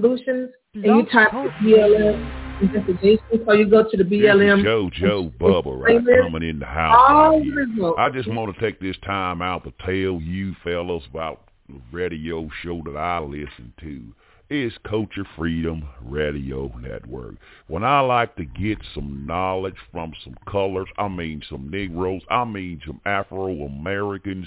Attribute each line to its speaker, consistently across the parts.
Speaker 1: Solutions, and you type BLM investigation. So you go to the BLM.
Speaker 2: Joe Joe Bubba right coming in the house. I just want to take this time out to tell you fellas about the radio show that I listen to is Culture Freedom Radio Network. When I like to get some knowledge from some colors, I mean some Negroes, I mean some Afro-Americans,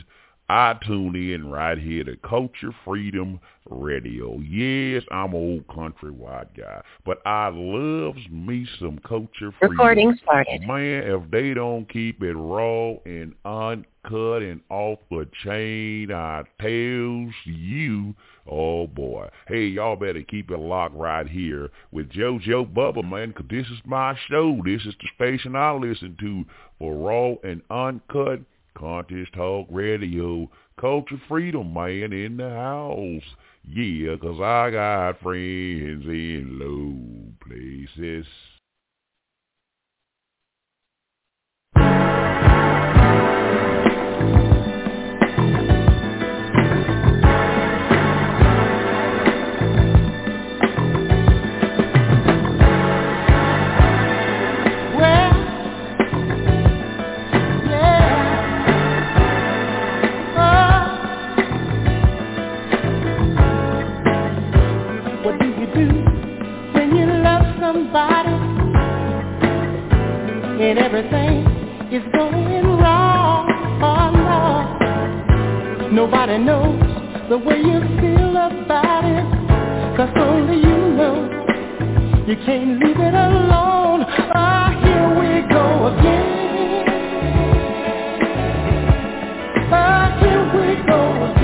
Speaker 2: I tune in right here to Culture Freedom Radio. Yes, I'm an old countrywide guy, but I loves me some Culture Freedom.
Speaker 3: Recording started.
Speaker 2: Man, if they don't keep it raw and uncut and off the chain, I tells you, oh boy. Hey, y'all better keep it locked right here with JoJo Bubba, man, because this is my show. This is the station I listen to for raw and uncut Contest Talk Radio, Culture Freedom Man in the house. Yeah, 'cause I got friends in low places.
Speaker 4: And everything is going wrong. Oh no, nobody knows the way you feel about it, cause only you know. You can't leave it alone. Ah, here we go again. Ah, here we go again.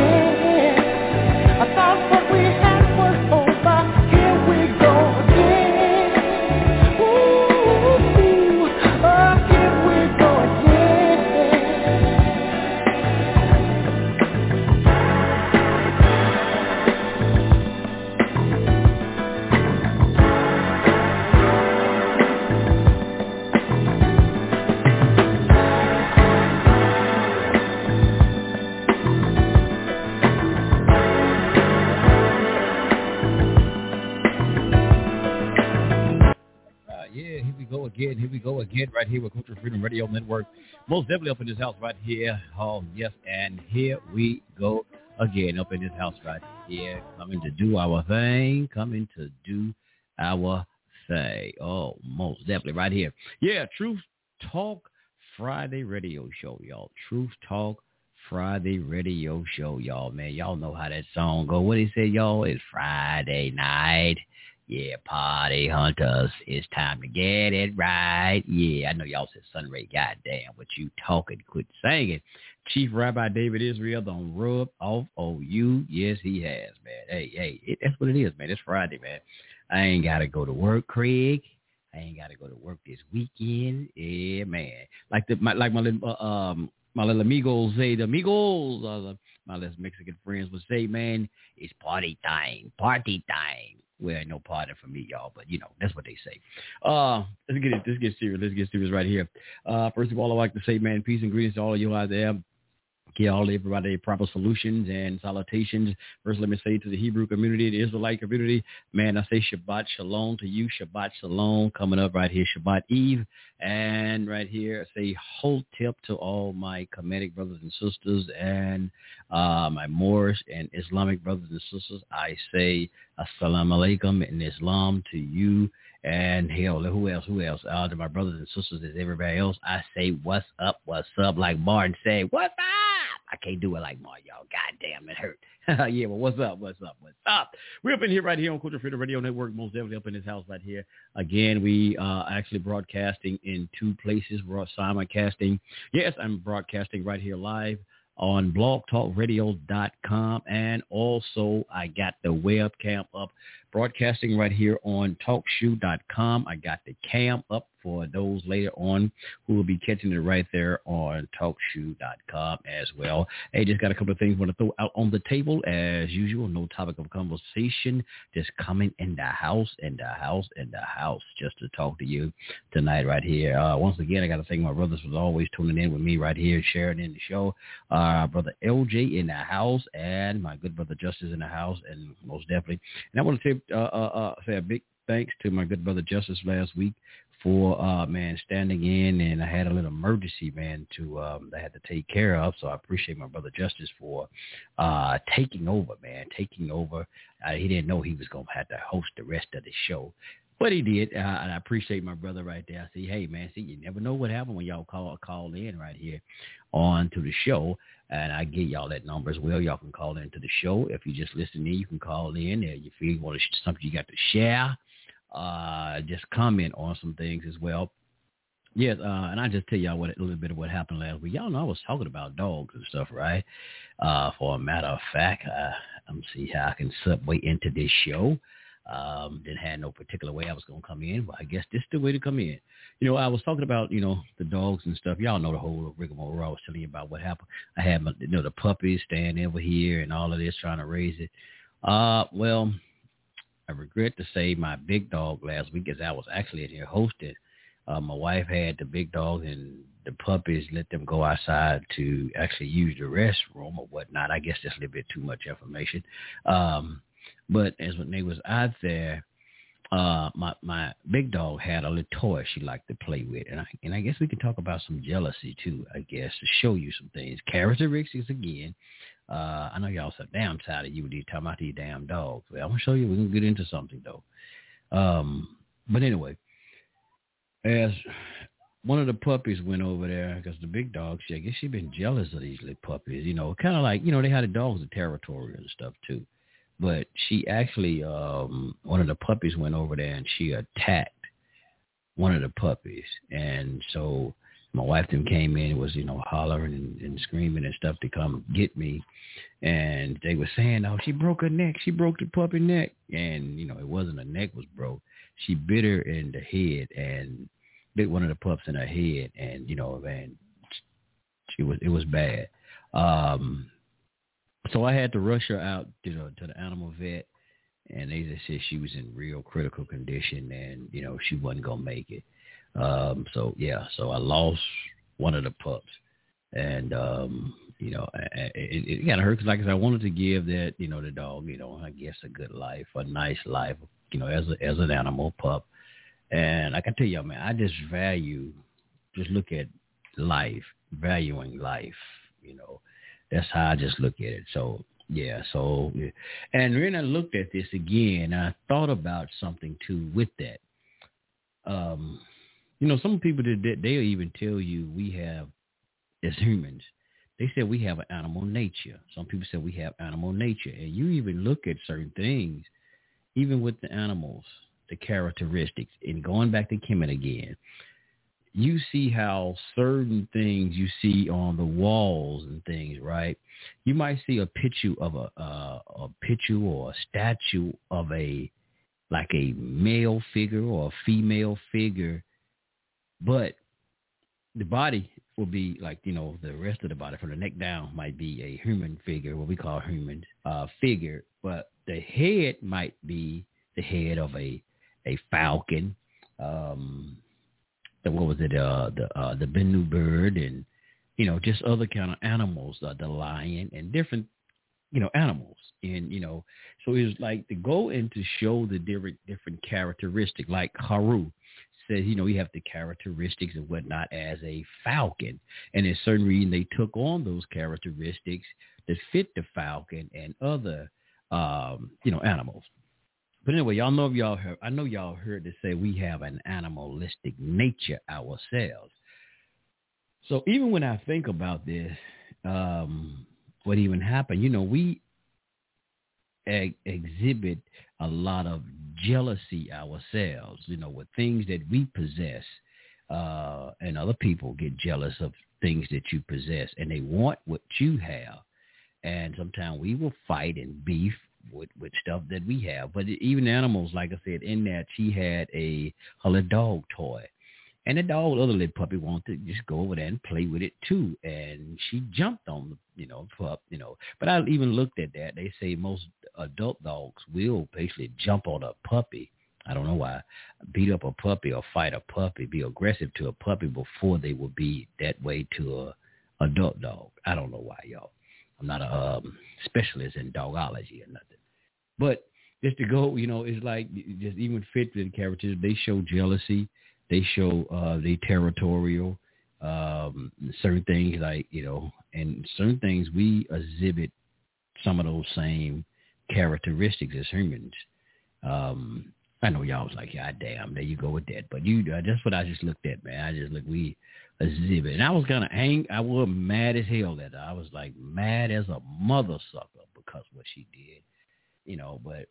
Speaker 4: Again. Here we go again,
Speaker 5: right here with Cultural Freedom Radio Network. Most definitely up in this house right here. Oh, yes, and here we go again up in this house right here, coming to do our thing, coming to do our thing. Oh, most definitely right here. Yeah, Truth Talk Friday Radio Show, y'all. Truth Talk Friday Radio Show, y'all. Man, y'all know how that song go. What he say, y'all? It's Friday night. Yeah, party hunters, it's time to get it right. Yeah, I know y'all said Sunray, goddamn, but you talking, quit singing. Chief Rabbi David Israel done rub off on you. Yes, he has, man. Hey, hey, it, that's what it is, man. It's Friday, man. I ain't got to go to work, Craig. I ain't got to go to work this weekend. Yeah, man. Like the my like my little uh, um my little amigos say, the amigos, uh, my little Mexican friends would say, man, it's party time, party time. Well, ain't no party for me, y'all, but you know that's what they say. Uh, let's get it. Let's get serious. Let's get serious right here. Uh, first of all, I'd like to say, man, peace and greetings to all of you out there. Get all everybody proper solutions and salutations. First, let me say to the Hebrew community, the Israelite community, man, I say Shabbat Shalom to you. Shabbat Shalom coming up right here, Shabbat Eve. And right here, I say whole tip to all my Kemetic brothers and sisters and uh, my Moorish and Islamic brothers and sisters. I say Assalamu alaikum in Islam to you. And hell, who else? Who else? Uh, to my brothers and sisters and everybody else, I say, what's up? What's up? Like Martin say, what's up? I can't do it like Martin, y'all. God damn, it hurt. yeah, well, what's up? What's up? What's up? We're up in here right here on Culture Freedom Radio Network, most definitely up in this house right here. Again, we uh actually broadcasting in two places. We're simulcasting. Yes, I'm broadcasting right here live on blogtalkradio.com and also I got the webcam up broadcasting right here on talkshoe.com. I got the cam up for those later on who will be catching it right there on talkshoe.com as well. Hey, just got a couple of things I want to throw out on the table as usual. No topic of conversation. Just coming in the house, in the house, in the house just to talk to you tonight right here. Uh, once again, I got to thank my brothers for always tuning in with me right here, sharing in the show. Uh, brother LJ in the house and my good brother Justice in the house and most definitely. And I want to uh, uh, uh, say a big thanks to my good brother Justice last week for uh man standing in and I had a little emergency man to um I had to take care of. So I appreciate my brother Justice for uh taking over man taking over. Uh, he didn't know he was to have to host the rest of the show but he did uh, and I appreciate my brother right there I say hey man see you never know what happened when y'all call call in right here on to the show and I get y'all that number as well. Y'all can call into the show. If you just listen listening, you can call in. If you feel you want to, something you got to share, uh, just comment on some things as well. Yes, uh, and I just tell y'all what a little bit of what happened last week. Y'all know I was talking about dogs and stuff, right? Uh, for a matter of fact, uh, I'm see how I can subway into this show. Um, didn't have no particular way I was gonna come in, but I guess this is the way to come in. You know, I was talking about you know the dogs and stuff. Y'all know the whole rigmarole. I was telling you about what happened. I had my, you know the puppies staying over here and all of this trying to raise it. Uh, well, I regret to say my big dog last week, as I was actually in here hosting. Uh, my wife had the big dog and the puppies, let them go outside to actually use the restroom or whatnot. I guess that's a little bit too much information. Um, but as when they was out there, uh, my my big dog had a little toy she liked to play with, and I and I guess we can talk about some jealousy too. I guess to show you some things, characteristics again. Uh, I know y'all so damn tired of you talking about these damn dogs. Well, I'm gonna show you. We can get into something though. Um, but anyway, as one of the puppies went over there because the big dog, she I guess she been jealous of these little puppies. You know, kind of like you know they had the dogs in territory and stuff too. But she actually, um, one of the puppies went over there and she attacked one of the puppies, and so my wife then came in and was, you know, hollering and, and screaming and stuff to come get me. And they were saying, oh, she broke her neck. She broke the puppy neck. And, you know, it wasn't a neck was broke. She bit her in the head and bit one of the pups in her head. And, you know, and she was, it was bad. Um, so I had to rush her out to the, to the animal vet. And they just said she was in real critical condition and, you know, she wasn't to make it. Um, so yeah, so I lost one of the pups, and um, you know, i- it, it kind of hurt because like I said, I wanted to give that you know the dog, you know, I guess a good life, a nice life, you know, as a, as an animal pup. And I can tell you, man, I just value, just look at life, valuing life. You know, that's how I just look at it. So yeah, so and when I looked at this again, I thought about something too with that. Um, you know, some people that they'll even tell you we have as humans. They say we have an animal nature. Some people say we have animal nature, and you even look at certain things, even with the animals, the characteristics. And going back to Kemet again, you see how certain things you see on the walls and things, right? You might see a picture of a uh, a picture or a statue of a like a male figure or a female figure but the body will be like, you know, the rest of the body from the neck down might be a human figure, what we call human uh, figure. But the head might be the head of a, a falcon. Um, what was it? Uh, the, uh, the Bennu bird and, you know, just other kind of animals, uh, the lion and different, you know, animals. And, you know, so it was like to go and to show the different, different characteristic, like Haru says, you know, you have the characteristics and whatnot as a falcon. And there's certain reason they took on those characteristics that fit the falcon and other, um, you know, animals. But anyway, y'all know if y'all heard, I know y'all heard to say we have an animalistic nature ourselves. So even when I think about this, um, what even happened, you know, we exhibit a lot of jealousy ourselves, you know, with things that we possess. Uh, and other people get jealous of things that you possess and they want what you have. And sometimes we will fight and beef with, with stuff that we have. But even animals, like I said, in that she had a, a little dog toy. And the dog, other little puppy, wanted to just go over there and play with it too. And she jumped on the, you know, pup, you know. But I even looked at that. They say most adult dogs will basically jump on a puppy. I don't know why. Beat up a puppy or fight a puppy, be aggressive to a puppy before they will be that way to a adult dog. I don't know why, y'all. I'm not a um, specialist in dogology or nothing. But just to go, you know, it's like just even fit the characters. They show jealousy. They show uh, they territorial. Um, certain things like you know, and certain things we exhibit some of those same characteristics as humans. Um, I know y'all was like, yeah, damn, there you go with that. But you, uh, that's what I just looked at, man. I just look, we exhibit. And I was of angry. I was mad as hell that I was like mad as a mother sucker because what she did, you know, but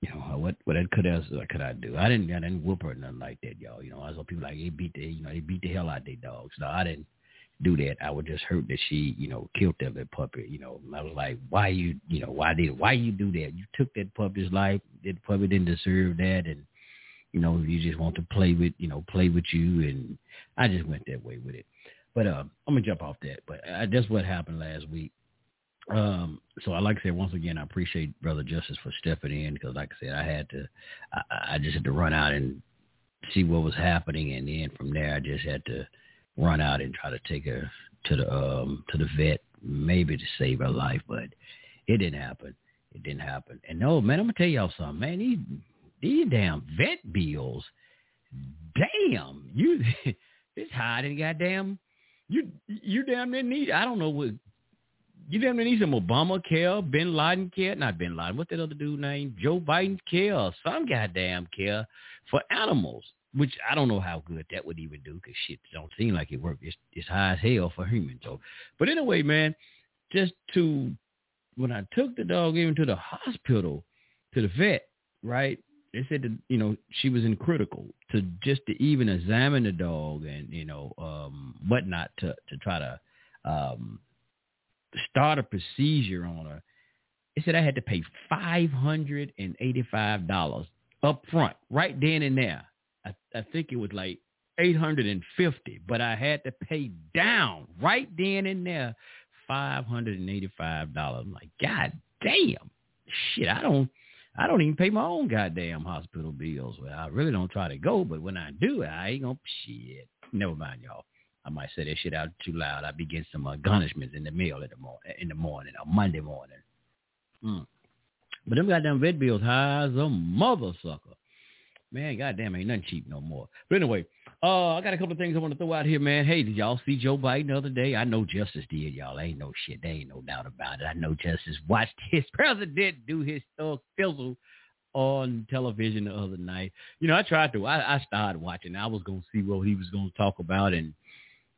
Speaker 5: you know, what what could else could I do? I didn't I didn't whoop her or nothing like that, y'all. You know, I saw people like they beat the you know, they beat the hell out of their dogs. No, I didn't do that. I would just hurt that she, you know, killed that little puppy. You know, and I was like, why you, you know, why did, why you do that? You took that puppy's life. That puppy didn't deserve that, and you know, you just want to play with, you know, play with you, and I just went that way with it. But uh, I'm gonna jump off that. But uh, that's what happened last week. Um, so I like to say once again, I appreciate Brother Justice for stepping in because, like I said, I had to, I, I just had to run out and see what was happening, and then from there, I just had to run out and try to take her to the um to the vet, maybe to save her life, but it didn't happen. It didn't happen. And no, man, I'm gonna tell y'all something, man. These these damn vet bills, damn, you it's higher than goddamn. You you damn near need. I don't know what. You damn near need some Obamacare, Bin Laden care, not Bin Laden. what's that other dude name? Joe Biden care, some goddamn care for animals which I don't know how good that would even do because shit don't seem like it worked. It's, it's high as hell for humans. So, but anyway, man, just to when I took the dog even to the hospital, to the vet, right? They said that you know she was in critical to just to even examine the dog and you know um, whatnot to to try to um, start a procedure on her. They said I had to pay five hundred and eighty five dollars up front, right then and there I, I think it was like 850, but I had to pay down right then and there $585. I'm like, God damn. Shit, I don't I don't even pay my own goddamn hospital bills. Well, I really don't try to go, but when I do, I ain't gonna shit. Never mind, y'all. I might say that shit out too loud. I begin some uh, garnishments in the mail in the morning, in the morning, or Monday morning. Mm. But them goddamn vet bills high as a mother sucker. Man, goddamn, ain't nothing cheap no more. But anyway, uh, I got a couple of things I want to throw out here, man. Hey, did y'all see Joe Biden the other day? I know Justice did, y'all. Ain't no shit. There ain't no doubt about it. I know Justice watched his president do his uh, fizzle on television the other night. You know, I tried to. I, I started watching. I was gonna see what he was gonna talk about, and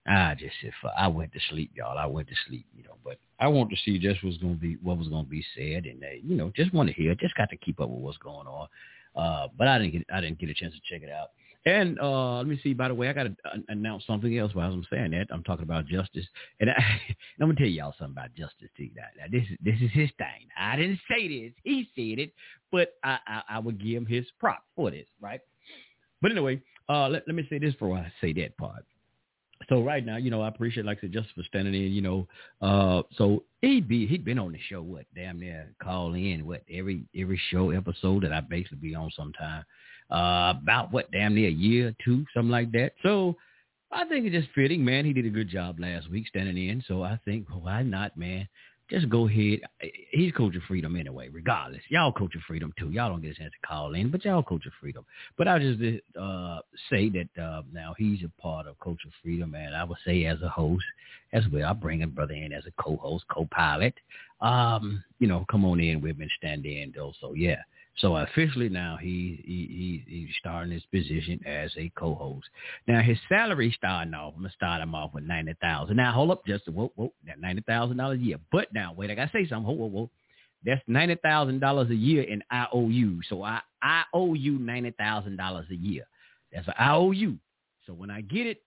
Speaker 5: I just if I went to sleep, y'all. I went to sleep, you know. But I want to see just what's gonna be what was gonna be said, and uh, you know, just want to hear. Just got to keep up with what's going on. Uh, but I didn't get I didn't get a chance to check it out. And uh, let me see. By the way, I got to uh, announce something else while I'm saying that. I'm talking about justice, and, I, am gonna tell y'all something about justice too. Now, this is this is his thing. I didn't say this; he said it, but I I, I would give him his prop for this, right? But anyway, uh, let, let me say this before I say that part so right now, you know, I appreciate, like I said, just for standing in, you know. Uh, so he'd be he'd been on the show, what damn near call in, what every every show episode that I basically be on sometime. Uh, about what damn near a year, or two, something like that. So I think it's just fitting, man. He did a good job last week standing in, so I think why not, man? just go ahead. He's Culture Freedom anyway, regardless. Y'all Culture Freedom too. Y'all don't get a chance to call in, but y'all Culture Freedom. But I'll just uh, say that uh, now he's a part of Culture Freedom, and I would say as a host as well. I bring a brother in as a co-host, co-pilot. Um, you know, come on in with me and stand in though. So yeah. So officially now he, he, he he's starting his position as a co-host. Now his salary starting off, I'm gonna start him off with ninety thousand. Now hold up, just a whoa, whoa, that ninety thousand dollars a year. But now wait, I gotta say something. Whoa, whoa, whoa. That's ninety thousand dollars a year in IOU. So I I owe you ninety thousand dollars a year. That's an IOU. So when I get it,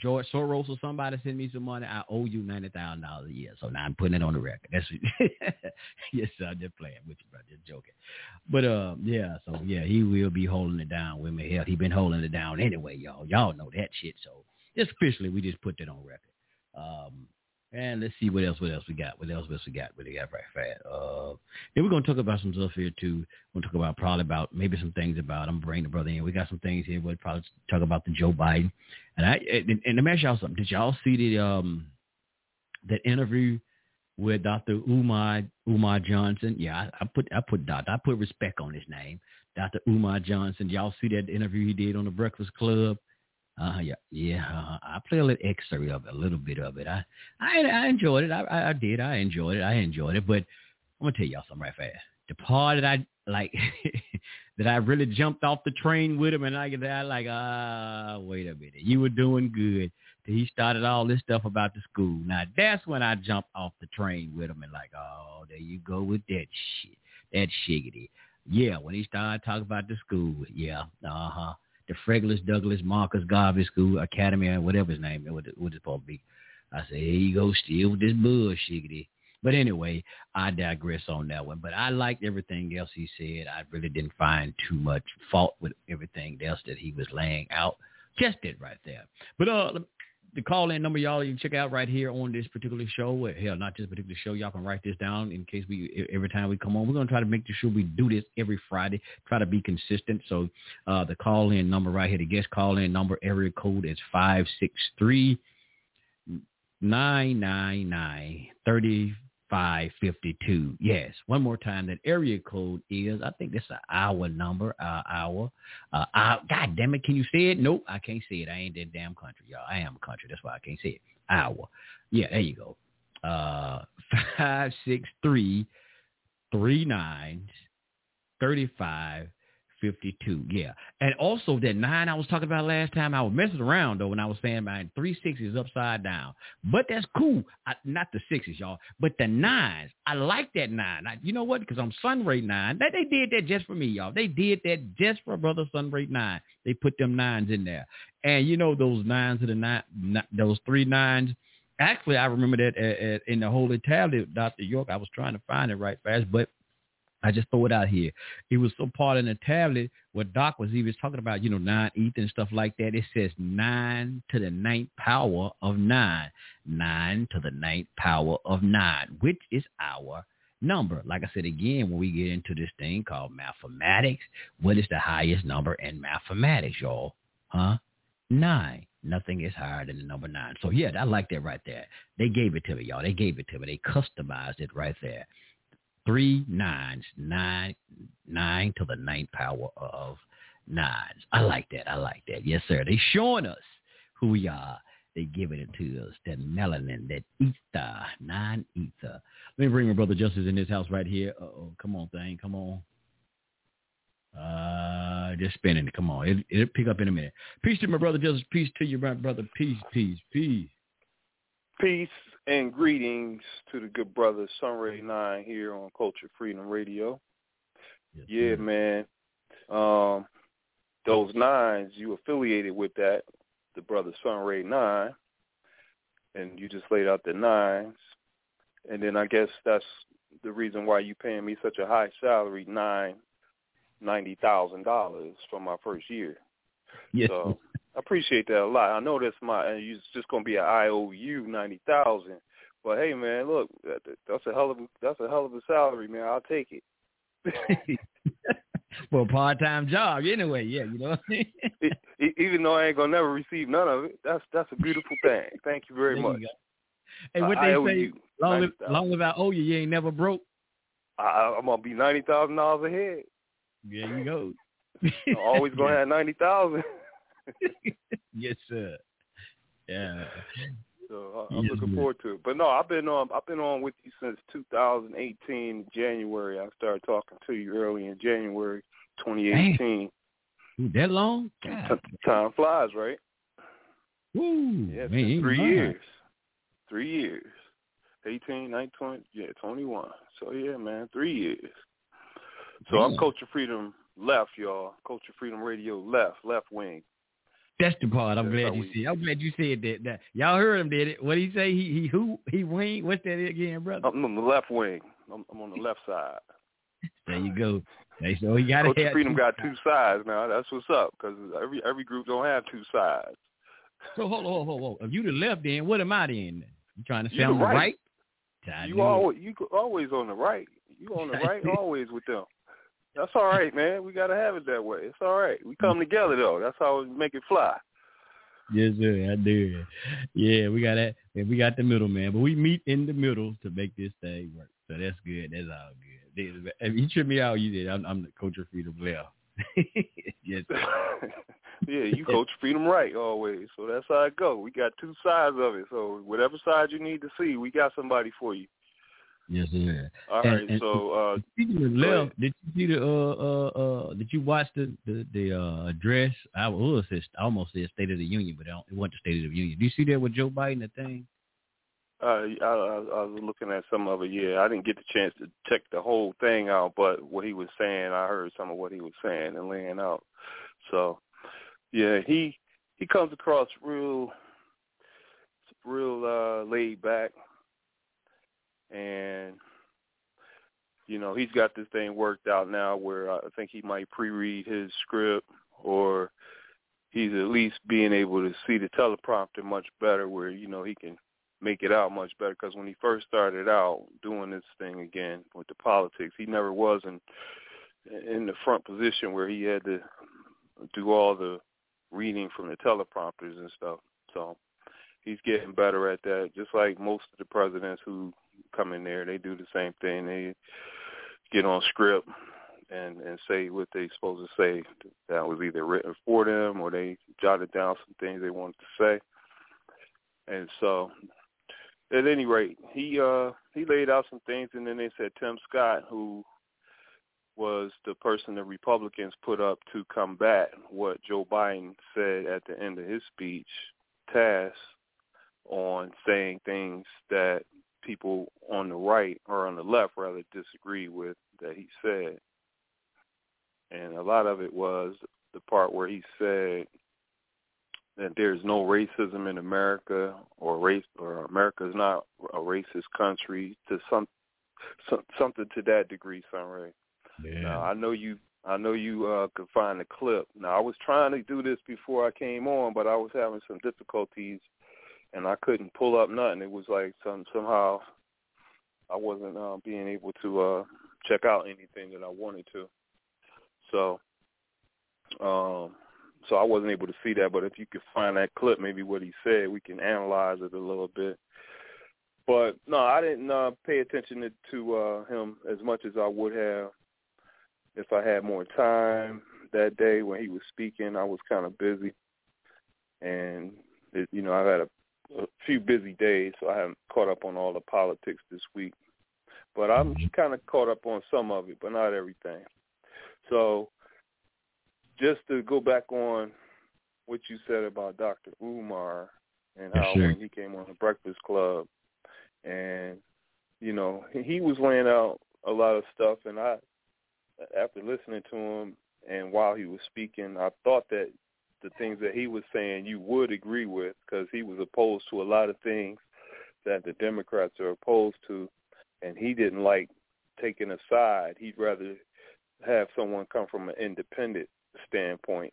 Speaker 5: George Soros or somebody send me some money, I owe you ninety thousand dollars a year. So now I'm putting it on the record. That's yes, sir. I'm just playing with you, bro. Just joking. But uh, yeah. So yeah, he will be holding it down with me. Hell, he been holding it down anyway, y'all. Y'all know that shit. So just officially, we just put that on record. Um, and let's see what else, what else we got. What else, what else we got? What we got right fast. Uh, then we're gonna talk about some stuff here too. We're gonna talk about probably about maybe some things about. I'm gonna bring the brother in. We got some things here. We'll probably talk about the Joe Biden. And I and, and let me ask y'all something. Did y'all see the um that interview with Dr. Umar Umar Johnson. Yeah, I, I put I put Doctor I put respect on his name, Dr. Umar Johnson. Y'all see that interview he did on the Breakfast Club? Uh, yeah, yeah. Uh, I play a little excerpt of it, a little bit of it. I, I, I enjoyed it. I, I, did. I enjoyed it. I enjoyed it. But I'm gonna tell y'all something right fast. The part that I like, that I really jumped off the train with him, and I that like, ah, wait a minute, you were doing good. He started all this stuff about the school. Now that's when I jumped off the train with him and like, oh, there you go with that shit, that shiggity. Yeah, when he started talking about the school, yeah, uh huh the Frederick Douglass Marcus Garvey School Academy or whatever his name what what it's supposed to be. I say, here you go, still with this bullshit. But anyway, I digress on that one. But I liked everything else he said. I really didn't find too much fault with everything else that he was laying out. Just it right there. But uh, the call in number y'all you can check out right here on this particular show. Hell, not this particular show. Y'all can write this down in case we every time we come on. We're gonna try to make sure we do this every Friday. Try to be consistent. So uh, the call in number right here, the guest call in number area code is five six three nine nine nine thirty 552. Yes. One more time. That area code is, I think this is an hour number, uh, hour. Uh. God damn it. Can you say it? Nope. I can't say it. I ain't that damn country, y'all. I am a country. That's why I can't say it. Hour. Yeah. There you go. Uh, five, six, three, three nines, 35, 52. Yeah. And also that nine I was talking about last time, I was messing around though when I was saying my three sixes upside down. But that's cool. I, not the sixes, y'all, but the nines. I like that nine. I, you know what? Because I'm Sunray nine. That they did that just for me, y'all. They did that just for brother Sunray nine. They put them nines in there. And you know those nines of the nine, those three nines. Actually, I remember that at, at, in the Holy Tablet, Dr. York. I was trying to find it right fast, but I just throw it out here. It was so part in the tablet where Doc was even talking about, you know, nine ether and stuff like that. It says nine to the ninth power of nine. Nine to the ninth power of nine, which is our number. Like I said again, when we get into this thing called mathematics, what is the highest number in mathematics, y'all? Huh? Nine. Nothing is higher than the number nine. So yeah, I like that right there. They gave it to me, y'all. They gave it to me. They customized it right there three nines, nine, nine to the ninth power of nines. I like that. I like that. Yes, sir. They showing us who we are. They giving it to us. That melanin, that ether, nine ether. Let me bring my brother Justice in this house right here. oh, come on, thing, come on. Uh, just spinning. It. Come on, it, it'll pick up in a minute. Peace to my brother Justice. Peace to you, my brother. Peace, peace, peace.
Speaker 3: Peace and greetings to the good brother Sunray Nine here on Culture Freedom Radio. Yes, yeah, man. Um, those nines, you affiliated with that, the brother Sunray Nine, and you just laid out the nines, and then I guess that's the reason why you paying me such a high salary, nine ninety thousand dollars for my first year.
Speaker 5: Yes.
Speaker 3: So I appreciate that a lot. I know that's my and it's just gonna be an IOU ninety thousand. But hey man, look, that's a hell of a that's a hell of a salary, man. I'll take it.
Speaker 5: well, part time job anyway, yeah, you know.
Speaker 3: Even though I ain't gonna never receive none of it, that's that's a beautiful thing. Thank you very
Speaker 5: there
Speaker 3: much. You
Speaker 5: hey, what they say, long as long as I owe you, you ain't never broke.
Speaker 3: I, I'm gonna be ninety thousand dollars ahead.
Speaker 5: There you go.
Speaker 3: I'm always gonna have ninety thousand.
Speaker 5: Yes, sir. Yeah.
Speaker 3: So uh, I'm yes, looking forward to it. But no, I've been on. I've been on with you since 2018 January. I started talking to you early in January 2018.
Speaker 5: Damn. That long?
Speaker 3: T- time flies, right?
Speaker 5: Woo,
Speaker 3: yeah, man, three years. Three years. 18, 19, 20, yeah, 21. So yeah, man, three years. So. I'm Culture Freedom left, y'all. Culture Freedom Radio left, left wing.
Speaker 5: That's the part. I'm glad you see. I'm glad you said that. that. Y'all heard him, did it? What he say? He he who he wing? What's that again, brother?
Speaker 3: I'm on the left wing. I'm, I'm on the left side.
Speaker 5: there you go. Hey, so he got
Speaker 3: Culture Freedom got two sides now. That's what's up because every every group don't have two sides.
Speaker 5: So hold on, hold on, hold on. If you the left end, what am I then? You trying to sound
Speaker 3: right?
Speaker 5: right?
Speaker 3: You always you always on the right. You on the right always with them. That's all right, man. We gotta have it that way. It's all right. We come together though. That's how we make it fly.
Speaker 5: yes, sir. I do. Yeah, we got that. We got the middle man, but we meet in the middle to make this thing work. So that's good. That's all good. If you trip me out, you did. I'm, I'm the coach of Freedom Blair. yes.
Speaker 3: yeah, you Culture Freedom right always. So that's how it go. We got two sides of it. So whatever side you need to see, we got somebody for you.
Speaker 5: Yes,
Speaker 3: sir. All and, right. And so uh,
Speaker 5: speaking of left, did you see the uh uh uh did you watch the the, the uh address? I was I almost said State of the Union, but it wasn't the State of the Union. Do you see that with Joe Biden the thing?
Speaker 3: Uh, I, I, I was looking at some of it. Yeah, I didn't get the chance to check the whole thing out, but what he was saying, I heard some of what he was saying and laying out. So, yeah, he he comes across real, real uh, laid back, and you know he's got this thing worked out now where I think he might pre-read his script or he's at least being able to see the teleprompter much better where you know he can make it out much better because when he first started out doing this thing again with the politics, he never was in in the front position where he had to do all the reading from the teleprompters and stuff. So he's getting better at that. Just like most of the presidents who come in there, they do the same thing. They get on script and and say what they supposed to say. That was either written for them or they jotted down some things they wanted to say. And so at any rate, he uh he laid out some things, and then they said Tim Scott, who was the person the Republicans put up to combat what Joe Biden said at the end of his speech, task on saying things that people on the right or on the left rather disagree with that he said. And a lot of it was the part where he said that there's no racism in America or race or America is not a racist country to some, some something to that degree, Sunray.
Speaker 5: Yeah.
Speaker 3: Now, I know you I know you uh could find the clip. Now I was trying to do this before I came on, but I was having some difficulties and I couldn't pull up nothing. It was like some somehow I wasn't uh, being able to uh check out anything that I wanted to. So um so I wasn't able to see that. But if you could find that clip, maybe what he said, we can analyze it a little bit. But no, I didn't uh, pay attention to, to uh, him as much as I would have if I had more time that day when he was speaking. I was kind of busy, and it, you know I've had a, a few busy days, so I haven't caught up on all the politics this week. But I'm mm-hmm. kind of caught up on some of it, but not everything. So just to go back on what you said about Dr. Umar and how
Speaker 5: sure.
Speaker 3: when he came on the Breakfast Club, and you know he was laying out a lot of stuff, and I, after listening to him and while he was speaking, I thought that the things that he was saying you would agree with because he was opposed to a lot of things that the Democrats are opposed to, and he didn't like taking a side. He'd rather have someone come from an independent standpoint,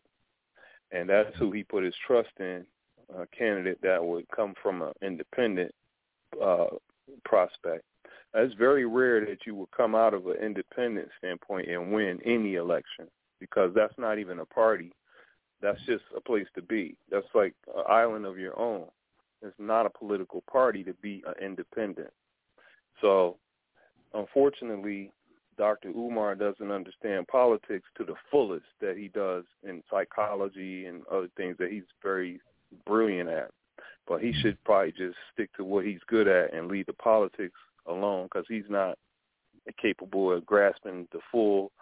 Speaker 3: and that's who he put his trust in, a candidate that would come from an independent uh, prospect. It's very rare that you would come out of an independent standpoint and win any election because that's not even a party. That's just a place to be. That's like an island of your own. It's not a political party to be an independent. So, unfortunately, Dr. Umar doesn't understand politics to the fullest that he does in psychology and other things that he's very brilliant at. But he should probably just stick to what he's good at and leave the politics alone because he's not capable of grasping the full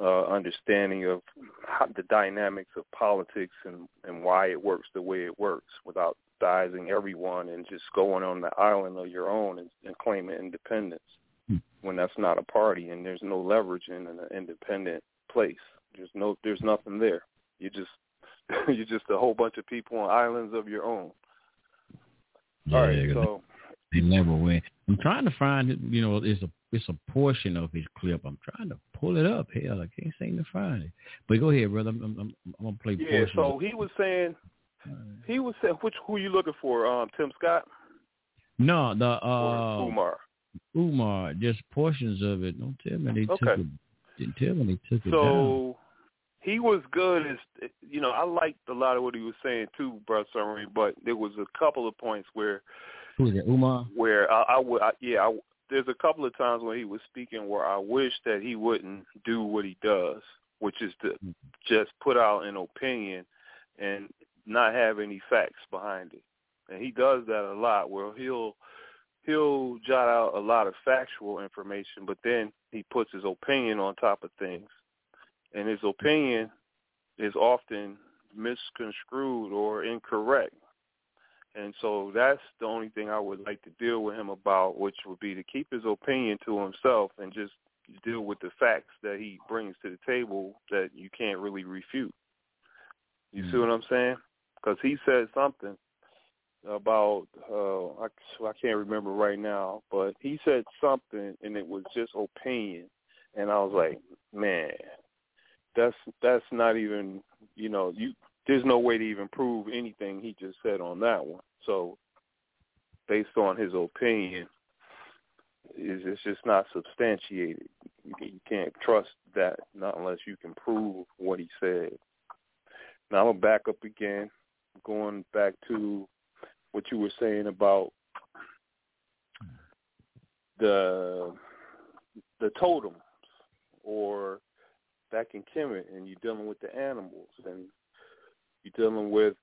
Speaker 3: uh, understanding of how, the dynamics of politics and, and why it works the way it works without sizing everyone and just going on the island of your own and, and claiming independence when that's not a party and there's no leverage in an independent place. There's no there's nothing there. You just you're just a whole bunch of people on islands of your own.
Speaker 5: Yeah,
Speaker 3: All right, so
Speaker 5: they never win. I'm trying to find. You know, it's a it's a portion of his clip. I'm trying to pull it up. Hell, I can't seem to find it. But go ahead, brother. I'm, I'm, I'm gonna play.
Speaker 3: Yeah. So he was saying, he was saying, which who you looking for? Um, Tim Scott.
Speaker 5: No, the uh,
Speaker 3: Umar.
Speaker 5: Umar, just portions of it. Don't tell me they
Speaker 3: okay.
Speaker 5: took it. Didn't tell me they took it
Speaker 3: so, he was good as you know. I liked a lot of what he was saying too, Brother Sunray, but there was a couple of points where
Speaker 5: who is it, Umar?
Speaker 3: Where I, I would, I, yeah, I, there's a couple of times when he was speaking where I wish that he wouldn't do what he does, which is to mm-hmm. just put out an opinion and not have any facts behind it. And he does that a lot where he'll he'll jot out a lot of factual information, but then he puts his opinion on top of things. And his opinion is often misconstrued or incorrect. And so that's the only thing I would like to deal with him about, which would be to keep his opinion to himself and just deal with the facts that he brings to the table that you can't really refute. You mm-hmm. see what I'm saying? Because he said something about uh I, I can't remember right now, but he said something and it was just opinion, and I was like, man, that's that's not even you know you there's no way to even prove anything he just said on that one. So based on his opinion, is it's just not substantiated. You can't trust that not unless you can prove what he said. Now I'm gonna back up again, going back to what you were saying about the the totems or back in Kemet and you're dealing with the animals and you're dealing with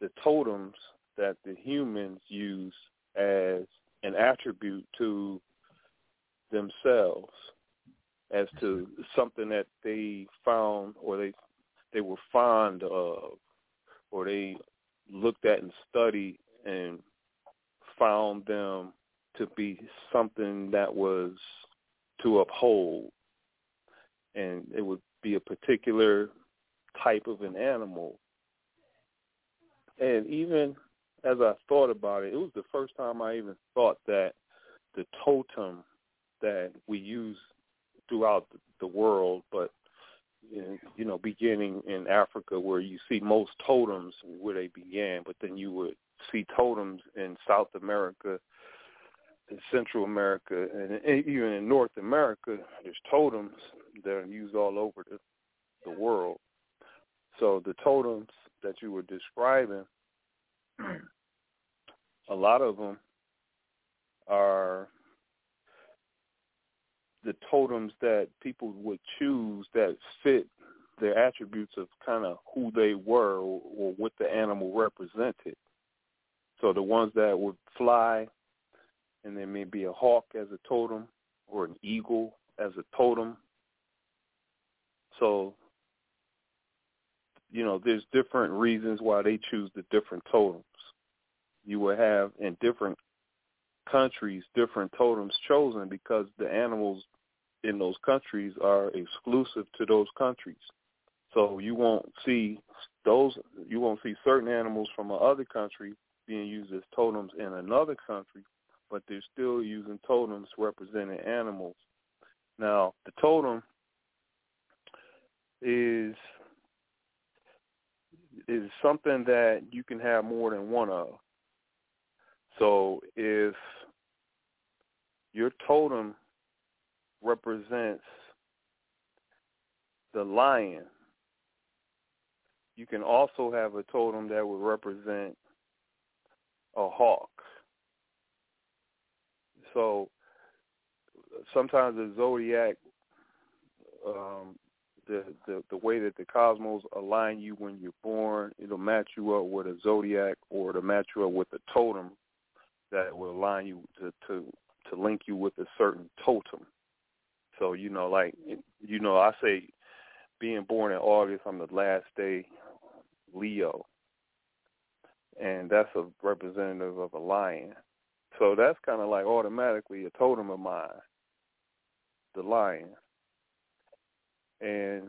Speaker 3: the totems that the humans use as an attribute to themselves as to something that they found or they they were fond of or they looked at and studied and found them to be something that was to uphold. And it would be a particular type of an animal and even as I thought about it, it was the first time I even thought that the totem that we use throughout the world, but you know, beginning in Africa where you see most totems where they began, but then you would see totems in South America, in Central America, and even in North America, there's totems that are used all over the, the world. So the totems that you were describing, a lot of them are the totems that people would choose that fit their attributes of kind of who they were or, or what the animal represented. So the ones that would fly, and there may be a hawk as a totem or an eagle as a totem. So, you know, there's different reasons why they choose the different totems. You will have in different countries different totems chosen because the animals in those countries are exclusive to those countries. So you won't see those you won't see certain animals from another country being used as totems in another country, but they're still using totems representing animals. Now, the totem is is something that you can have more than one of. So if your totem represents the lion, you can also have a totem that would represent a hawk. So sometimes the zodiac, um, the, the the way that the cosmos align you when you're born, it'll match you up with a zodiac or to match you up with a totem that will align you to to to link you with a certain totem. So you know, like you know, I say being born in August, I'm the last day Leo, and that's a representative of a lion. So that's kind of like automatically a totem of mine, the lion. And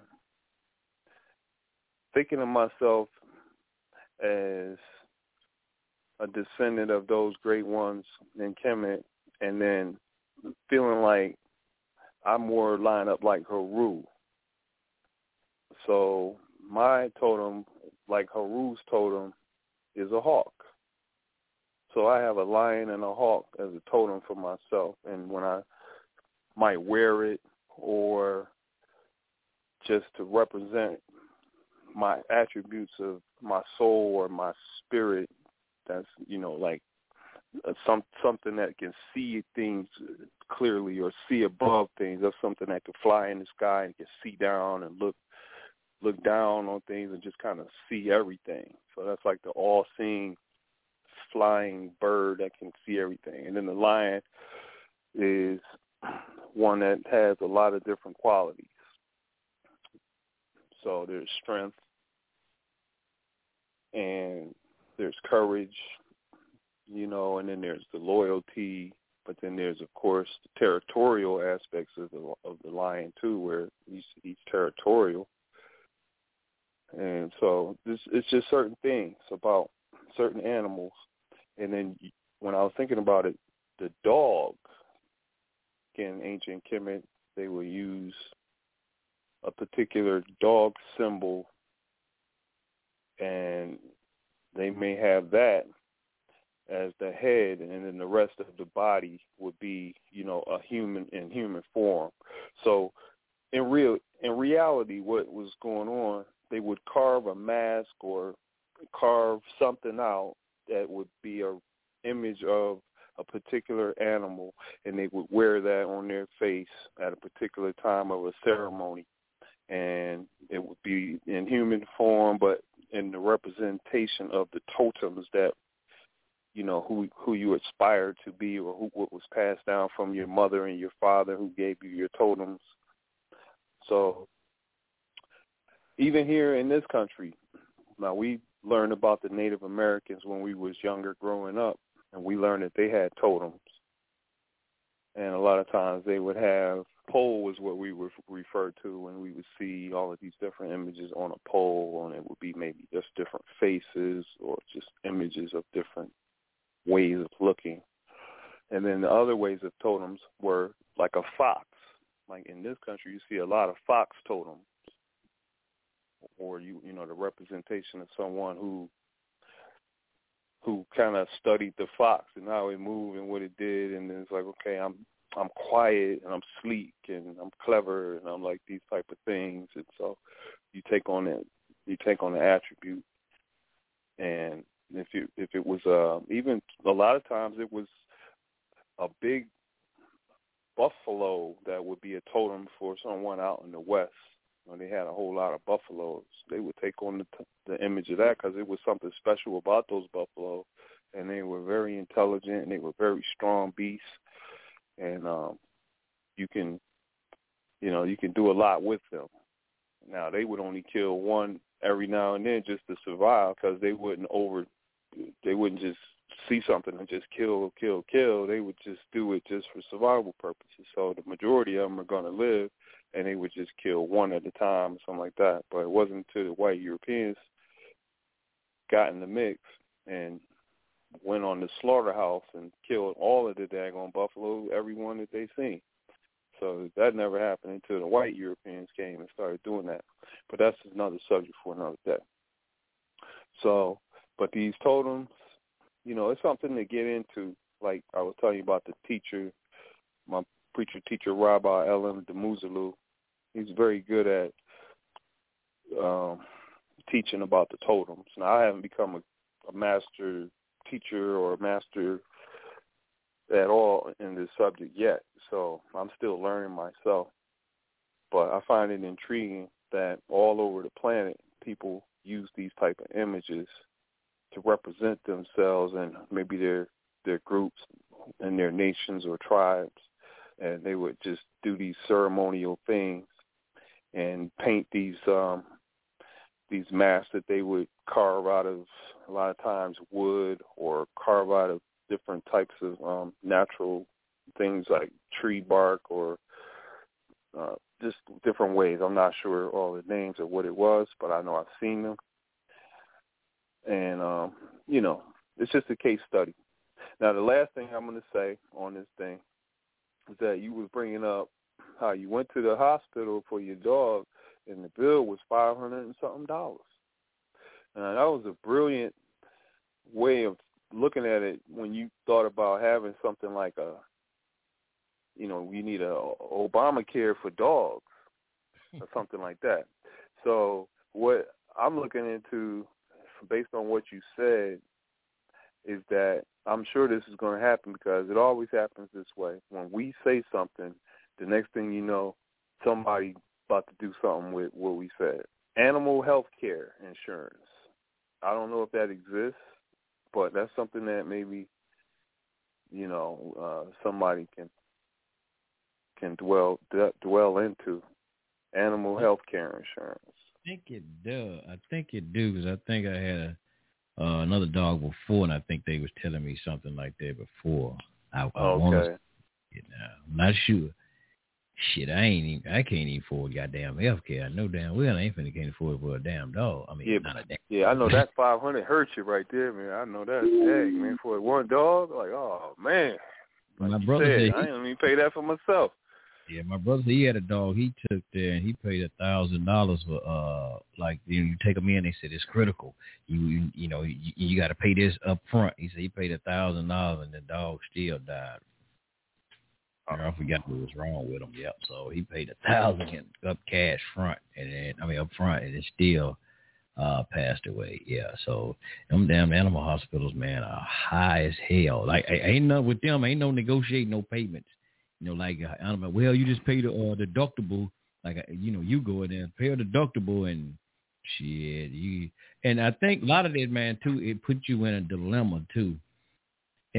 Speaker 3: thinking of myself as a descendant of those great ones in Kemet, and then feeling like I'm more line up like Haru. So my totem, like Haru's totem, is a hawk. So I have a lion and a hawk as a totem for myself. And when I might wear it or just to represent my attributes of my soul or my spirit. That's you know like uh, some something that can see things clearly or see above things. That's something that can fly in the sky and can see down and look look down on things and just kind of see everything. So that's like the all-seeing flying bird that can see everything. And then the lion is one that has a lot of different qualities. So there's strength and there's courage, you know, and then there's the loyalty, but then there's of course the territorial aspects of the of the lion too, where he's he's territorial and so this it's just certain things about certain animals. And then when I was thinking about it, the dog, in ancient Kemet, they would use a particular dog symbol, and they may have that as the head, and then the rest of the body would be, you know, a human in human form. So, in real in reality, what was going on they would carve a mask or carve something out that would be a image of a particular animal and they would wear that on their face at a particular time of a ceremony and it would be in human form but in the representation of the totems that you know who who you aspire to be or who what was passed down from your mother and your father who gave you your totems so even here in this country, now we learned about the Native Americans when we was younger growing up, and we learned that they had totems. And a lot of times they would have pole was what we would refer to when we would see all of these different images on a pole, and it would be maybe just different faces or just images of different ways of looking. And then the other ways of totems were like a fox. Like in this country, you see a lot of fox totems or you you know the representation of someone who who kind of studied the fox and how it moved and what it did, and then it's like, okay, I'm I'm quiet and I'm sleek and I'm clever and I'm like these type of things, and so you take on it, you take on the attribute, and if you if it was uh even a lot of times it was a big buffalo that would be a totem for someone out in the west. When they had a whole lot of buffaloes, they would take on the, the image of that because it was something special about those buffalo, and they were very intelligent and they were very strong beasts, and um, you can, you know, you can do a lot with them. Now they would only kill one every now and then just to survive because they wouldn't over, they wouldn't just see something and just kill, kill, kill. They would just do it just for survival purposes. So the majority of them are going to live and they would just kill one at a time or something like that. But it wasn't until the white Europeans got in the mix and went on the slaughterhouse and killed all of the daggone buffalo, everyone that they seen. So that never happened until the white Europeans came and started doing that. But that's another subject for another day. So, but these totems, you know, it's something to get into. Like I was telling you about the teacher, my preacher teacher Rabbi Ellen Demuzelu. He's very good at um, teaching about the totems. Now I haven't become a, a master teacher or master at all in this subject yet, so I'm still learning myself. But I find it intriguing that all over the planet people use these type of images to represent themselves and maybe their their groups and their nations or tribes and they would just do these ceremonial things and paint these um these masks that they would carve out of a lot of times wood or carve out of different types of um natural things like tree bark or uh just different ways. I'm not sure all the names of what it was, but I know I've seen them. And um, you know, it's just a case study. Now the last thing I'm going to say on this thing is that you was bringing up how you went to the hospital for your dog and the bill was five hundred and something dollars. And that was a brilliant way of looking at it when you thought about having something like a you know, you need a Obamacare for dogs. or something like that. So what I'm looking into, based on what you said, is that I'm sure this is going to happen because it always happens this way. When we say something, the next thing you know, somebody about to do something with what we said. Animal health care insurance. I don't know if that exists, but that's something that maybe you know uh, somebody can can dwell d- dwell into. Animal health care insurance.
Speaker 5: I think it does. I think it do because I think I had a uh, another dog before, and I think they was telling me something like that before. I, I
Speaker 3: okay.
Speaker 5: Want to, you know, I'm not sure. Shit, I ain't even, I can't even afford goddamn health care. I know damn well I ain't finna can't afford for a damn dog. I mean,
Speaker 3: yeah,
Speaker 5: not a damn.
Speaker 3: Yeah, I know that five hundred hurts you right there, man. I know that. Dang, man, for one dog, like, oh man. Like
Speaker 5: my brother said,
Speaker 3: said, I ain't even pay that for myself.
Speaker 5: Yeah, my brother he had a dog. He took there and he paid a thousand dollars for uh like you, know, you take him in. They said it's critical. You you, you know you, you got to pay this up front. He said he paid a thousand dollars and the dog still died. I forgot what was wrong with him. Yep. So he paid a thousand up cash front, and then I mean up front, and it still uh passed away. Yeah. So them damn animal hospitals, man, are high as hell. Like ain't nothing with them. Ain't no negotiating no payments. You know, like uh, animal. Well, you just pay the uh, deductible. Like uh, you know, you go in there, pay a deductible, and shit, you. And I think a lot of that, man, too, it puts you in a dilemma too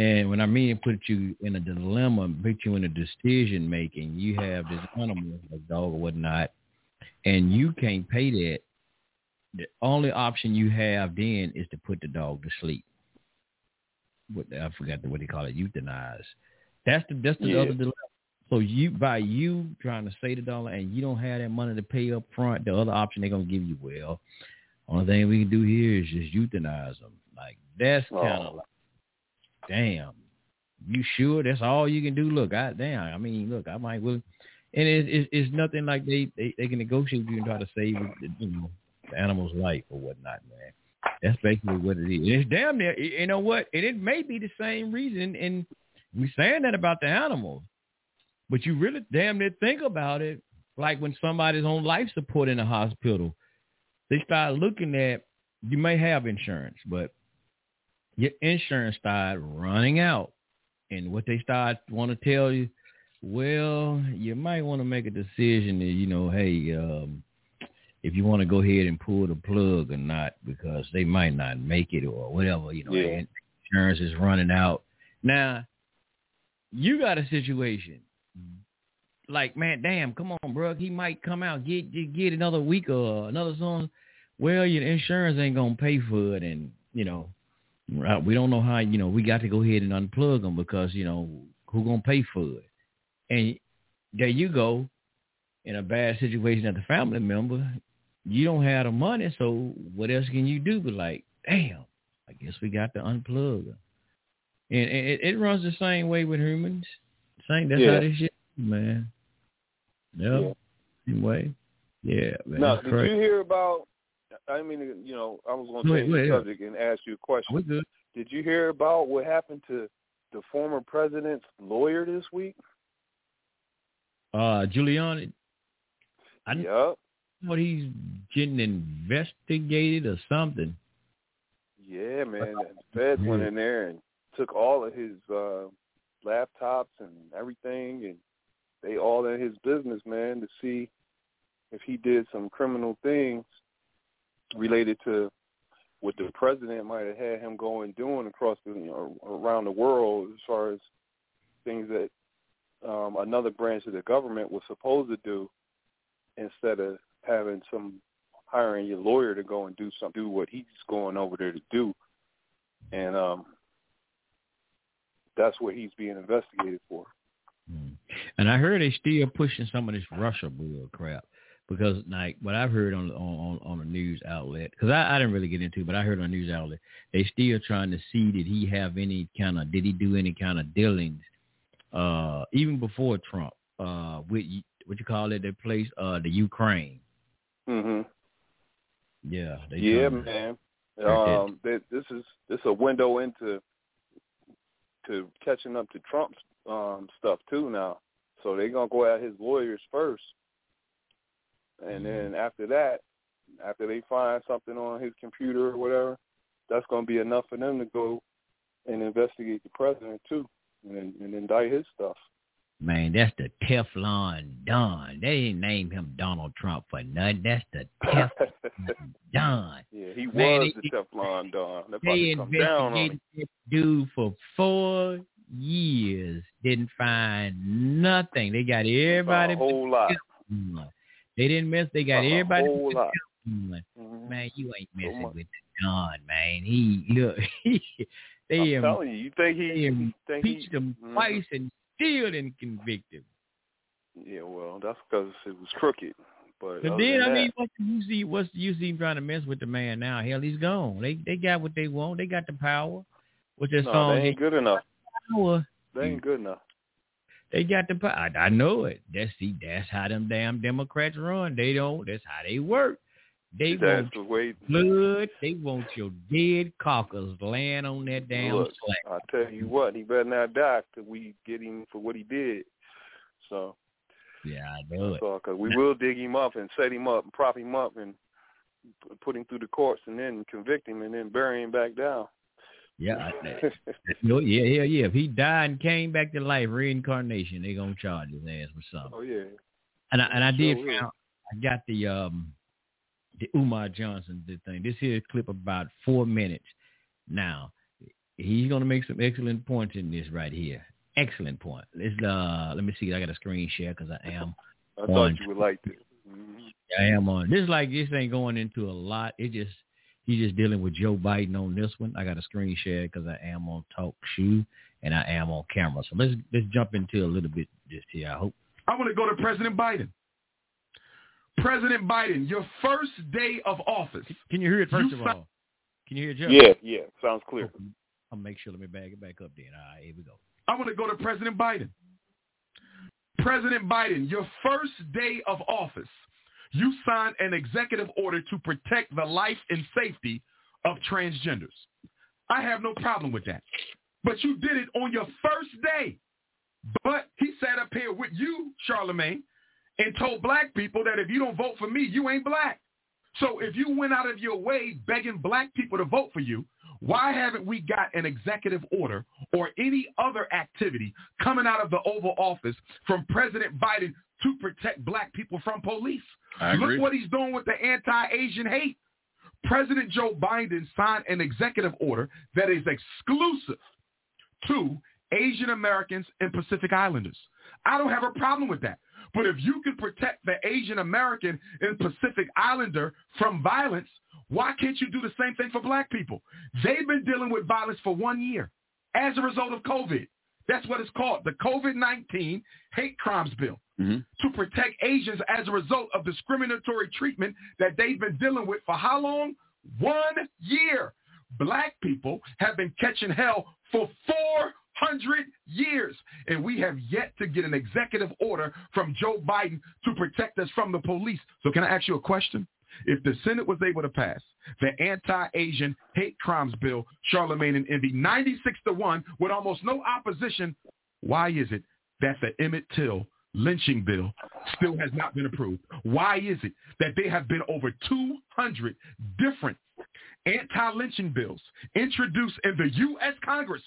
Speaker 5: and when I mean put you in a dilemma, put you in a decision making, you have this animal, a dog or whatnot, and you can't pay that. The only option you have then is to put the dog to sleep. What I forgot what they call it, euthanize. That's the that's the
Speaker 3: yeah.
Speaker 5: other dilemma. So you by you trying to save the dollar and you don't have that money to pay up front, the other option they're gonna give you, well, only thing we can do here is just euthanize them. Like that's kind of
Speaker 3: oh.
Speaker 5: like damn, you sure that's all you can do? Look, I damn, I mean, look, I might will, and it's it's, it's nothing like they, they they can negotiate with you and try to save you know the animal's life or whatnot, man. That's basically what it is. It's damn near, you know what? And it may be the same reason, and we saying that about the animals, but you really damn near think about it. Like when somebody's on life support in a hospital, they start looking at you may have insurance, but your insurance started running out. And what they start want to tell you, well, you might want to make a decision that, you know, hey, um, if you want to go ahead and pull the plug or not, because they might not make it or whatever, you know,
Speaker 3: yeah.
Speaker 5: insurance is running out. Now, you got a situation like, man, damn, come on, bro. He might come out, get get, get another week or another song. Well, your insurance ain't gonna pay for it, and you know, Uh, we don't know how, you know, we got to go ahead and unplug them because, you know, who going to pay for it? And there you go in a bad situation as a family member. You don't have the money, so what else can you do but like, damn, I guess we got to unplug them. And, and it, it runs the same way with humans. Same, that's
Speaker 3: yeah.
Speaker 5: how this shit, man. Yep.
Speaker 3: Yeah.
Speaker 5: Same way. Yeah, man.
Speaker 3: Now, did you hear about I mean, you know, I was going to change the subject and ask you a question. Did you hear about what happened to the former president's lawyer this week?
Speaker 5: Uh, Giuliani. I
Speaker 3: yep.
Speaker 5: What he's getting investigated or something.
Speaker 3: Yeah, man. The feds went in there and took all of his uh laptops and everything, and they all in his business, man, to see if he did some criminal things related to what the president might have had him going doing across the you know around the world as far as things that um, another branch of the government was supposed to do instead of having some hiring your lawyer to go and do some do what he's going over there to do. And um that's what he's being investigated for.
Speaker 5: Hmm. and i heard they still pushing some of this russia bull crap because like what I've heard on on on a news outlet, because I, I didn't really get into, it, but I heard on a news outlet they still trying to see did he have any kind of did he do any kind of dealings, uh, even before Trump, uh, with what you call it, that place, uh, the Ukraine.
Speaker 3: Mhm.
Speaker 5: Yeah.
Speaker 3: yeah, man. Um, they, this is this is a window into to catching up to Trump's um stuff too now. So they're gonna go at his lawyers first and mm-hmm. then after that, after they find something on his computer or whatever, that's going to be enough for them to go and investigate the president too, and, and indict his stuff.
Speaker 5: Man, that's the Teflon Don. They didn't name him Donald Trump for nothing. That's the Teflon Don.
Speaker 3: Yeah, he Man, was the Teflon Don.
Speaker 5: They investigated this dude for four years. Didn't find nothing. They got everybody.
Speaker 3: A whole lot.
Speaker 5: They didn't miss. They got
Speaker 3: a
Speaker 5: everybody. Mm-hmm. Man, you ain't messing with Don, man. He look. He, they
Speaker 3: I'm telling you, you think he, impeached
Speaker 5: him mm-hmm. twice and still didn't convict him.
Speaker 3: Yeah, well, that's because it was crooked. But,
Speaker 5: but then, I mean, what's the use? What's the use even trying to mess with the man now? Hell, he's gone. They they got what they want. They got the power. With this
Speaker 3: no,
Speaker 5: song,
Speaker 3: they ain't good enough.
Speaker 5: Power.
Speaker 3: They ain't good enough.
Speaker 5: They got the power. I, I know it. That's see, that's how them damn Democrats run. They don't. That's how they work. They
Speaker 3: That's
Speaker 5: want
Speaker 3: the way.
Speaker 5: blood. They want your dead carcass laying on that damn
Speaker 3: Look. I tell you what, he better not die till we get him for what he did. So.
Speaker 5: Yeah, I know it.
Speaker 3: Because we will dig him up and set him up and prop him up and put him through the courts and then convict him and then bury him back down.
Speaker 5: Yeah, no, yeah, yeah, yeah. If he died and came back to life, reincarnation, they gonna charge his ass for something.
Speaker 3: Oh yeah.
Speaker 5: And I and I did
Speaker 3: Sure
Speaker 5: found I got the um the Umar Johnson thing. This here clip about four minutes. Now he's gonna make some excellent points in this right here. Excellent point. Let's uh let me see. I got a screen share because I am.
Speaker 3: I thought you would like it. Mm-hmm.
Speaker 5: I am on. This like this ain't going into a lot. It just he's just dealing with Joe Biden on this one. I got a screen share because I am on talk shoe and I am on camera. So let's let's jump into a little bit just here. I hope.
Speaker 6: I want to go to President Biden. President Biden, your first day of office.
Speaker 5: Can you hear it first you of all? Can you hear Joe?
Speaker 3: Yeah, yeah, sounds clear.
Speaker 5: Okay. I'll make sure. Let me bag it back up then. All right, here we go.
Speaker 6: I want to go to President Biden. President Biden, your first day of office, you signed an executive order to protect the life and safety of transgenders. I have no problem with that. But you did it on your first day. But he sat up here with you, Charlemagne, and told black people that if you don't vote for me, you ain't black. So if you went out of your way begging black people to vote for you, why haven't we got an executive order or any other activity coming out of the Oval Office from President Biden to protect black people from police? Look what he's doing with the anti-Asian hate. President Joe Biden signed an executive order that is exclusive to Asian Americans and Pacific Islanders. I don't have a problem with that. But if you can protect the Asian American and Pacific Islander from violence, why can't you do the same thing for black people? They've been dealing with violence for one year as a result of COVID. That's what it's called, the COVID-19 hate crimes bill
Speaker 7: mm-hmm.
Speaker 6: to protect Asians as a result of discriminatory treatment that they've been dealing with for how long? One year. Black people have been catching hell for four hundred years. And we have yet to get an executive order from Joe Biden to protect us from the police. So can I ask you a question? If the Senate was able to pass the anti-Asian hate crimes bill, Charlemagne and Envy, 96 to 1 with almost no opposition, why is it that the Emmett Till lynching bill still has not been approved? Why is it that there have been over 200 different anti-lynching bills introduced in the U.S. Congress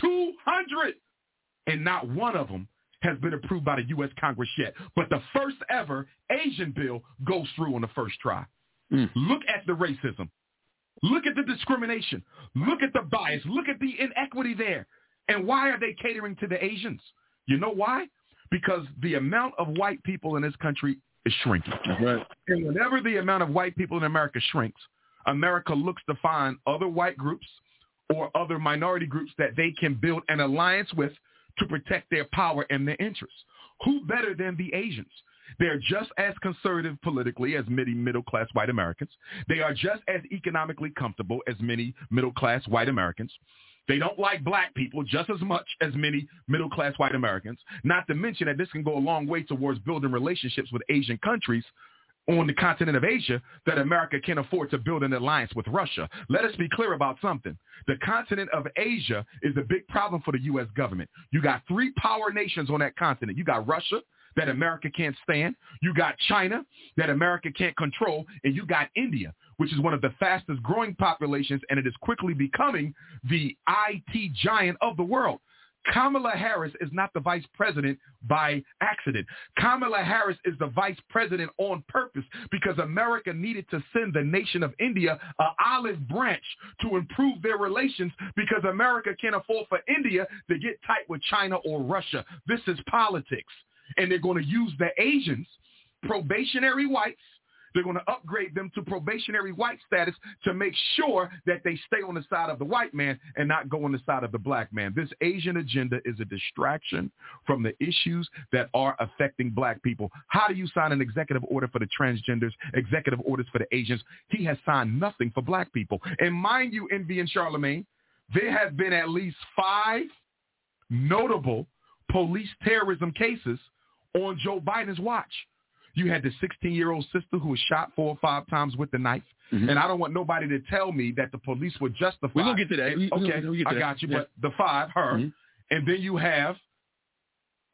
Speaker 6: 200. And not one of them has been approved by the U.S. Congress yet. But the first ever Asian bill goes through on the first try.
Speaker 7: Mm.
Speaker 6: Look at the racism. Look at the discrimination. Look at the bias. Look at the inequity there. And why are they catering to the Asians? You know why? Because the amount of white people in this country is shrinking.
Speaker 7: Right.
Speaker 6: And whenever the amount of white people in America shrinks, America looks to find other white groups or other minority groups that they can build an alliance with to protect their power and their interests. Who better than the Asians? They're just as conservative politically as many middle-class white Americans. They are just as economically comfortable as many middle-class white Americans. They don't like black people just as much as many middle-class white Americans. Not to mention that this can go a long way towards building relationships with Asian countries on the continent of Asia that America can afford to build an alliance with Russia. Let us be clear about something. The continent of Asia is a big problem for the U.S. government. You got three power nations on that continent. You got Russia, that America can't stand. You got China that America can't control. And you got India, which is one of the fastest growing populations, and it is quickly becoming the IT giant of the world. Kamala Harris is not the vice president by accident. Kamala Harris is the vice president on purpose because America needed to send the nation of India an olive branch to improve their relations because America can't afford for India to get tight with China or Russia. This is politics. And they're going to use the Asians, probationary whites, they're going to upgrade them to probationary white status to make sure that they stay on the side of the white man and not go on the side of the black man. This Asian agenda is a distraction from the issues that are affecting black people. How do you sign an executive order for the transgenders, executive orders for the Asians? He has signed nothing for black people. And mind you, Envy and Charlemagne, there have been at least five notable police terrorism cases on Joe Biden's watch. You had the 16-year-old sister who was shot four or five times with the knife. Mm-hmm. And I don't want nobody to tell me that the police were justified.
Speaker 7: We're going to get to that.
Speaker 6: And, okay,
Speaker 7: to
Speaker 6: I
Speaker 7: that.
Speaker 6: got you. Yeah. But the five, her. Mm-hmm. And then you have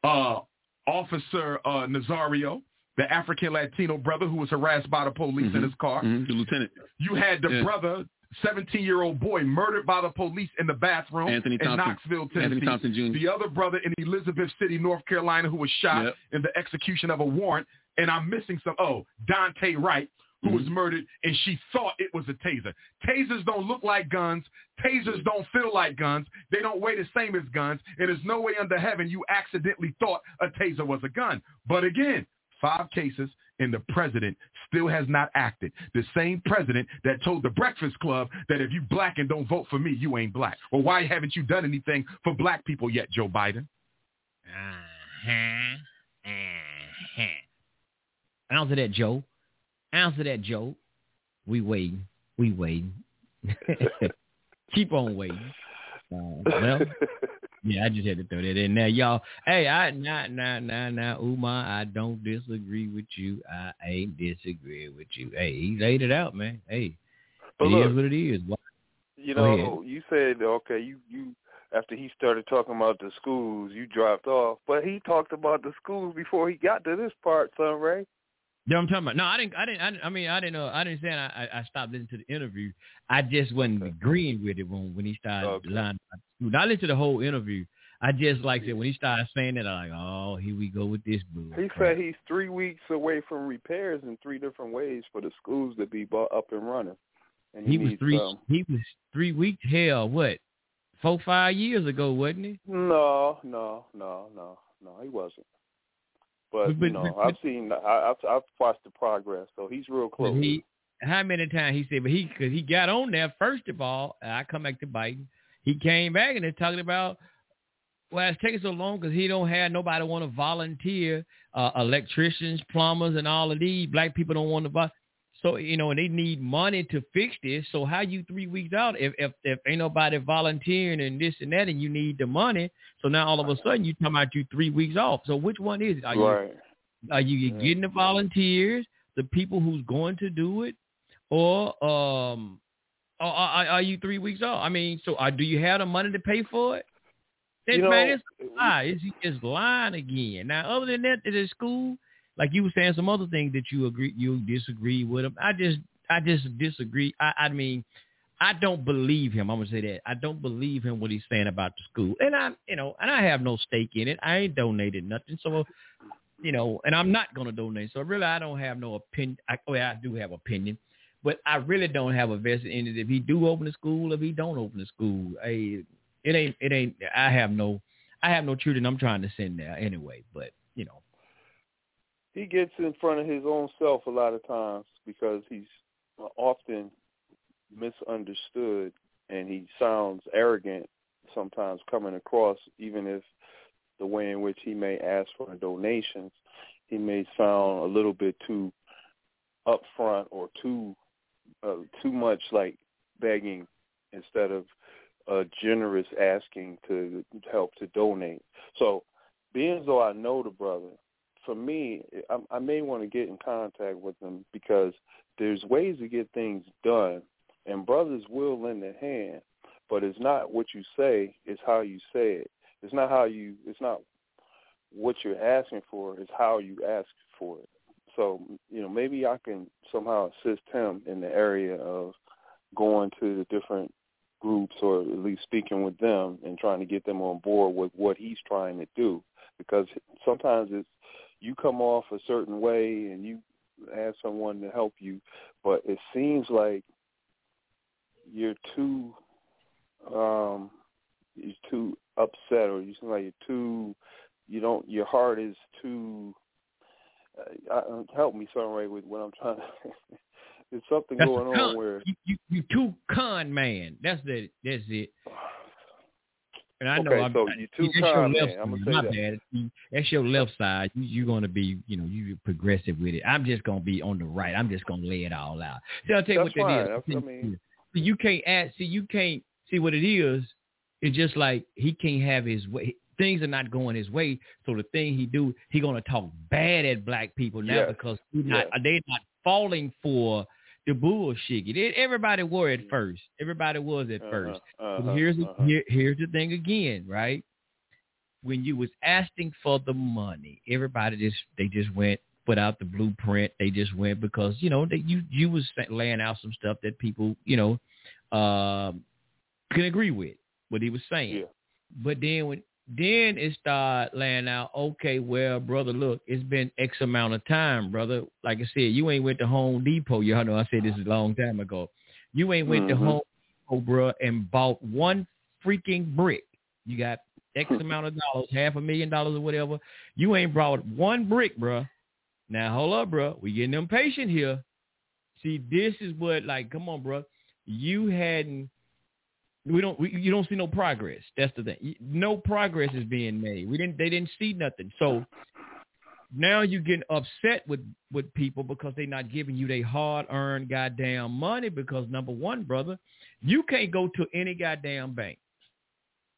Speaker 6: uh, Officer uh, Nazario, the African Latino brother who was harassed by the police
Speaker 7: mm-hmm.
Speaker 6: in his car.
Speaker 7: The lieutenant.
Speaker 6: You had the
Speaker 7: yeah.
Speaker 6: brother 17-year-old boy murdered by the police in the bathroom
Speaker 7: Anthony
Speaker 6: in Knoxville, Tennessee.
Speaker 7: Anthony Thompson Jr.
Speaker 6: The other brother in Elizabeth City, North Carolina, who was shot
Speaker 7: yep.
Speaker 6: in the execution of a warrant. And I'm missing some. Oh, Daunte Wright, who
Speaker 7: mm-hmm.
Speaker 6: was murdered, and she thought it was a taser. Tasers don't look like guns. Tasers don't feel like guns. They don't weigh the same as guns. And there's no way under heaven you accidentally thought a taser was a gun. But again, five cases, and the president still has not acted. The same president that told the Breakfast Club that if you black and don't vote for me, you ain't black. Well, why haven't you done anything for black people yet, Joe Biden?
Speaker 5: Uh-huh. Uh-huh. Answer that, Joe. Answer that, Joe. We waiting. We waiting. Keep on waiting. Uh, well, yeah, I just had to throw that in there, y'all. Hey, I nah nah nah nah Umar, I don't disagree with you. I ain't disagree with you. Hey, he laid it out, man. Hey,
Speaker 3: but
Speaker 5: it
Speaker 3: look,
Speaker 5: is what it is.
Speaker 3: You know, you said okay, you you after he started talking about the schools, you dropped off, but he talked about the schools before he got to this part, Sunray.
Speaker 5: Yeah, I'm talking about. No, I didn't. I didn't. I, I mean, I didn't know. I didn't say I, I stopped listening to the interview. I just wasn't agreeing with it when when he started
Speaker 3: okay.
Speaker 5: lying. I listened to the whole interview. I just like said when he started saying that, I'm like, oh, here we go with this boo.
Speaker 3: He said he's three weeks away from repairs in three different ways for the schools to be up and running. And he,
Speaker 5: he was
Speaker 3: needs,
Speaker 5: three.
Speaker 3: Um,
Speaker 5: he was three weeks. Hell, what? Four, five years ago, wasn't he?
Speaker 3: No, no, no, no, no. He wasn't. But, but you know, but, I've seen, I, I've, I've watched the progress, so he's real close.
Speaker 5: He, how many times he said, but he, because he got on there first of all. I come back to Biden. He came back and they're talking about, well, it's taking so long because he don't have nobody want to volunteer, uh, electricians, plumbers, and all of these black people don't want to volunteer. So you know, and they need money to fix this. So how you three weeks out if if if ain't nobody volunteering and this and that, and you need the money? So now all of a sudden you talking about you three weeks off. So which one is it? Are
Speaker 3: right.
Speaker 5: you are you getting the volunteers, the people who's going to do it, or um, or are, are you three weeks off? I mean, so uh, do you have the money to pay for it? That
Speaker 3: you know,
Speaker 5: man, it's a lie. It's, it's lying again. Now, other than that, is it school like you were saying some other things that you agree you disagree with him. I just I just disagree. I, I mean, I don't believe him. I'm gonna say that. I don't believe him what he's saying about the school. And I you know, and I have no stake in it. I ain't donated nothing. So you know, and I'm not gonna donate. So really I don't have no opinion I well, I do have opinion. But I really don't have a vested in it. If he do open the school, if he don't open the school, hey, it ain't it ain't I have no I have no children I'm trying to send there anyway. But, you know,
Speaker 3: he gets in front of his own self a lot of times because he's often misunderstood and he sounds arrogant sometimes coming across even if the way in which he may ask for donations he may sound a little bit too upfront or too uh, too much like begging instead of uh, generous asking to help to donate. So being though I know the brother for me, I, I may want to get in contact with them because there's ways to get things done, and brothers will lend a hand, but it's not what you say; it's how you say it. It's not how you. It's not what you're asking for it's how you ask for it. So, you know, maybe I can somehow assist him in the area of going to the different groups or at least speaking with them and trying to get them on board with what he's trying to do. Because sometimes it's you come off a certain way and you ask someone to help you, but it seems like you're too um you're too upset or you seem like you're too you don't your heart is too uh, help me Sunray with what I'm trying to there's something
Speaker 5: that's
Speaker 3: going on where
Speaker 5: you, you you too con man. That's the that's it and I know
Speaker 3: okay,
Speaker 5: I'm,
Speaker 3: so you too
Speaker 5: that's your left
Speaker 3: man.
Speaker 5: Side. My
Speaker 3: that.
Speaker 5: bad. That's your left side. You, you're gonna be, you know, you progressive with it. I'm just gonna be on the right. I'm just gonna lay it all out. See, I'll tell you
Speaker 3: That's
Speaker 5: what
Speaker 3: fine.
Speaker 5: that is.
Speaker 3: I mean-
Speaker 5: See, you can't add. See, you can't see what it is. It's just like he can't have his way. Things are not going his way. So the thing he do, he gonna talk bad at black people now because not, they're not falling for the bullshit. It- Everybody wore it first. Everybody was at
Speaker 3: Uh-huh,
Speaker 5: first.
Speaker 3: uh-huh,
Speaker 5: here's the,
Speaker 3: uh-huh.
Speaker 5: here, here's the thing again, right? When you was asking for the money, everybody just they just went without the blueprint. They just went because you know that you you was laying out some stuff that people you know um, can agree with what he was saying.
Speaker 3: Yeah.
Speaker 5: But then when then it started laying out, okay, well, brother, look, it's been X amount of time, brother. Like I said, you ain't went to Home Depot. Y'all know I said this a long time ago. You ain't went to
Speaker 3: Mhm.
Speaker 5: Home Depot, bruh, and bought one freaking brick. You got X
Speaker 3: Hmm.
Speaker 5: amount of dollars, half a million dollars or whatever. You ain't brought one brick, bruh. Now hold up, bruh. We getting impatient here. See, this is what like, come on, bruh. You hadn't. We don't. We, you don't see no progress. That's the thing. No progress is being made. We didn't. They didn't see nothing. So now you getting upset with with people because they not giving you their hard earned goddamn money. Because number one, brother, you can't go to any goddamn bank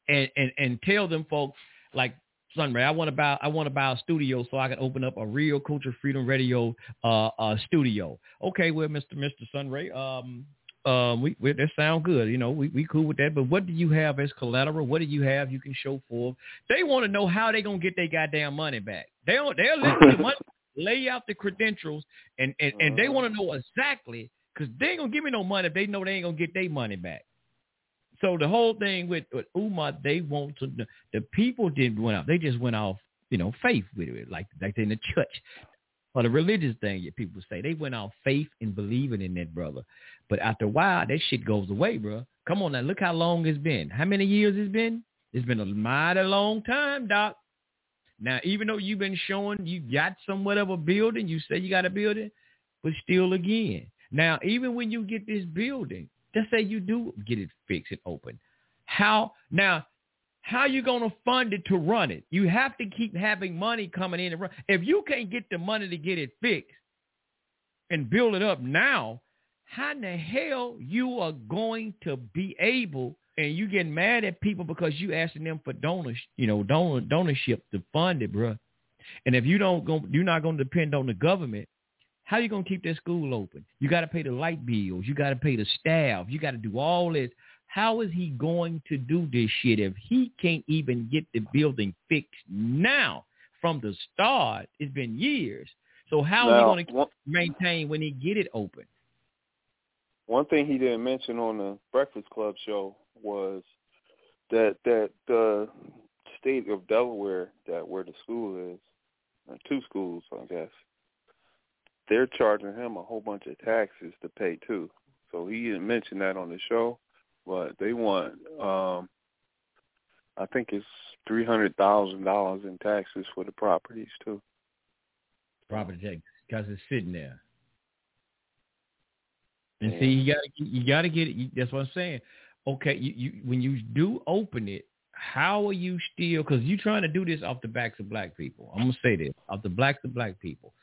Speaker 5: and and and tell them folks like Sunray, I want to buy I want to buy a studio so I can open up a real Culture Freedom Radio uh uh studio. Okay, well, Mr. Mr. Sunray, um um we, we that sound good, you know, we we cool with that. But what do you have as collateral? What do you have you can show for? They want to know how they gonna get their goddamn money back. They don't They're the money lay out the credentials and and, and they want to know exactly because they ain't gonna give me no money if they know they ain't gonna get their money back. So the whole thing with, with Umar, they want to. The people didn't went out. They just went off, you know, faith with it, like like in the church or the religious thing that people say. They went off faith and believing in that brother. But after a while, that shit goes away, bro. Come on now, look how long it's been. How many years it's been? It's been a mighty long time, doc. Now, even though you've been showing you got somewhat of a building, you say you got a building, but still again. Now, even when you get this building, let's say you do get it fixed and open. How now? How you gonna fund it to run it? You have to keep having money coming in and run. If you can't get the money to get it fixed and build it up now, how in the hell you are going to be able? And you getting mad at people because you asking them for donors, you know, donor donorship to fund it, bruh. And if you don't go, you're not going to depend on the government. How you gonna keep that school open? You got to pay the light bills. You got to pay the staff. You got to do all this. How is he going to do this shit if he can't even get the building fixed now from the start? It's been years. So how
Speaker 3: Now,
Speaker 5: are you going to maintain when he get it open?
Speaker 3: One thing he didn't mention on the Breakfast Club show was that that the state of Delaware, that where the school is, uh, two schools, I guess, they're charging him a whole bunch of taxes to pay too. So he didn't mention that on the show, but they want, um I think it's three hundred thousand dollars in taxes for the properties too.
Speaker 5: Property tax because it's sitting there. And
Speaker 3: Yeah.
Speaker 5: see, you got to you got to get it. That's what I'm saying. Okay, you, you when you do open it, how are you still? Because you're trying to do this off the backs of black people. I'm gonna say this off the backs of black people,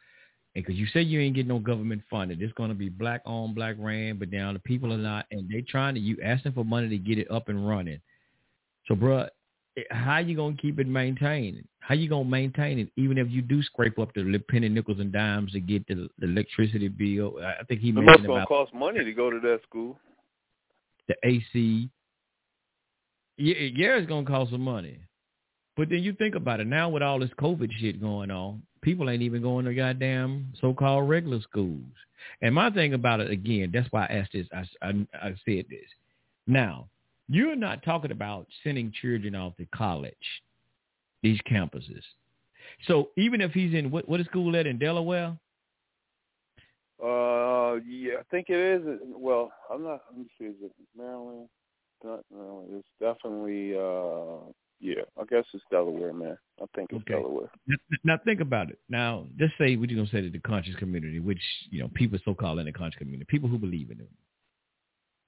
Speaker 5: because you say you ain't getting no government funding, it's gonna be black on, black ran, but now the people are not, and they trying to you asking for money to get it up and running. So, bruh, how you gonna keep it maintained? How you gonna maintain it, even if you do scrape up the penny nickels and dimes to get the, the electricity bill? I think he
Speaker 3: It must
Speaker 5: mentioned
Speaker 3: gonna
Speaker 5: about
Speaker 3: cost money to go to that school.
Speaker 5: the AC. Yeah, yeah, it's gonna cost some money. But then you think about it now with all this COVID shit going on, people ain't even going to goddamn so-called regular schools. And my thing about it again, that's why I asked this. I, I, I said this. Now, you're not talking about sending children off to college, these campuses. So even if he's in what what is school at in Delaware?
Speaker 3: Uh, yeah, I think it is. Well, I'm not. Let me see. Is it Maryland? Not Maryland. It's definitely. uh Yeah, I guess it's Delaware, man. I think it's okay. Delaware.
Speaker 5: Now think about it. Now, just say we're going to say that the conscious community, which you know people so called in the conscious community, people who believe in it.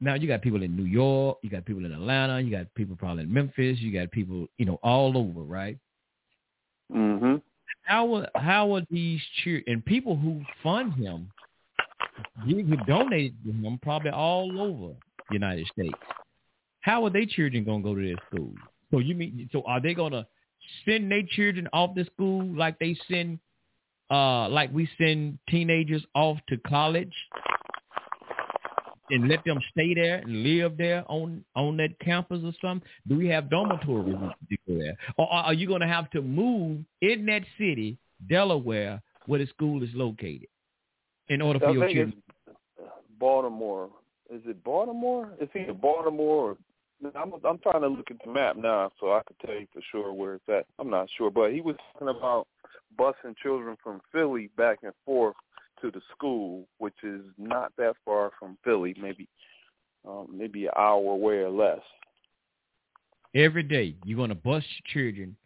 Speaker 5: Now you got people in New York, you got people in Atlanta, you got people probably in Memphis, you got people, you know, all over, right?
Speaker 3: Mm Mhm.
Speaker 5: How are how are these cheer and people who fund him, who donate to him, probably all over the United States? How are they children gonna go to their school? So you mean so are they gonna send their children off to school like they send uh like we send teenagers off to college and let them stay there and live there on on that campus or something? Do we have dormitories there, or are you going to have to move in that city, Delaware, where the school is located, in order for I your children?
Speaker 3: Baltimore. Is it Baltimore? It's either Baltimore or I'm I'm trying to look at the map now, so I could tell you for sure where it's at. I'm not sure, but he was talking about busing children from Philly back and forth to the school, which is not that far from Philly, maybe um, maybe an hour away or less.
Speaker 5: Every day you're gonna bus your children.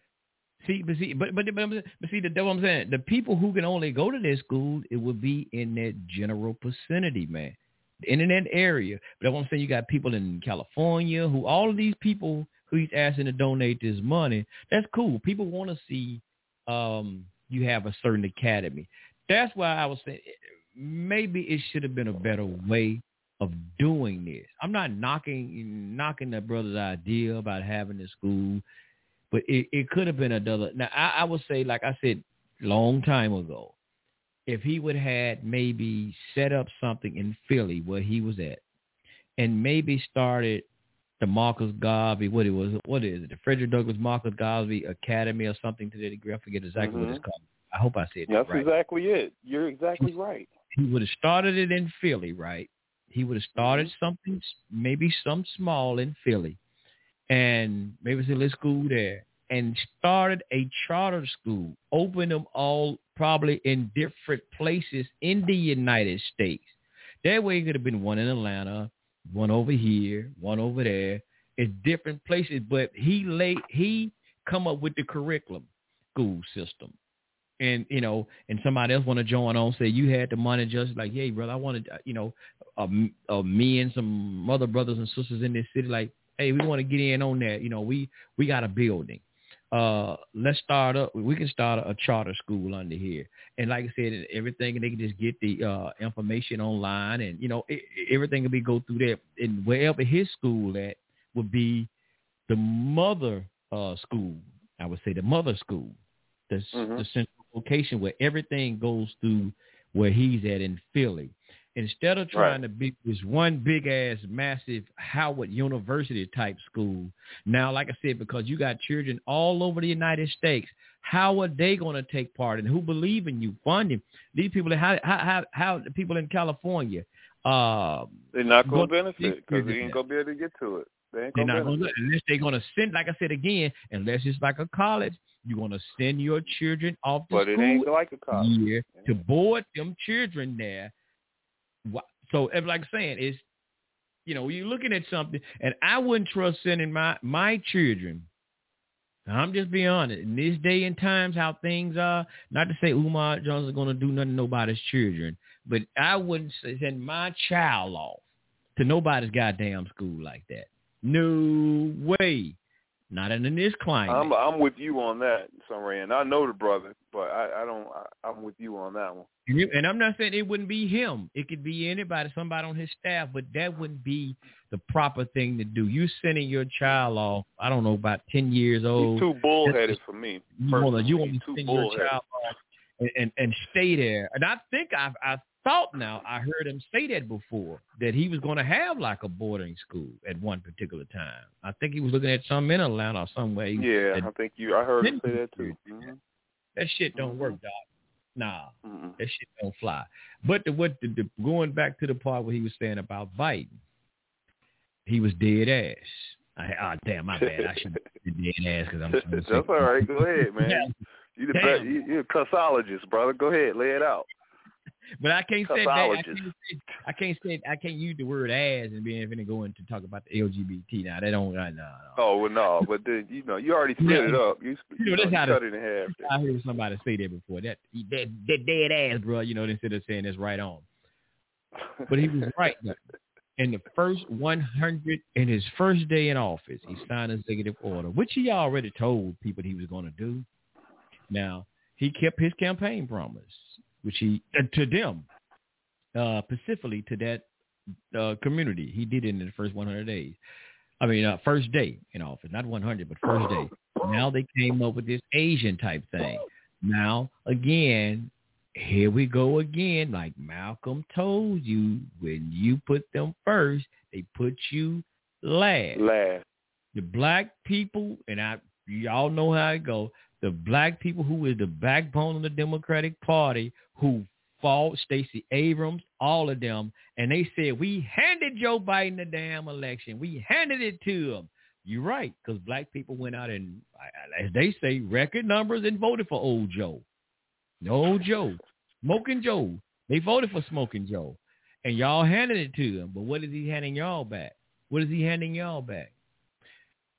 Speaker 5: See, but see, but but but, but see, the what I'm saying. The people who can only go to their school, it would be in that general vicinity, man, in that area. But I'm saying, you got people in California who all of these people who he's asking to donate this money. That's cool. People want to see um, you have a certain academy that's why I was saying maybe it should have been a better way of doing this. I'm not knocking knocking that brother's idea about having a school, but it, it could have been another. Now I, I would say, like I said, long time ago, if he would had maybe set up something in Philly where he was at, and maybe started the Marcus Garvey, what it was, what is it, the Frederick Douglass Marcus Garvey Academy or something to that degree. I forget exactly mm-hmm. what it's mm-hmm. called. I hope I said
Speaker 3: That's
Speaker 5: that right.
Speaker 3: That's exactly it. You're exactly right.
Speaker 5: He would have started it in Philly, right? He would have started mm-hmm. something, maybe some small in Philly, and maybe say let's go there, and started a charter school, opened them all probably in different places in the United States. That way, it could have been one in Atlanta, one over here, one over there. It's different places, but he lay he come up with the curriculum school system and you know, and somebody else want to join on, say you had the money, just like, hey, brother, I wanted, uh, you know, uh, uh, me and some other brothers and sisters in this city, like, hey, we want to get in on that. You know, we we got a building. Uh, let's start up. We can start a, a charter school under here, and like I said, everything and they can just get the uh, information online, and you know, it, everything can be go through there. And wherever his school at would be the mother uh, school. I would say the mother school, the, mm-hmm. the central location where everything goes through where he's at in Philly. Instead of trying right. to be this one big ass massive Howard University type school, now like I said, because you got children all over the United States, how are they going to take part and who believe in you, funding these people? How how how, how the people in California? Uh,
Speaker 3: They're not going to benefit because they ain't going to be able to get to it. They ain't gonna
Speaker 5: not going to unless they're going to send, like I said again, unless it's like a college you're going to send your children off to
Speaker 3: but
Speaker 5: school
Speaker 3: it ain't like a college.
Speaker 5: year to board them children there. So, like saying, is you know, you're looking at something, and I wouldn't trust sending my my children. I'm just being honest. In this day and times, how things are, not to say Umar Jones is going to do nothing to nobody's children, but I wouldn't send my child off to nobody's goddamn school like that. No way. Not in this climate.
Speaker 3: I'm I'm with you on that, Sunray, and I know the brother, but I, I don't. I, I'm with you on that one.
Speaker 5: And you, and I'm not saying it wouldn't be him. It could be anybody, somebody on his staff, but that wouldn't be the proper thing to do. You sending your child off, I don't know, about ten years old.
Speaker 3: He's too bullheaded for me.
Speaker 5: You want to you want to send your child off and, and and stay there. And I think I I thought now, I heard him say that before, that he was going to have like a boarding school at one particular time. I think he was looking at some in Atlanta or somewhere.
Speaker 3: Yeah, I think you. I heard him say that too. Mm-hmm.
Speaker 5: That shit don't mm-hmm. work, dog. Nah, mm-hmm. that shit don't fly. But the, what the, the, going back to the part where he was saying about Biden, he was dead ass. I, oh, damn, my bad. I should be dead ass because I'm.
Speaker 3: That's all right. Go ahead, man. You the best, you, you're a cussologist, brother. Go ahead, lay it out.
Speaker 5: But I can't say that. I can't say, I can't say I can't use the word "ass" and being finna go into talk about the LGBT. Now they don't. Uh, no, no.
Speaker 3: Oh well, no. But then you know you already split it up. You, you, you know, know, cut it in half.
Speaker 5: I heard somebody say that before. That that that dead ass, bro. You know, instead of saying that's right on. But he was right. in the first 100, in his first day in office, he signed an executive order, which he already told people he was going to do. Now, he kept his campaign promise, which he, uh, to them, uh, specifically to that uh, community. He did it in the first 100 days. I mean, uh, first day in office, not 100, but first day. Now they came up with this Asian type thing. Now, again, here we go again. Like Malcolm told you, when you put them first, they put you last.
Speaker 3: Last.
Speaker 5: The black people, and I, y'all know how it go. The black people who is the backbone of the Democratic Party, who fought Stacey Abrams, all of them, and they said we handed Joe Biden the damn election. We handed it to him. You're right, because black people went out and, as they say, record numbers and voted for old Joe. No Joe. Smoking Joe. They voted for Smoking Joe. And y'all handed it to him. But what is he handing y'all back? What is he handing y'all back?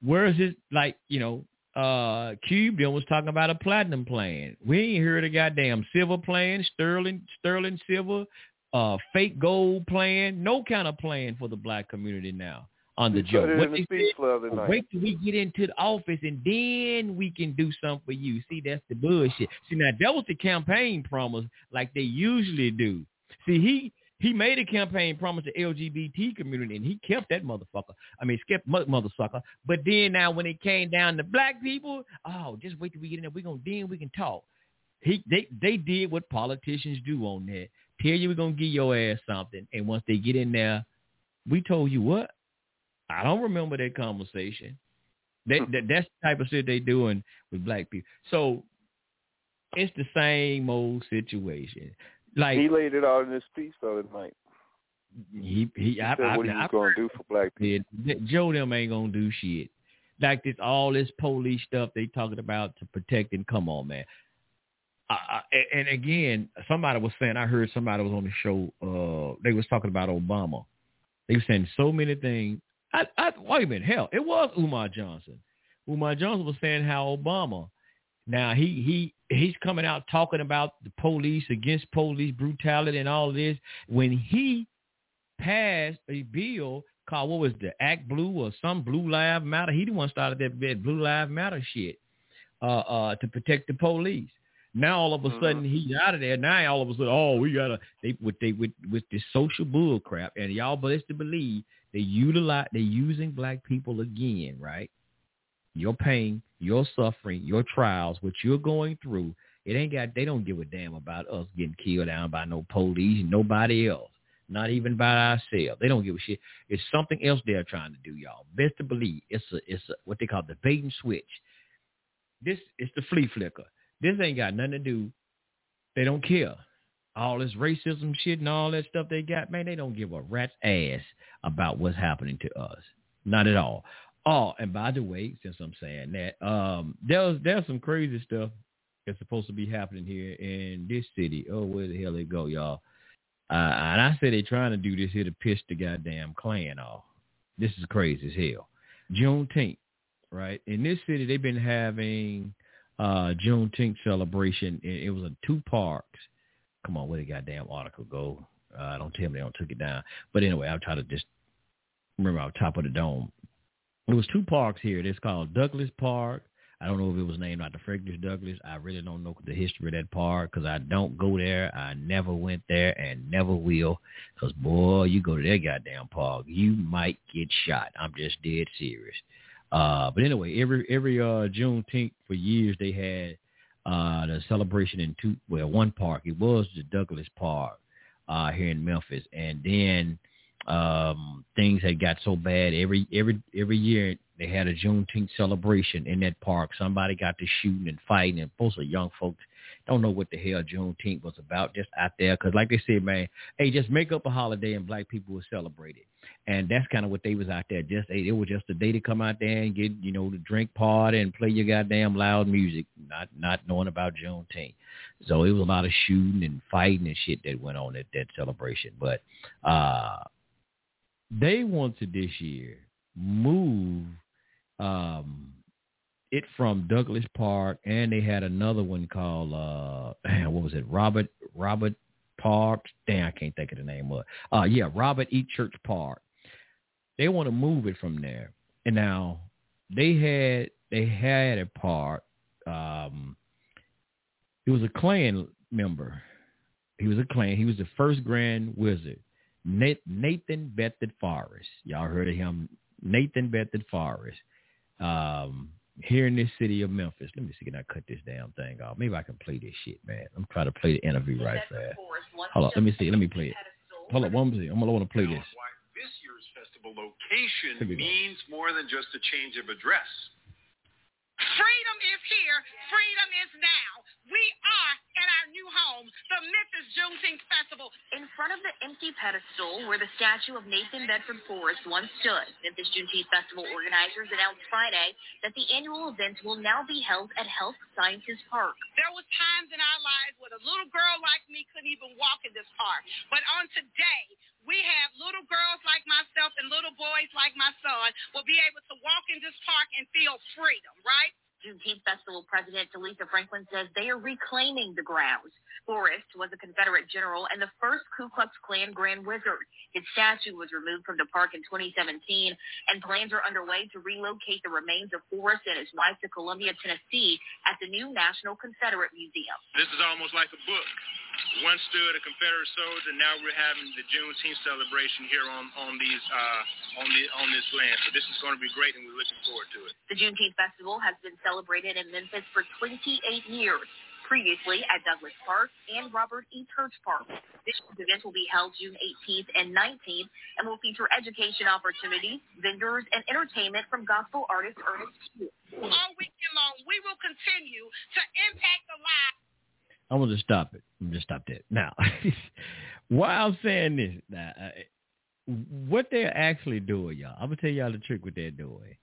Speaker 5: Where is his, like, you know, uh, Cube then was talking about a platinum plan. We ain't heard a goddamn silver plan, sterling, sterling silver, uh, fake gold plan, no kind of plan for the black community now on the joke.
Speaker 3: What they said,
Speaker 5: wait till we get into the office and then we can do something for you. See, that's the bullshit. See, now that was the campaign promise like they usually do. See, he he made a campaign promise to LGBT community and he kept that motherfucker. I mean, kept mother sucker. But then now when it came down to black people, oh, just wait till we get in there. We're gonna then we can talk. He they they did what politicians do on that. Tell you we're gonna give your ass something, and once they get in there, we told you what I don't remember that conversation. That, that that's the type of shit they doing with black people. So it's the same old situation. Like
Speaker 3: he laid it out in his piece the other night.
Speaker 5: He he,
Speaker 3: he
Speaker 5: I,
Speaker 3: said
Speaker 5: I,
Speaker 3: what
Speaker 5: I,
Speaker 3: he's gonna do for black people.
Speaker 5: Joe them ain't gonna do shit. Like this all this police stuff they talking about to protect and come on man. I, and again, somebody was saying I heard somebody was on the show. Uh, they was talking about Obama. They were saying so many things I, I, wait a minute. Hell, it was Umar Johnson. Umar Johnson was saying how Obama. Now he he he's coming out talking about the police against police brutality and all this when he passed a bill called what was the Act Blue or some Blue Lives Matter. He the one started that bit Blue Lives Matter shit uh, uh, to protect the police. Now all of a mm-hmm. sudden he's out of there. Now all of a sudden, oh, we gotta they with they with with this social bull crap, and y'all blessed to believe they utilize they're using black people again, right? Your pain, your suffering, your trials, what you're going through, it ain't got they don't give a damn about us getting killed down by no police, nobody else. Not even by ourselves. They don't give a shit. It's something else they're trying to do, y'all. Best to believe it's a it's a, what they call the bait and switch. This is the flea flicker. This ain't got nothing to do. They don't care. All this racism shit and all that stuff they got, man, they don't give a rat's ass about what's happening to us. Not at all. Oh, and by the way, since I'm saying that, um, there's there's some crazy stuff that's supposed to be happening here in this city. Oh, where the hell it go, y'all? Uh, and I said they're trying to do this here to piss the goddamn Klan off. This is crazy as hell. Juneteenth, right? In this city, they've been having uh, Juneteenth celebration. It, it was in two parks. Come on, where the goddamn article go? Uh, don't tell me they don't took it down. But anyway, I'll try to just remember on top of the dome. There was two parks here. It's called Douglas Park. I don't know if it was named after Frederick Douglass. I really don't know the history of that park because I don't go there. I never went there and never will. Because, boy, you go to that goddamn park, you might get shot. I'm just dead serious. Uh, but anyway, every every uh, Juneteenth for years they had uh, the celebration in two, well, one park. It was the Douglas Park. uh, here in Memphis. And then um, things had got so bad every every every year they had a Juneteenth celebration in that park. Somebody got to shooting and fighting, and most of young folks don't know what the hell Juneteenth was about, just out there. Because like they said, man, hey, just make up a holiday and black people will celebrate it. And that's kind of what they was out there. Just hey, it was just a day to come out there and get, you know, to drink party and play your goddamn loud music, not not knowing about Juneteenth. So it was a lot of shooting and fighting and shit that went on at that celebration. But uh they wanted this year move um it from Douglas Park, and they had another one called uh, what was it? Robert Robert Park. Damn, I can't think of the name of it. Uh, yeah, Robert E. Church Park. They want to move it from there, and now they had they had a park. Um, he was a Klan member. He was a Klan. He was the first Grand Wizard, Nathan Bedford Forrest. Y'all heard of him, Nathan Bedford Forrest. Um, here in this city of Memphis. Let me see, can I cut this damn thing off? Maybe I can play this shit, man. I'm trying to play the interview right fast. Hold on, let me see. Let me play it. Hold on, one minute. I'm gonna want to play this.
Speaker 7: Why this year's festival location means more than just a change of address.
Speaker 8: Freedom is here. Freedom is now. We are at our new home, the Memphis Juneteenth Festival.
Speaker 9: In front of the empty pedestal where the statue of Nathan Bedford Forrest once stood, Memphis Juneteenth Festival organizers announced Friday that the annual event will now be held at Health Sciences Park.
Speaker 8: There was times in our lives where a little girl like me couldn't even walk in this park. But on today, we have little girls like myself and little boys like my son will be able to walk in this park and feel freedom, right?
Speaker 9: Juneteenth Festival President Telisa Franklin says they are reclaiming the grounds. Forrest was a Confederate general and the first Ku Klux Klan Grand Wizard. His statue was removed from the park in 2017, and plans are underway to relocate the remains of Forrest and his wife to Columbia, Tennessee, at the new National Confederate Museum.
Speaker 7: This is almost like a book. Once stood a Confederate soldier, and now we're having the Juneteenth celebration here on on these uh, on the on this land. So this is going to be great, and we're looking forward to it.
Speaker 9: The Juneteenth festival has been celebrated in Memphis for 28 years previously at Douglas Park and Robert E. Church Park. This event will be held June 18th and 19th and will feature education opportunities, vendors, and entertainment from gospel artist Ernest Pugh.
Speaker 8: All weekend long, we will continue to impact the lives.
Speaker 5: I'm going to stop it. I'm to stop that. Now, while I'm saying this, now, uh, what they're actually doing, y'all, I'm to tell y'all the trick what they're doing.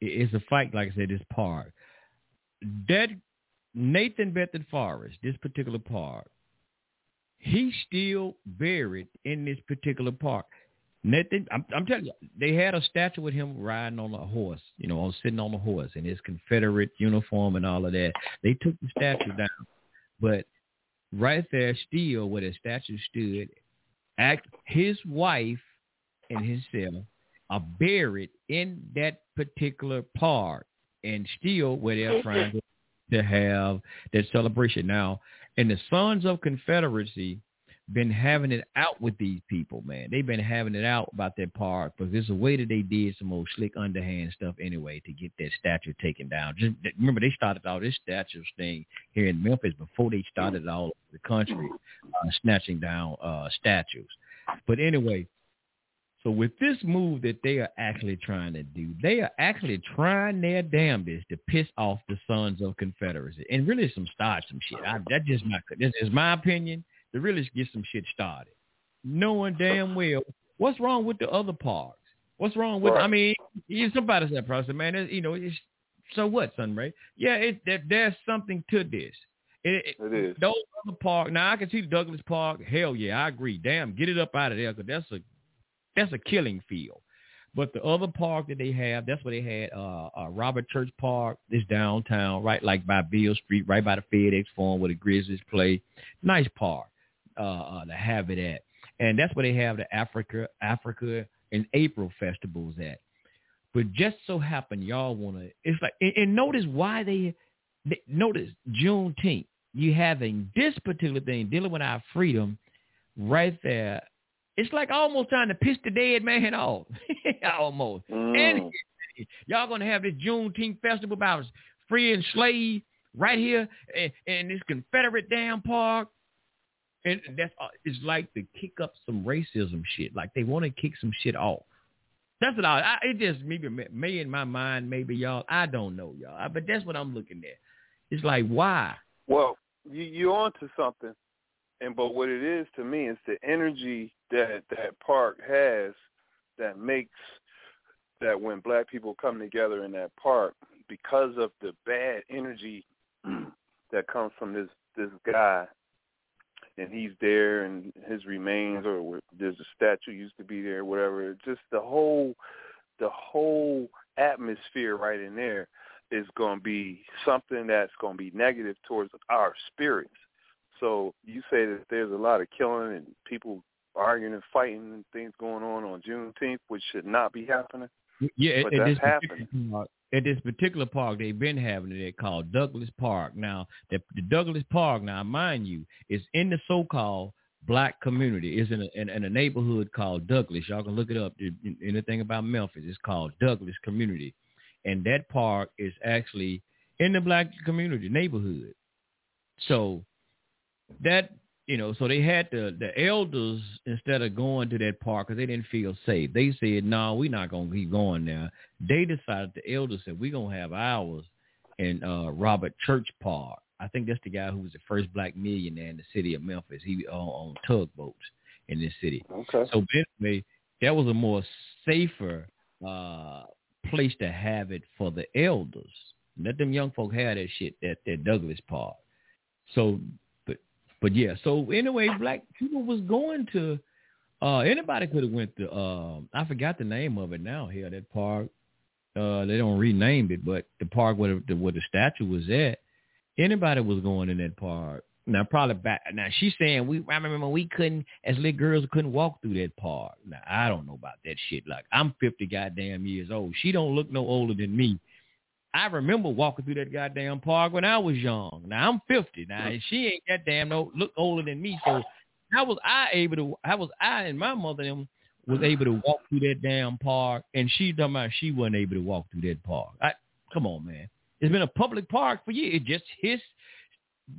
Speaker 5: It's a fight, like I said, this park. That Nathan Bedford Forrest, this particular park, he's still buried in this particular park. Nathan, I'm, I'm, telling you, they had a statue with him riding on a horse, you know, sitting on a horse in his Confederate uniform and all of that. They took the statue down, but right there, still where the statue stood, act his wife and himself are buried in that particular part and still where they're trying to to have that celebration. Now, and the Sons of Confederacy been having it out with these people, man. They've been having it out about that park because there's a way that they did some old slick underhand stuff anyway to get that statue taken down. Just remember, they started all this statues thing here in Memphis before they started all over the country uh, snatching down uh, statues. But anyway, so with this move that they are actually trying to do, they are actually trying their damnedest to piss off the sons of Confederacy and really some start some shit. I, that just my this is my opinion. To really get some shit started, knowing damn well what's wrong with the other parks. What's wrong with? Right. I mean, somebody said, "Process, man, you know, it's so what, Sunray? Yeah, it, there, there's something to this.
Speaker 3: It, it is.
Speaker 5: Those other park. Now I can see the Douglas Park. Hell yeah, I agree. Damn, get it up out of there because that's a that's a killing field. But the other park that they have, that's where they had uh, uh, Robert Church Park. This downtown, right, like by Beale Street, right by the FedEx Forum where the Grizzlies play. Nice park uh, uh, to have it at, and that's where they have the Africa, Africa and April festivals at. But just so happen y'all want to, it's like, and, and notice why they, they, notice Juneteenth. You having this particular thing dealing with our freedom right there it's like almost trying to piss the dead man off. almost. Mm. And y'all gonna have this Juneteenth festival about free and slave right here in, in this Confederate damn park. And that's uh, it's like to kick up some racism shit. Like they want to kick some shit off. That's what I, I. It just maybe me in my mind, maybe y'all. I don't know y'all, but that's what I'm looking at. It's like why?
Speaker 3: Well, you you're onto something, and but what it is to me is the energy that that park has that makes that when black people come together in that park because of the bad energy that comes from this this guy and he's there and his remains or there's a statue used to be there whatever just the whole the whole atmosphere right in there is going to be something that's going to be negative towards our spirits so you say that there's a lot of killing and people arguing and fighting and things going on on Juneteenth, which should not be happening.
Speaker 5: Yeah, at,
Speaker 3: that's
Speaker 5: this
Speaker 3: happening.
Speaker 5: Park, at this particular park, they've been having it called Douglas Park. Now, the, the Douglas Park, now mind you, is in the so-called black community. It's in a, in, in a neighborhood called Douglas. Y'all can look it up. Anything about Memphis, it's called Douglas Community, and that park is actually in the black community neighborhood. So that you know, so they had the the elders instead of going to that park because they didn't feel safe. They said, "No, we're not gonna keep going there." They decided the elders said, "We're gonna have ours in uh, Robert Church Park." I think that's the guy who was the first black millionaire in the city of Memphis. He uh, owned tugboats in this city.
Speaker 3: Okay.
Speaker 5: So anyway, that was a more safer uh, place to have it for the elders. Let them young folk have that shit at that Douglas Park. So but yeah, so anyway, black people was going to uh anybody could have went to um I forgot the name of it now here, that park. Uh they don't rename it, but the park where the where the statue was at, anybody was going in that park. Now probably back now she's saying we I remember we couldn't as little girls couldn't walk through that park. Now I don't know about that shit. Like I'm fifty goddamn years old. She don't look no older than me. I remember walking through that goddamn park when I was young. Now I'm 50 now, and she ain't that damn no look older than me. So how was I able to? How was I and my mother them was able to walk through that damn park, and she talking about she wasn't able to walk through that park. I, come on, man. It's been a public park for years. It just his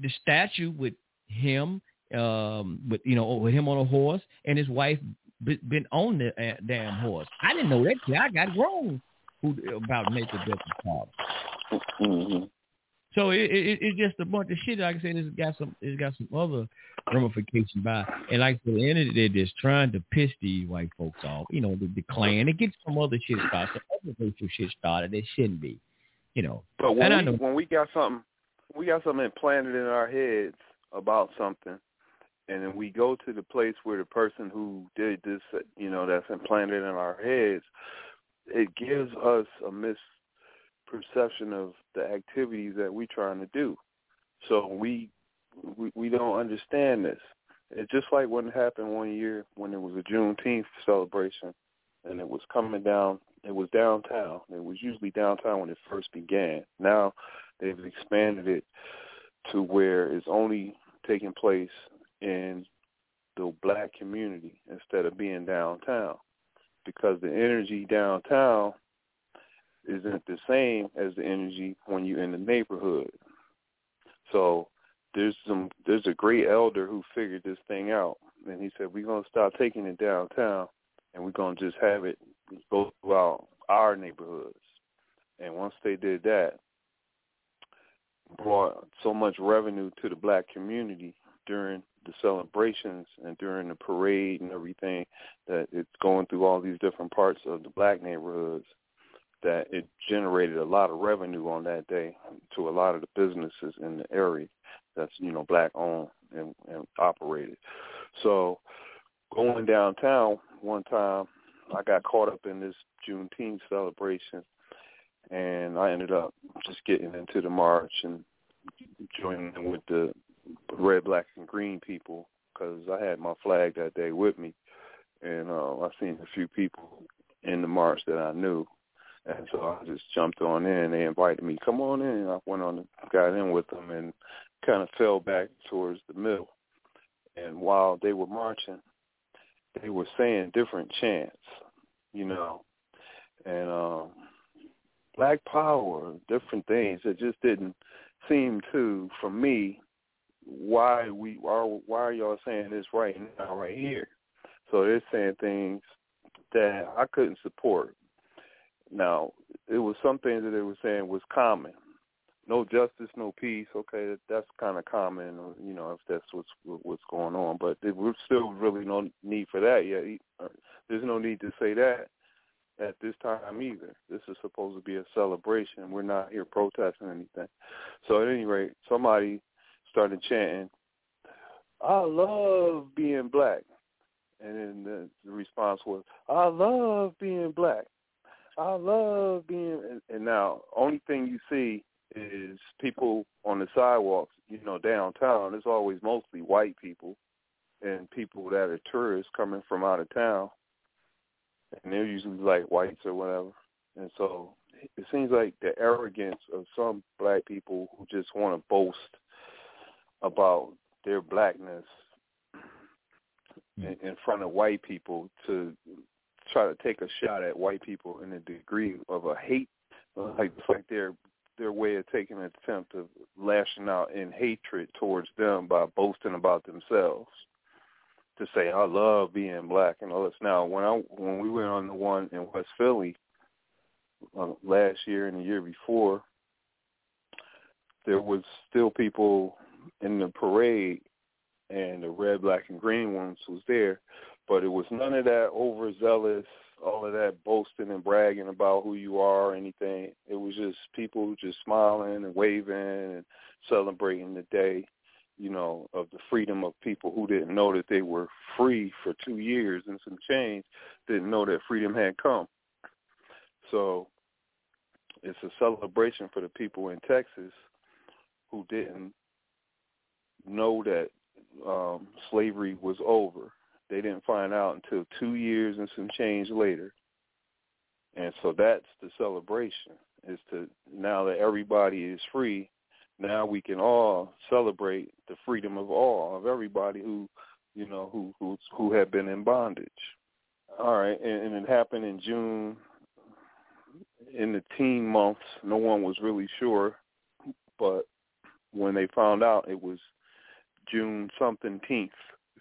Speaker 5: the statue with him, um, with you know, with him on a horse and his wife been on the uh, damn horse. I didn't know that. I got grown who about make a different problem.
Speaker 3: Mm-hmm.
Speaker 5: So it, it it's just a bunch of shit. Like I said, it's got some it's got some other ramifications by and like the end of the day, just trying to piss these white folks off. You know, the, the Klan. It gets some other shit started, some other racial shit started. It shouldn't be. You know.
Speaker 3: But when
Speaker 5: and
Speaker 3: we, when we got something we got something implanted in our heads about something and then we go to the place where the person who did this, you know, that's implanted in our heads, it gives us a misperception of the activities that we're trying to do. So we we, we don't understand this. It's just like what happened one year when it was a Juneteenth celebration, and it was coming down. It was downtown. It was usually downtown when it first began. Now they've expanded it to where it's only taking place in the black community instead of being downtown because the energy downtown isn't the same as the energy when you're in the neighborhood. So there's some there's a great elder who figured this thing out and he said we're gonna start taking it downtown and we're gonna just have it go throughout our neighborhoods. And once they did that, brought so much revenue to the black community during the celebrations and during the parade and everything that it's going through all these different parts of the black neighborhoods that it generated a lot of revenue on that day to a lot of the businesses in the area that's you know black owned and, and operated. So going downtown one time i got caught up in this juneteenth celebration and i ended up just getting into the march and joining with the red, black, and green people because I had my flag that day with me, and uh, I seen a few people in the march that I knew, and so I just jumped on in. They invited me, come on in. I went on, and got in with them, and kind of fell back towards the middle. And while they were marching, they were saying different chants, you know, and um, Black Power, different things. It just didn't seem to, for me, why we are why are y'all saying this right now, right here? So they're saying things that I couldn't support. Now, it was some things that they were saying was common. No justice, no peace. Okay, that's kind of common, you know, if that's what's what's going on. But there's still really no need for that yet. Uh, there's no need to say that at this time either. This is supposed to be a celebration. We're not here protesting anything. So at any rate, somebody started chanting, "I love being black," and then the, response was, "I love being black." I love being, and, and now only thing you see is people on the sidewalks, you know, downtown. It's always mostly white people and people that are tourists coming from out of town and they're usually like whites or whatever. And so it seems like the arrogance of some black people who just want to boast about their blackness in, in front of white people to try to take a shot at white people in a degree of a hate, like like their their way of taking an attempt of lashing out in hatred towards them by boasting about themselves to say I love being black and all this. Now, when I when we went on the one in West Philly uh, last year and the year before, there was still people in the parade, and the red, black, and green ones was there, but it was none of that overzealous, all of that boasting and bragging about who you are or anything. It was just people just smiling and waving and celebrating the day you know, of the freedom of people who didn't know that they were free for two years and some change, didn't know that freedom had come. So it's a celebration for the people in Texas who didn't know that um, slavery was over. They didn't find out until two years and some change later. And so that's the celebration is to now that everybody is free, now we can all celebrate the freedom of all of everybody who you know who who who had been in bondage all right and, and it happened in june in the teen months no one was really sure but when they found out it was june something teenth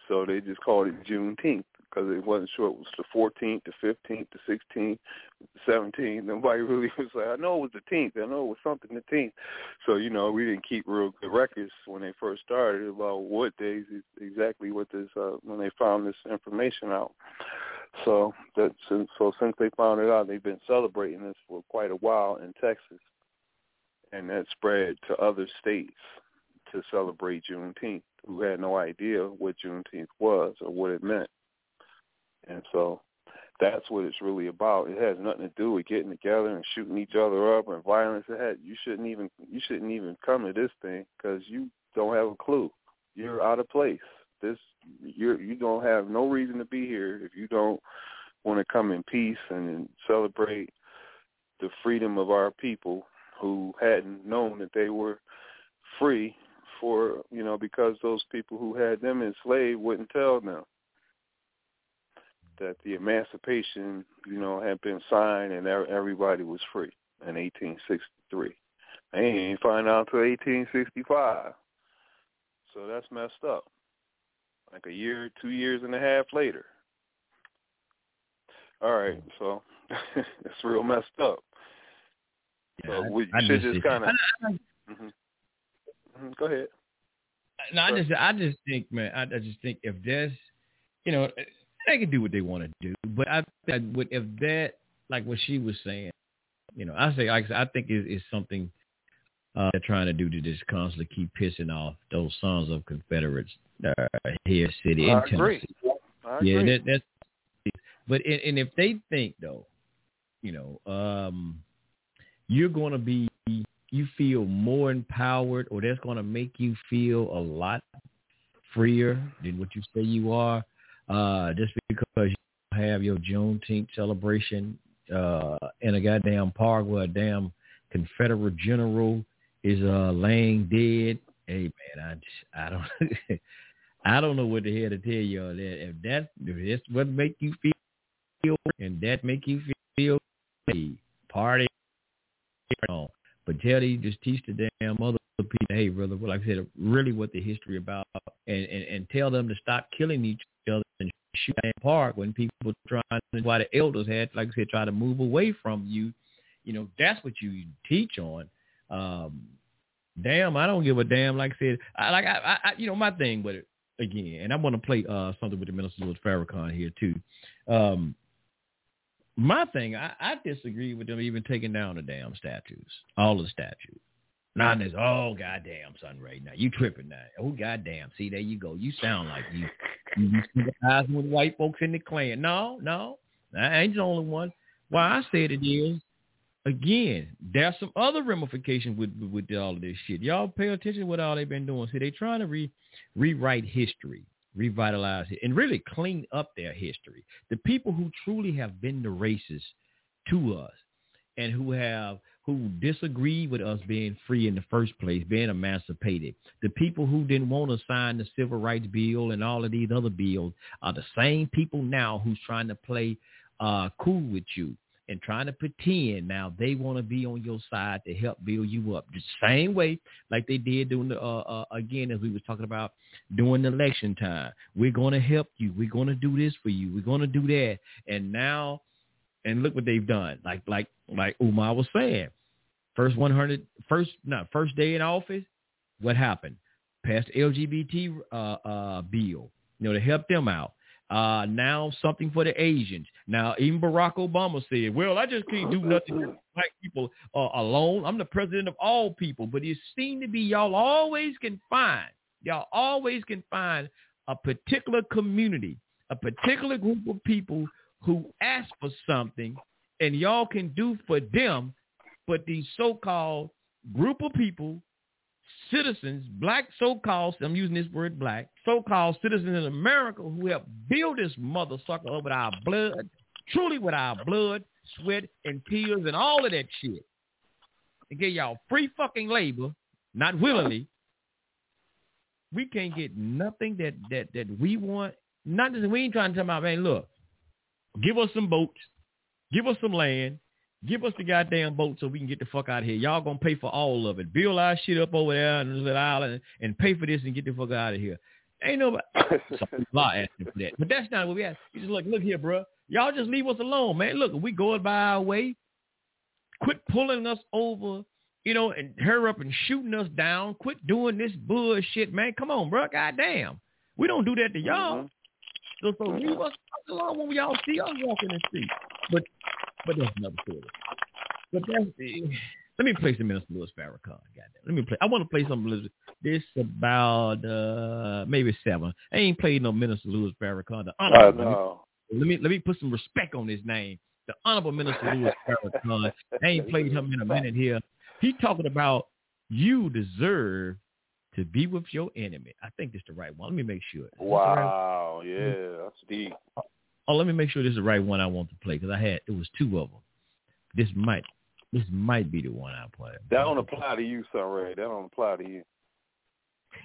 Speaker 3: so they just called it juneteenth because it wasn't sure it was the 14th, the 15th, the 16th, the 17th. Nobody really was like, I know it was the 10th. I know it was something the 10th. So, you know, we didn't keep real good records when they first started about what days exactly what this, uh, when they found this information out. So that so since they found it out, they've been celebrating this for quite a while in Texas, and that spread to other states to celebrate Juneteenth, who had no idea what Juneteenth was or what it meant. And so that's what it's really about. It has nothing to do with getting together and shooting each other up and violence. It had, you shouldn't even you shouldn't even come to this thing because you don't have a clue. You're out of place. This you're you don't have no reason to be here if you don't want to come in peace and celebrate the freedom of our people who hadn't known that they were free for you know because those people who had them enslaved wouldn't tell them that the emancipation, you know, had been signed and everybody was free in 1863. They ain't find out until 1865. So that's messed up. Like a year, two years and a half later. All right, so it's real messed up. Yeah, so we I, should just, just kind of. Mm-hmm. Mm-hmm. Go ahead.
Speaker 5: No, I just, I just think, man, I, I just think if there's, you know, they can do what they want to do. But I think if that, like what she was saying, you know, I say, I, I think it's, something uh, they're trying to do to just constantly keep pissing off those sons of Confederates uh, here, city
Speaker 3: in
Speaker 5: Tennessee.
Speaker 3: I
Speaker 5: yeah,
Speaker 3: agree.
Speaker 5: That, that's. But and, and if they think though, you know, um, you're going to be, you feel more empowered, or that's going to make you feel a lot freer than what you say you are uh, just because you have your Juneteenth celebration uh, in a goddamn park where a damn Confederate general is uh, laying dead. Hey man, I just, I don't I don't know what the hell to tell you all that. If that if that's what make you feel and that make you feel party on. But tell you just teach the damn other people, hey brother, like I said, really what the history about, and and, and tell them to stop killing each other and shoot in park when people trying to why the elders had, like I said, try to move away from you. You know, that's what you teach on. Um, damn, I don't give a damn. Like I said, I like I, I you know my thing with it again, and I want to play uh something with the Louis Farrakhan here too. Um, my thing, I, I disagree with them even taking down the damn statues, all the statues. Not this, oh goddamn, son, right now you tripping now. Oh goddamn, see there you go. You sound like you you sympathizing with white folks in the Klan. No, no, I ain't the only one. Why I said it is again, there's some other ramifications with, with, all of this shit. Y'all pay attention to what all they've been doing. See, they trying to re, rewrite history, revitalize it, and really clean up their history. The people who truly have been the racist to us and who have who disagree with us being free in the first place, being emancipated. The people who didn't want to sign the Civil Rights Bill and all of these other bills are the same people now who's trying to play uh, cool with you and trying to pretend now they want to be on your side to help build you up. The same way like they did during the, uh, uh, again, as we was talking about during election time. We're going to help you. We're going to do this for you. We're going to do that. And now, and look what they've done. Like, like, like Umar was saying, first 100, first, not first day in office, what happened? Passed LGBT uh, uh, bill, you know, to help them out. Uh, now something for the Asians. Now even Barack Obama said, "Well, I just can't do nothing for black people uh, alone. I'm the president of all people." But it seemed to be y'all always can find y'all always can find a particular community, a particular group of people who ask for something, and y'all can do for them. But these so-called group of people citizens, black so-called, I'm using this word black, so-called citizens in America who have built this mother sucker up with our blood, truly with our blood, sweat, and tears and all of that shit. And get y'all free fucking labor, not willingly. We can't get nothing that that that we want. Not that we ain't trying to tell about, man, look, give us some boats, give us some land, Give us the goddamn boat so we can get the fuck out of here. Y'all gonna pay for all of it. Build our shit up over there on the island and pay for this and get the fuck out of here. Ain't nobody asking for that. But that's not what we ask. You just look, look here, bro. Y'all just leave us alone, man. Look, we going by our way. Quit pulling us over, you know, and hurry up and shooting us down. Quit doing this bullshit, man. Come on, bro. Goddamn. We don't do that to y'all. Mm-hmm. So, so leave us alone when y'all see us walking the street. But but that's another story. But that's let me play some Minister Louis Farrakhan. Goddamn. Let me play. I want to play some this about uh maybe seven. I ain't played no Minister Louis Farrakhan. The honorable,
Speaker 3: know.
Speaker 5: Let me let me put some respect on his name. The Honorable Minister Louis Farrakhan. I ain't played him in a minute here. He talking about you deserve to be with your enemy. I think this the right one. Let me make sure.
Speaker 3: Wow, right yeah, that's deep.
Speaker 5: Oh, let me make sure this is the right one I want to play because I had it was two of them. This might this might be the one I play.
Speaker 3: That don't apply to you, Sunray. That don't apply to you.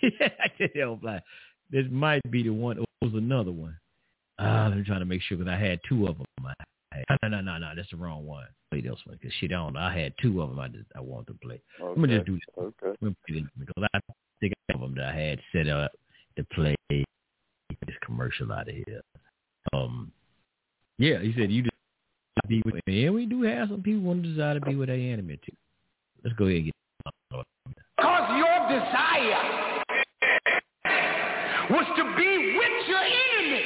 Speaker 5: yeah, that don't apply. This might be the one. It was another one. Uh, I'm trying to make sure because I had two of them. I, no, no, no, no. That's the wrong one. Play this one because shit, I don't know. I had two of them. I just I want to play. Okay. I'm gonna just do this.
Speaker 3: Okay.
Speaker 5: Because I think have them that I had set up to play this commercial out of here. Um, yeah, he said you just be with. Enemy. and we do have some people want to desire to be with their enemy too. Let's go ahead and get.
Speaker 10: Because your desire was to be with your enemy.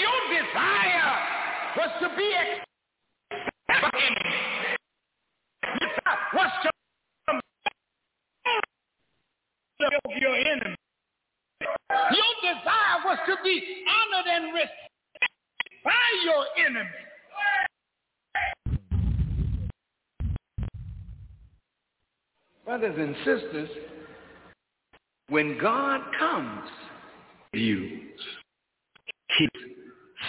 Speaker 10: Your desire was to be was to your enemy. Your desire was to be honored and respected by your enemy. Brothers and sisters, when God comes to you, his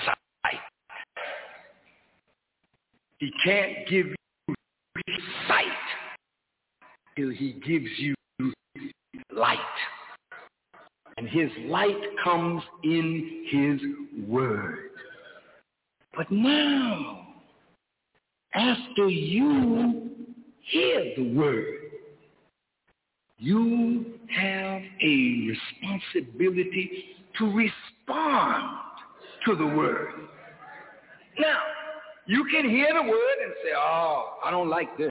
Speaker 10: sight. He can't give you sight till he gives you light. And his light comes in his word. But now, after you
Speaker 11: hear the word, you have a responsibility to respond to the word. Now, you can hear the word and say, oh, I don't like this.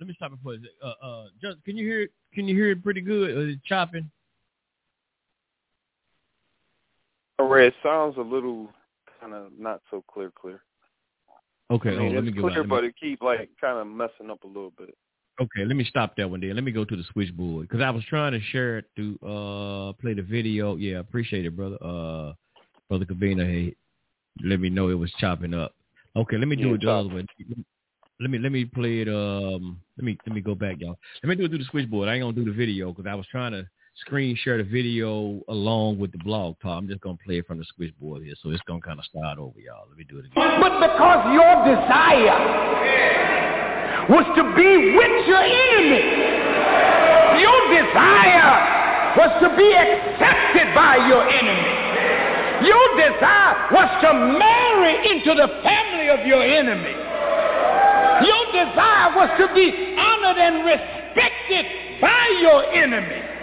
Speaker 5: Let me stop it for a second. Uh, uh, can you hear it? Can you hear it pretty good? Is it chopping?
Speaker 3: Red sounds a little kind of not so clear, clear.
Speaker 5: Okay,
Speaker 3: I mean,
Speaker 5: oh, let me
Speaker 3: clear,
Speaker 5: Let me,
Speaker 3: but it keep like kind of messing up a little bit.
Speaker 5: okay, let me stop that one there. Let me go to the switchboard because I was trying to share it to uh play the video. Yeah, appreciate it, brother. Uh, brother Kavina, hey, let me know it was chopping up. Okay, let me do
Speaker 3: Yeah,
Speaker 5: it the other way. Let me let me play it. Um, let me let me go back, y'all. Let me do it through the switchboard. I ain't gonna do the video because I was trying to screen share the video along with the blog talk. I'm just gonna play it from the switchboard here, so it's gonna kind of start over, y'all. Let me do it again.
Speaker 10: But because your desire was to be with your enemy, your desire was to be accepted by your enemy. Your desire was to marry into the family of your enemy. Your desire was to be honored and respected by your enemy.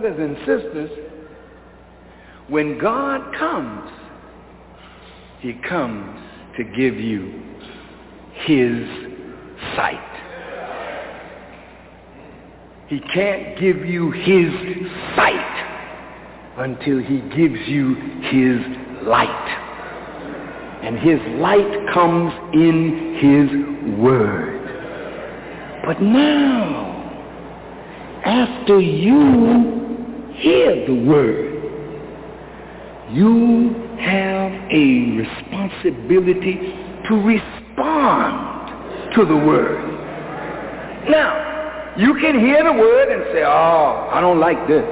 Speaker 11: Brothers and sisters, when God comes, he comes to give you his sight. He can't give you his sight until he gives you his light. And his light comes in his word. But now, after you hear the word, you have a responsibility to respond to the word. Now, you can hear the word and say, oh, I don't like this.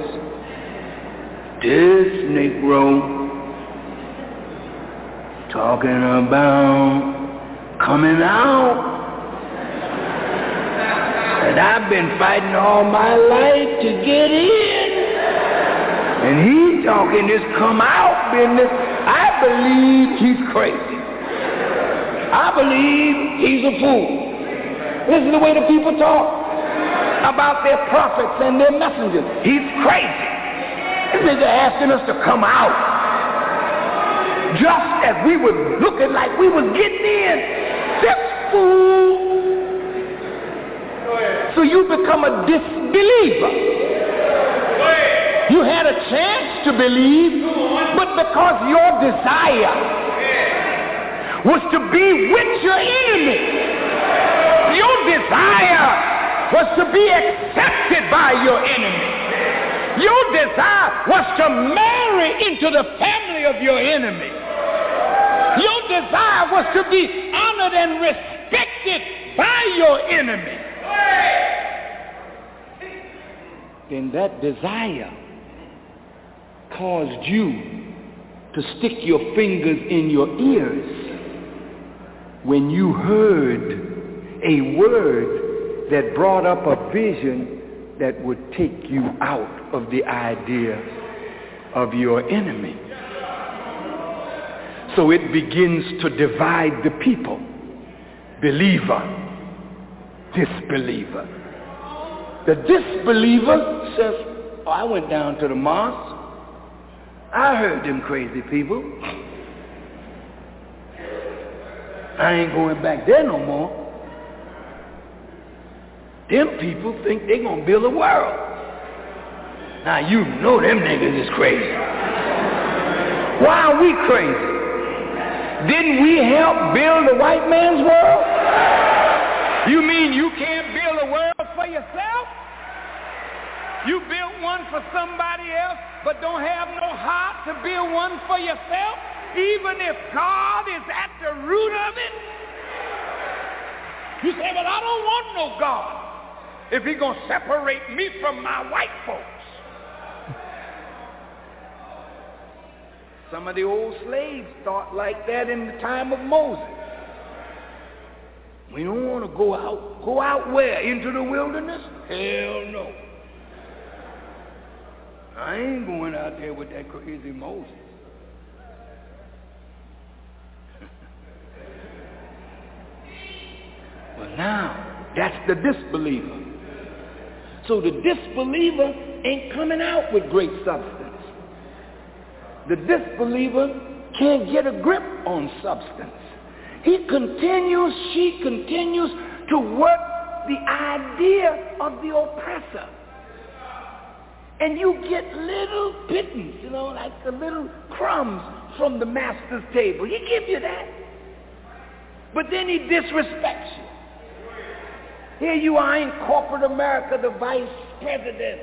Speaker 11: This Negro talking about coming out. And I've been fighting all my life to get in. And he talking this come out business. I believe he's crazy. I believe he's a fool. This is the way the people talk about their prophets and their messengers. He's crazy. This nigga asking us to come out. Just as we were looking like we was getting in. This fool. So you become a disbeliever. You had a chance to believe, but because your desire was to be with your enemy, your desire was to be accepted by your enemy. Your desire was to marry into the family of your enemy. Your desire was to be honored and respected by your enemy. Then that desire caused you to stick your fingers in your ears when you heard a word that brought up a vision that would take you out of the idea of your enemy. So it begins to divide the people. Believer, disbeliever. The disbeliever says, oh, I went down to the mosque. I heard them crazy people. I ain't going back there no more. Them people think they gonna build a world. Now you know them niggas is crazy. Why are we crazy? Didn't we help build the white man's world? You mean you can't build a world for yourself? You built one for somebody else, but don't have no heart to build one for yourself, even if God is at the root of it? You say, but I don't want no God if he's going to separate me from my white folks. Some of the old slaves thought like that in the time of Moses. We don't want to go out. Go out where? Into the wilderness? Hell no. I ain't going out there with that crazy Moses. well, now, that's the disbeliever. So the disbeliever ain't coming out with great substance. The disbeliever can't get a grip on substance. He continues, she continues to work the idea of the oppressor. And you get little pittance, you know, like the little crumbs from the master's table. He give you that. But then he disrespects you. Here you are in corporate America, the vice president,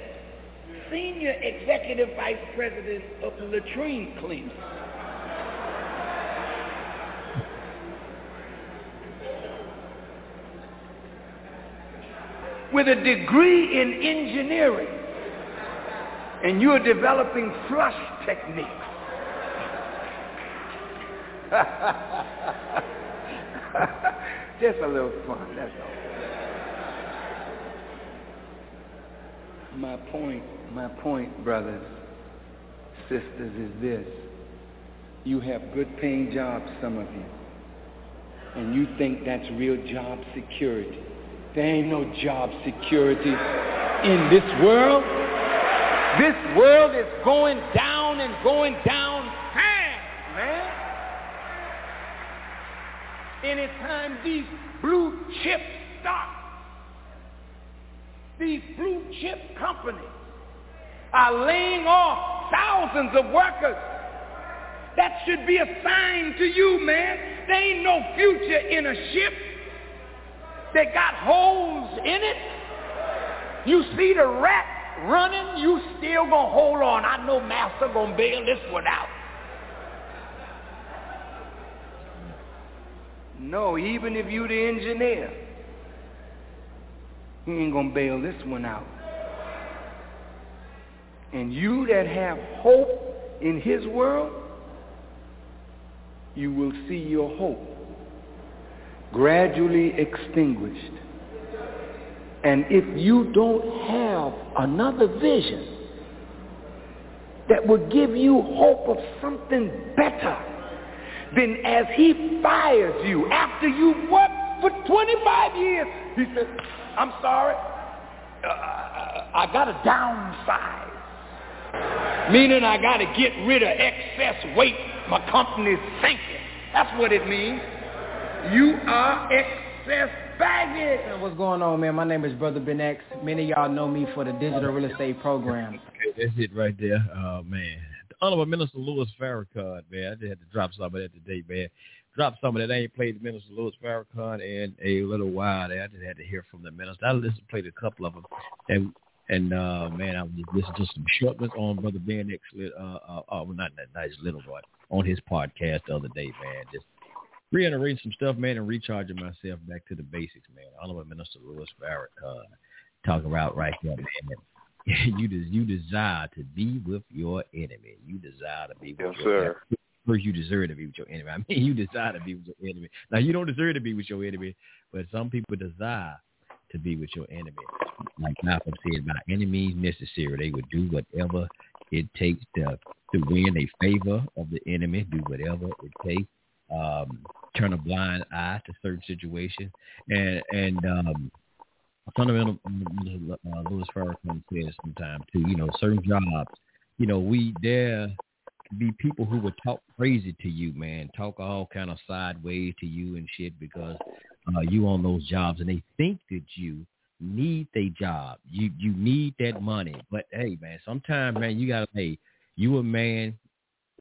Speaker 11: senior executive vice president of latrine cleaning. With a degree in engineering, and you're developing flush techniques. Just a little fun, that's all. My point, my point, brothers, sisters, is this. You have good paying jobs, some of you. And you think that's real job security. There ain't no job security in this world. This world is going down and going down fast, man. Anytime these blue chip stocks these blue chip companies are laying off thousands of workers. That should be a sign to you, man. There ain't no future in a ship that got holes in it. You see the rat running, you still gonna hold on. I know master gonna bail this one out. No, even if you the engineer, he ain't going to bail this one out. And you that have hope in his world, you will see your hope gradually extinguished. And if you don't have another vision that will give you hope of something better, then as he fires you after you worked for 25 years, he says, I'm sorry. Uh, I got to downsize. Meaning I got to get rid of excess weight. My company's sinking. That's what it means. You are excess baggage.
Speaker 12: What's going on, man? My name is Brother Ben X. Many of y'all know me for the digital real estate program.
Speaker 5: Okay, that's it right there. Oh, man. The Honorable Minister Louis Farrakhan, man. I just had to drop some of that today, man drop some of that. I ain't played Minister Louis Farrakhan in a little while. There, I just had to hear from the minister. I listened, played a couple of them, and and uh, man, I was listening to some short ones on Brother Ben X. Uh, uh, uh, well, not that nice little boy on his podcast the other day, man. Just reiterating some stuff, man, and recharging myself back to the basics, man. Honorable Minister Louis Farrakhan uh, talking about right there, man. you des- you desire to be with your enemy. You desire to be with
Speaker 3: yes,
Speaker 5: your
Speaker 3: sir.
Speaker 5: enemy first you deserve to be with your enemy. I mean, you desire to be with your enemy. Now, you don't deserve to be with your enemy, but some people desire to be with your enemy. Like Malcolm said, by any means necessary, they would do whatever it takes to to win a favor of the enemy, do whatever it takes, um, turn a blind eye to certain situations. And, and um, fundamental, uh, Louis Farrakhan says sometimes too, you know, certain jobs, you know, we, there be people who would talk crazy to you, man, talk all kind of sideways to you and shit because uh, you on those jobs and they think that you need a job. You you need that money. But hey, man, sometimes, man, you gotta hey, you a man,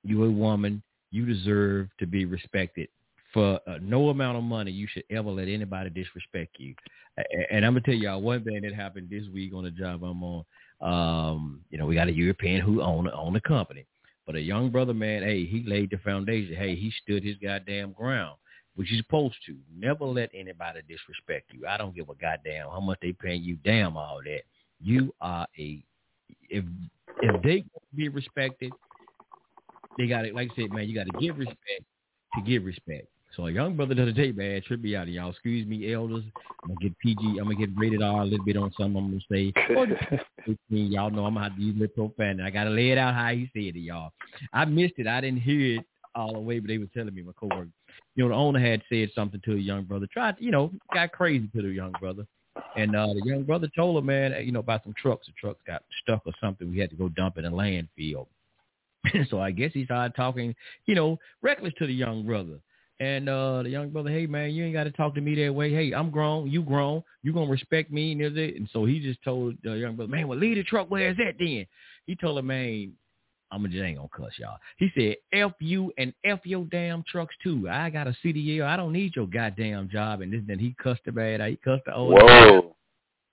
Speaker 5: you a woman, you deserve to be respected. For uh, no amount of money, you should ever let anybody disrespect you. And I'm gonna tell y'all one thing that happened this week on the job I'm on. Um, you know, we got a European who own own the company. But a young brother, man, hey, he laid the foundation. Hey, he stood his goddamn ground, which he's supposed to. Never let anybody disrespect you. I don't give a goddamn how much they paying you. Damn all that. You are a if if they be respected, they got it. Like I said, man, you got to give respect to give respect. So a young brother the other day, man, trip me out. Of y'all excuse me, elders. I'm gonna get PG. I'm gonna get rated R a little bit on something I'm gonna say. y'all know I'm gonna have to use little profanity. I gotta lay it out how he said it, y'all. I missed it. I didn't hear it all the way, but they were telling me my coworker. you know, the owner had said something to a young brother, tried, you know, got crazy to the young brother. And uh, the young brother told him, man, you know, about some trucks. The trucks got stuck or something. We had to go dump in a landfill. so I guess he started talking, you know, reckless to the young brother. And uh, the young brother, hey man, you ain't got to talk to me that way. Hey, I'm grown, you grown, you gonna respect me, and it. And so he just told the young brother, man, well, leave the truck. Where's that then? He told him, man, I'm just ain't gonna cuss y'all. He said, F you and F your damn trucks too. I got a CDL. I don't need your goddamn job. And then he cussed the bad. He cussed the old.
Speaker 3: Whoa.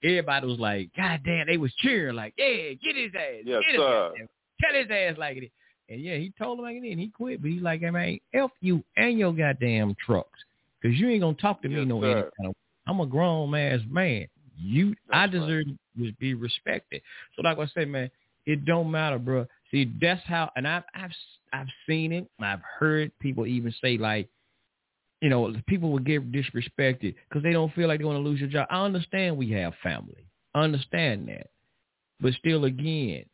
Speaker 5: Everybody was like, God damn, they was cheering like, yeah, get his ass.
Speaker 3: Yes,
Speaker 5: get
Speaker 3: sir.
Speaker 5: Ass. Tell his ass like it. And yeah, he told him like it and he quit. But he's like, hey, man, F you and your goddamn trucks. Because you ain't going to talk to me no
Speaker 3: sir.
Speaker 5: any kind of I'm a grown ass man. You,
Speaker 3: That's
Speaker 5: I deserve
Speaker 3: right.
Speaker 5: to be respected. So like I say, man, it don't matter, bro. See, that's how, and I've, I've, I've seen it. I've heard people even say like, you know, people will get disrespected because they don't feel like they want to lose your job. I understand we have family. I understand that. But still, again,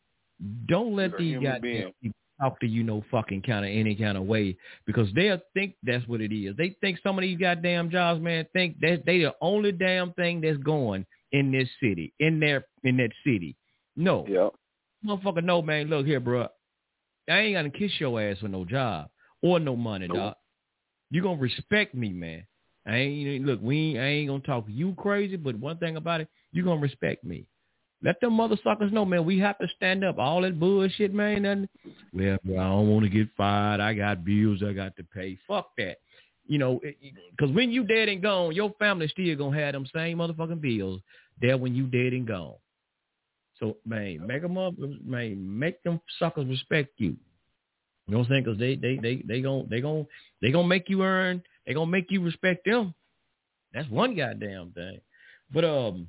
Speaker 5: don't let these goddamn talk to you no fucking kind of any kind of way because they'll think that's what it is. They think some of these goddamn jobs, man, think that they the only damn thing that's going in this city, in their in that city. No.
Speaker 3: Yep.
Speaker 5: Motherfucker, no, man. Look here, bro. I ain't gonna kiss your ass for no job or no money,
Speaker 3: Nope.
Speaker 5: dog. You gonna respect me, man. I ain't look. We ain't, I ain't gonna talk you crazy, but one thing about it, you gonna respect me. Let them mother suckers know, man. We have to stand up. All that bullshit, man. Nothing. Well, bro, I don't want to get fired. I got bills I got to pay. Fuck that. You know, because when you dead and gone, your family still gonna have them same motherfucking bills there when you dead and gone. So, man, make them up, man, make them suckers respect you. You know what I'm saying? Because they, they, they, they gon' they gon' they gonna make you earn. They gonna make you respect them. That's one goddamn thing. But um,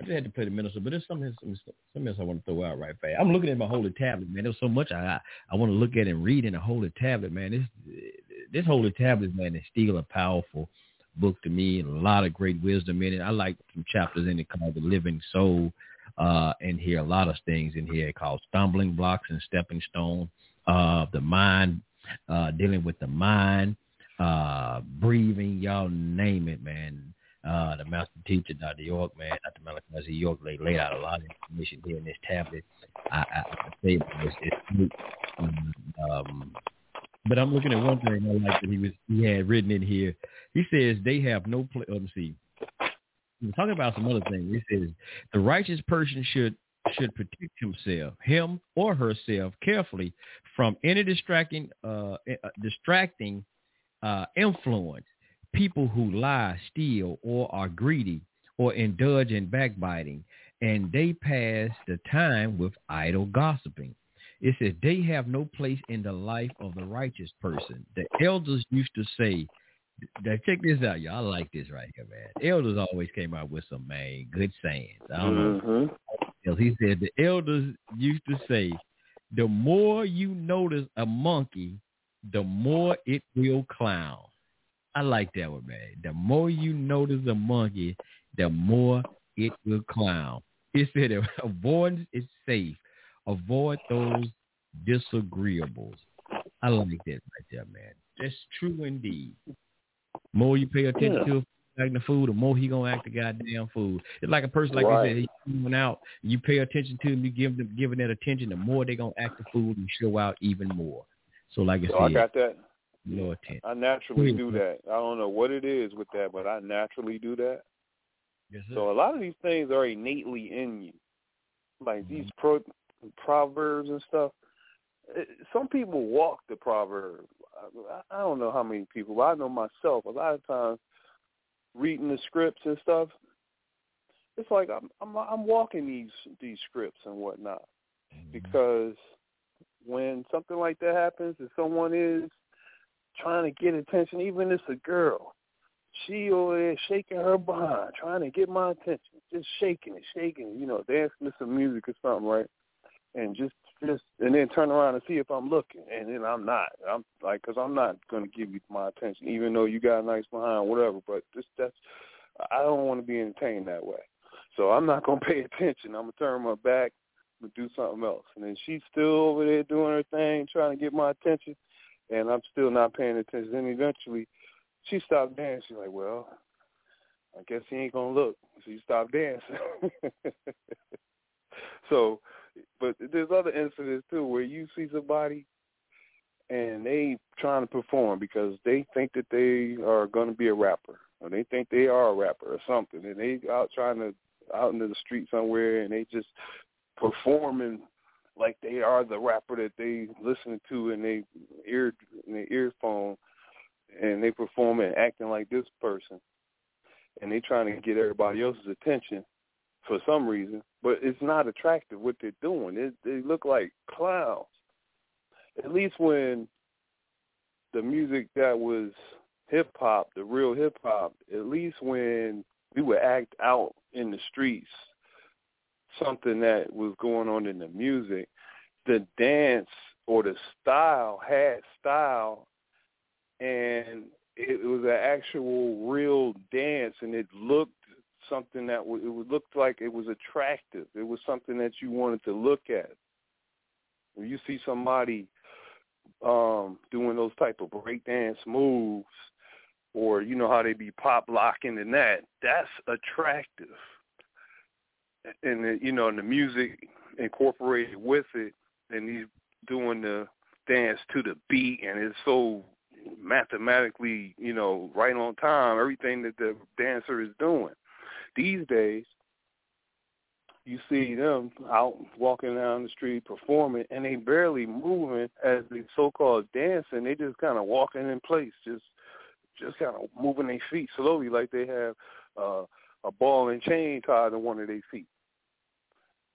Speaker 5: I just had to play the minister. But there's something, something, else I want to throw out right fast. I'm looking at my holy tablet, man. There's so much I I want to look at and read in the holy tablet, man. This this holy tablet, man, is still a powerful book to me and a lot of great wisdom in it. I like some chapters in it called the Living Soul. Uh, in here, a lot of things in here called stumbling blocks and stepping stone. Uh, the mind, uh, dealing with the mind, uh, breathing, y'all name it, man. Uh, the master teacher, Dr. York, man, Dr. Malachi York, laid, laid out a lot of information here in this tablet. I, I, I say it's, it's um, but I'm looking at one thing I like that he was he had written in here. He says they have no place. Let me see. Was talking about some other things. He says the righteous person should should protect himself, him or herself, carefully from any distracting uh, uh, distracting uh, influence. People who lie, steal, or are greedy, or indulge in backbiting, and they pass the time with idle gossiping. It says they have no place in the life of the righteous person. The elders used to say, now check this out, y'all. I like this right here, man. Elders always came out with some man good sayings. I don't
Speaker 3: mm-hmm.
Speaker 5: know. He said the elders used to say, the more you notice a monkey, the more it will clown. I like that one, man. The more you notice a monkey, the more it will clown. It said avoidance is safe. Avoid those disagreeables. I like that right there, man. That's true indeed. More you pay attention
Speaker 3: Yeah.
Speaker 5: to acting the food, the more he gonna act the goddamn food. It's like a person like
Speaker 3: Right.
Speaker 5: I said, he's coming out, you pay attention to him, you give them giving that attention, the more they gonna act the food and show out even more. So like I
Speaker 3: So I
Speaker 5: said,
Speaker 3: got that.
Speaker 5: Attention.
Speaker 3: I naturally do that. I don't know what it is with that, but I naturally do that.
Speaker 5: Yes.
Speaker 3: So a lot of these things are innately in you, like these
Speaker 5: Mm-hmm.
Speaker 3: pro- proverbs and stuff. It, some people walk the proverb. I, I don't know how many people, but I know myself. A lot of times, reading the scripts and stuff, it's like I'm I'm, I'm walking these these scripts and whatnot because when something like that happens and someone is trying to get attention, even if it's a girl, she over there shaking her behind, trying to get my attention, just shaking it, shaking it, you know, dancing to some music or something, right? And just, just, and then turn around and see if I'm looking, and then I'm not. I'm like, because I'm not to give you my attention, even though you got a nice behind, whatever. But just that's, I don't want to be entertained that way. So I'm not to pay attention. I'm to turn my back and do something else. And then she's still over there doing her thing, trying to get my attention, and I'm still not paying attention. Then eventually, she stopped dancing. She's like, well, I guess he ain't gonna look. So you stop dancing. so, but there's other incidents too where you see somebody and they trying to perform because they think that they are going to be a rapper or they think they are a rapper or something, and they out trying to out into the street somewhere and they just performing like they are the rapper that they listen to in their ear in their earphone, and they performing acting like this person and they trying to get everybody else's attention for some reason, but it's not attractive what they're doing. They, they look like clowns. At least when the music that was hip hop, the real hip hop, at least when we would act out in the streets something that was going on in the music, the dance or the style had style and it was an actual real dance, and it looked something that w- it looked like it was attractive. It was something that you wanted to look at. When you see somebody um doing those type of breakdance moves, or you know how they be pop locking and that, that's attractive. And the, you know, and the music incorporated with it, and he's doing the dance to the beat, and it's so mathematically, you know, right on time, everything that the dancer is doing. These days, you see them out walking down the street performing, and they barely moving as the so-called dancing. They just kind of walking in place, just just kind of moving their feet slowly, like they have uh, a ball and chain tied to one of their feet.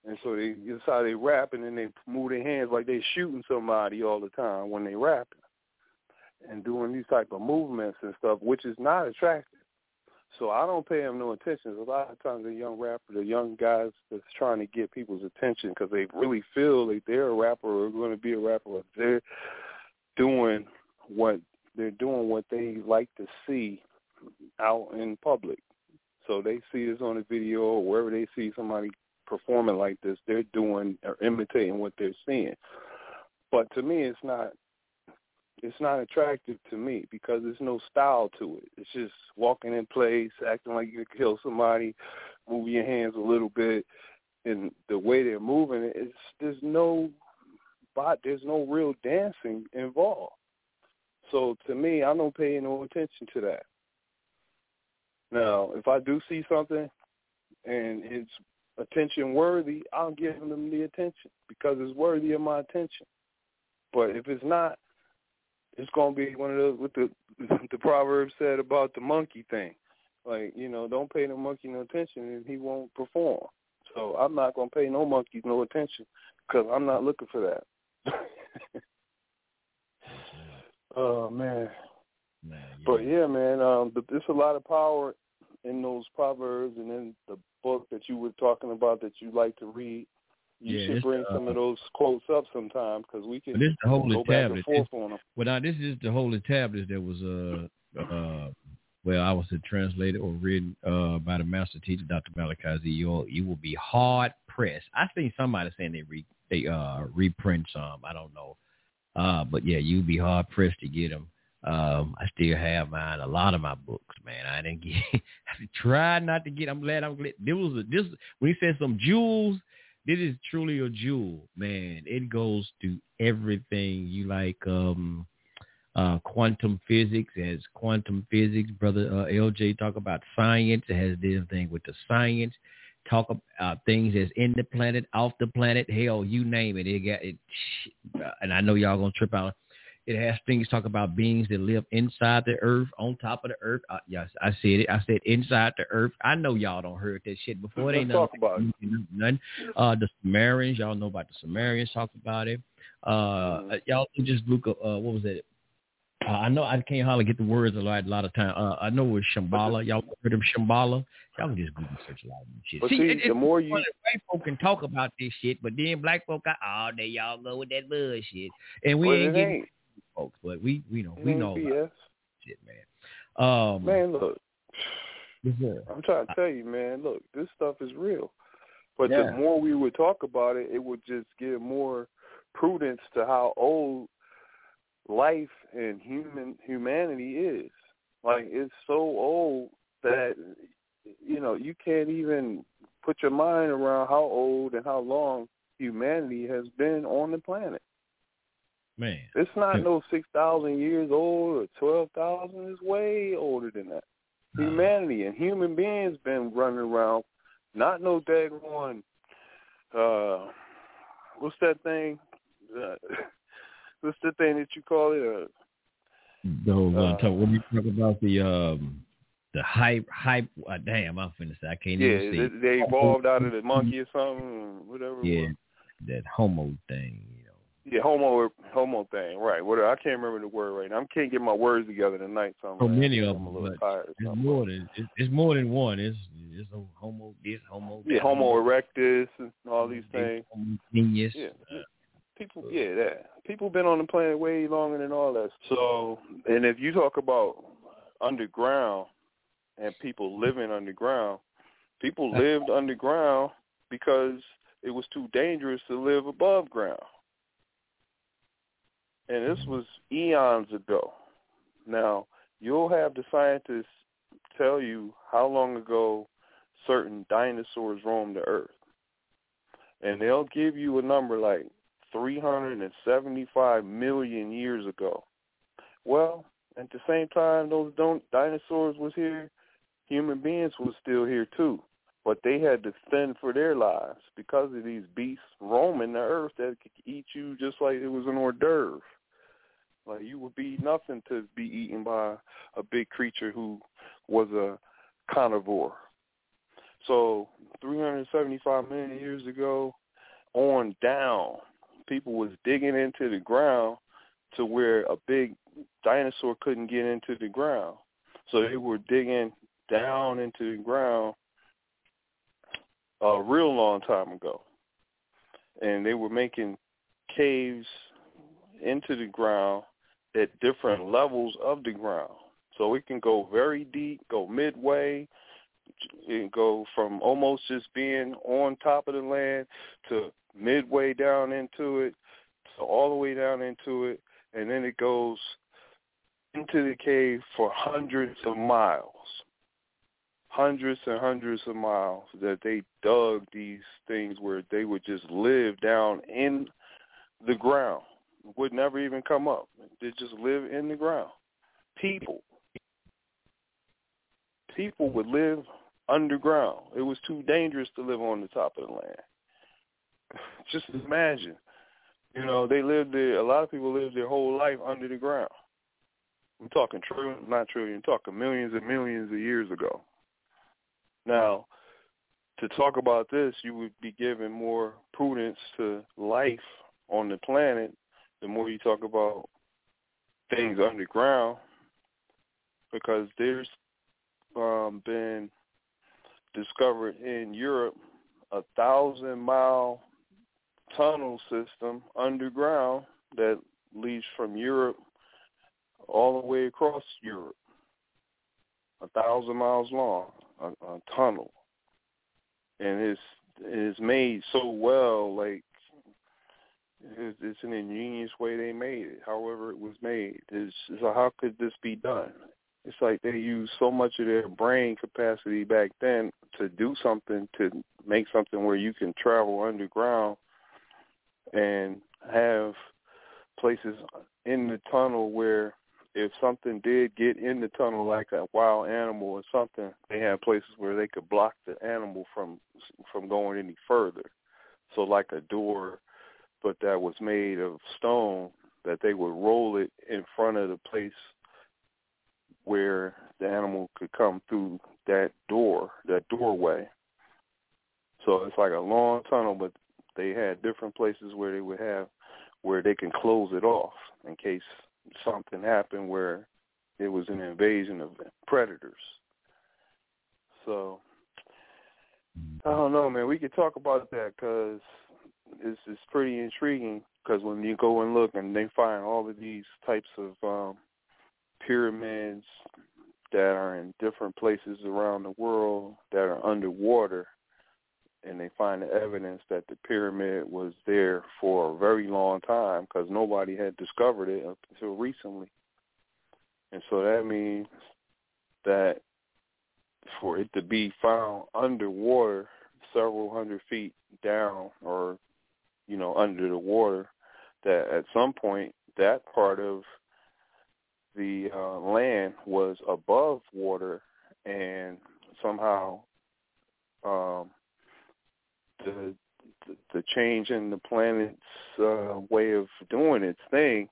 Speaker 3: And so they that's how they rap, and then they move their hands like they shooting somebody all the time when they rapping and doing these type of movements and stuff, which is not attractive. So I don't pay them no attention. A lot of times the young rapper, the young guys that's trying to get people's attention because they really feel like they're a rapper or going to be a rapper. Or they're doing what they're doing what they like to see out in public. So they see this on a video or wherever they see somebody performing like this, they're doing or imitating what they're seeing. But to me, it's not it's not attractive to me because there's no style to it. It's just walking in place, acting like you could kill somebody, moving your hands a little bit, and the way they're moving, it's there's no, but there's no real dancing involved. So to me, I don't pay no attention to that. Now, if I do see something and it's attention worthy, I'll give them the attention because it's worthy of my attention. But if it's not, it's gonna be one of those what the the proverb said about the monkey thing. Like you know, don't pay the monkey no attention and he won't perform. So I'm not gonna pay no monkeys no attention because I'm not looking for that. oh man.
Speaker 5: Man, yeah.
Speaker 3: But yeah, man, um, but there's a lot of power in those proverbs and in the book that you were talking about that you like to read. You
Speaker 5: Yeah,
Speaker 3: should bring
Speaker 5: uh,
Speaker 3: some of those quotes up sometime because we can
Speaker 5: this the holy
Speaker 3: go back and forth on them.
Speaker 5: Well, now this is the holy tablet that was uh uh well, I was translated or written uh by the master teacher Dr. Malachi Z. You'll, you will be hard pressed. I think somebody saying they re, they uh reprint some. I don't know. Uh, but yeah, you'll be hard pressed to get them. Um, I still have mine. A lot of my books, man. I didn't get. I tried not to get. I'm glad. I'm glad. There was a, this when he said some jewels. This is truly a jewel, man. It goes through everything you like. Um, uh, quantum physics as quantum physics. Brother uh, LJ talk about science. It has this thing with the science. Talk about uh, things that's in the planet, off the planet. Hell, you name it. It got it. And I know y'all gonna trip out. It has things talk about beings that live inside the earth, on top of the earth. Uh, yes, I said it. I said inside the earth. I know y'all don't heard that shit before. It ain't
Speaker 3: talk
Speaker 5: nothing-
Speaker 3: about it.
Speaker 5: None. Uh, the Sumerians, y'all know about the Sumerians. Talk about it. Uh, y'all can just look up. Uh, what was it? Uh, I know I can't hardly get the words a lot, a lot of time. Uh, I know it was Shambhala. Y'all heard of Shambhala? Y'all can just Google search a lot of shit.
Speaker 3: But see,
Speaker 5: it-
Speaker 3: the more you-
Speaker 5: white folk can talk about this shit, but then black folk got, oh, there y'all go with that bullshit, and we ain't getting
Speaker 3: ain't.
Speaker 5: Folks, but we we know we know about
Speaker 3: BS.
Speaker 5: shit, man. Um,
Speaker 3: Man, look. I'm trying to tell you, man. Look, this stuff is real. But
Speaker 5: Yeah.
Speaker 3: the more we would talk about it, it would just give more prudence to how old life and human humanity is. Like it's so old that you know you can't even put your mind around how old and how long humanity has been on the planet.
Speaker 5: Man,
Speaker 3: it's not no six thousand years old or twelve thousand. It's way older than that. Uh, humanity and human beings been running around, not no daggone. Uh, what's that thing? Uh, what's the thing that you call it? Uh,
Speaker 5: the whole uh, talk, when you talk about the um the hype hype uh, damn I'm finna say I can't
Speaker 3: yeah,
Speaker 5: even see.
Speaker 3: Yeah, they evolved out of the monkey or something, whatever.
Speaker 5: Yeah, that homo thing.
Speaker 3: Yeah, homo homo thing, right? What I can't remember the word right now. I can't get my words together tonight. So I'm,
Speaker 5: so many of
Speaker 3: them,
Speaker 5: I'm a little
Speaker 3: tired.
Speaker 5: It's more than it's, it's more than one. It's it's a homo this homo.
Speaker 3: Yeah, homo erectus and all these things.
Speaker 5: Genius.
Speaker 3: Yeah. Uh, people yeah that people been on the planet way longer than all that so and if you talk about underground and people living underground people lived underground because it was too dangerous to live above ground and this was eons ago now you'll have the scientists tell you how long ago certain dinosaurs roamed the earth and they'll give you a number like 375 million years ago. Well, at the same time those dinosaurs was here, human beings was still here too. But they had to fend for their lives because of these beasts roaming the earth that could eat you just like it was an hors d'oeuvre. Like you would be nothing to be eaten by a big creature who was a carnivore. So 375 million years ago on down, people was digging into the ground to where a big dinosaur couldn't get into the ground. So they were digging down into the ground a real long time ago. And they were making caves into the ground at different levels of the ground. So it can go very deep, go midway, and go from almost just being on top of the land to midway down into it, so all the way down into it, and then it goes into the cave for hundreds of miles. Hundreds and hundreds of miles that they dug these things where they would just live down in the ground. Would never even come up. They just live in the ground. People. People would live underground. It was too dangerous to live on the top of the land. just imagine. You know, they lived there. A lot of people lived their whole life under the ground. I'm talking trillion, not trillion. I'm talking millions and millions of years ago. Now, to talk about this, you would be giving more prudence to life on the planet. The more you talk about things underground, because there's um, been discovered in Europe a thousand mile tunnel system underground that leads from Europe all the way across Europe, a thousand miles long, a, a tunnel, and it's it's made so well, like it's, it's an ingenious way they made it. However, it was made. Is so how could this be done? It's like they used so much of their brain capacity back then to do something to make something where you can travel underground and have places in the tunnel where if something did get in the tunnel like a wild animal or something, they had places where they could block the animal from from going any further. So like a door, but that was made of stone that they would roll it in front of the place where the animal could come through that door, that doorway. So it's like a long tunnel, but they had different places where they would have where they can close it off in case something happened where it was an invasion of predators. So I don't know, man. We could talk about that because it's it's pretty intriguing. Because when you go and look and they find all of these types of um, pyramids that are in different places around the world that are underwater, and they find the evidence that the pyramid was there for a very long time because nobody had discovered it until recently. And so that means that for it to be found underwater several hundred feet down or you know under the water that at some point that part of the uh, land was above water and somehow um, the, the change in the planet's uh, way of doing its thing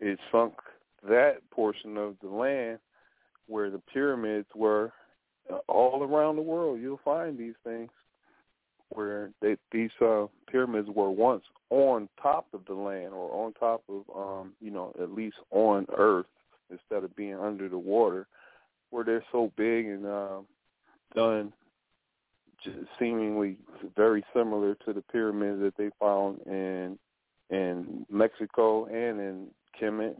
Speaker 3: it sunk that portion of the land where the pyramids were uh, all around the world. You'll find these things where they, these uh, pyramids were once on top of the land or on top of um you know at least on earth instead of being under the water where they're so big and um done seemingly very similar to the pyramids that they found in in Mexico and in Kemet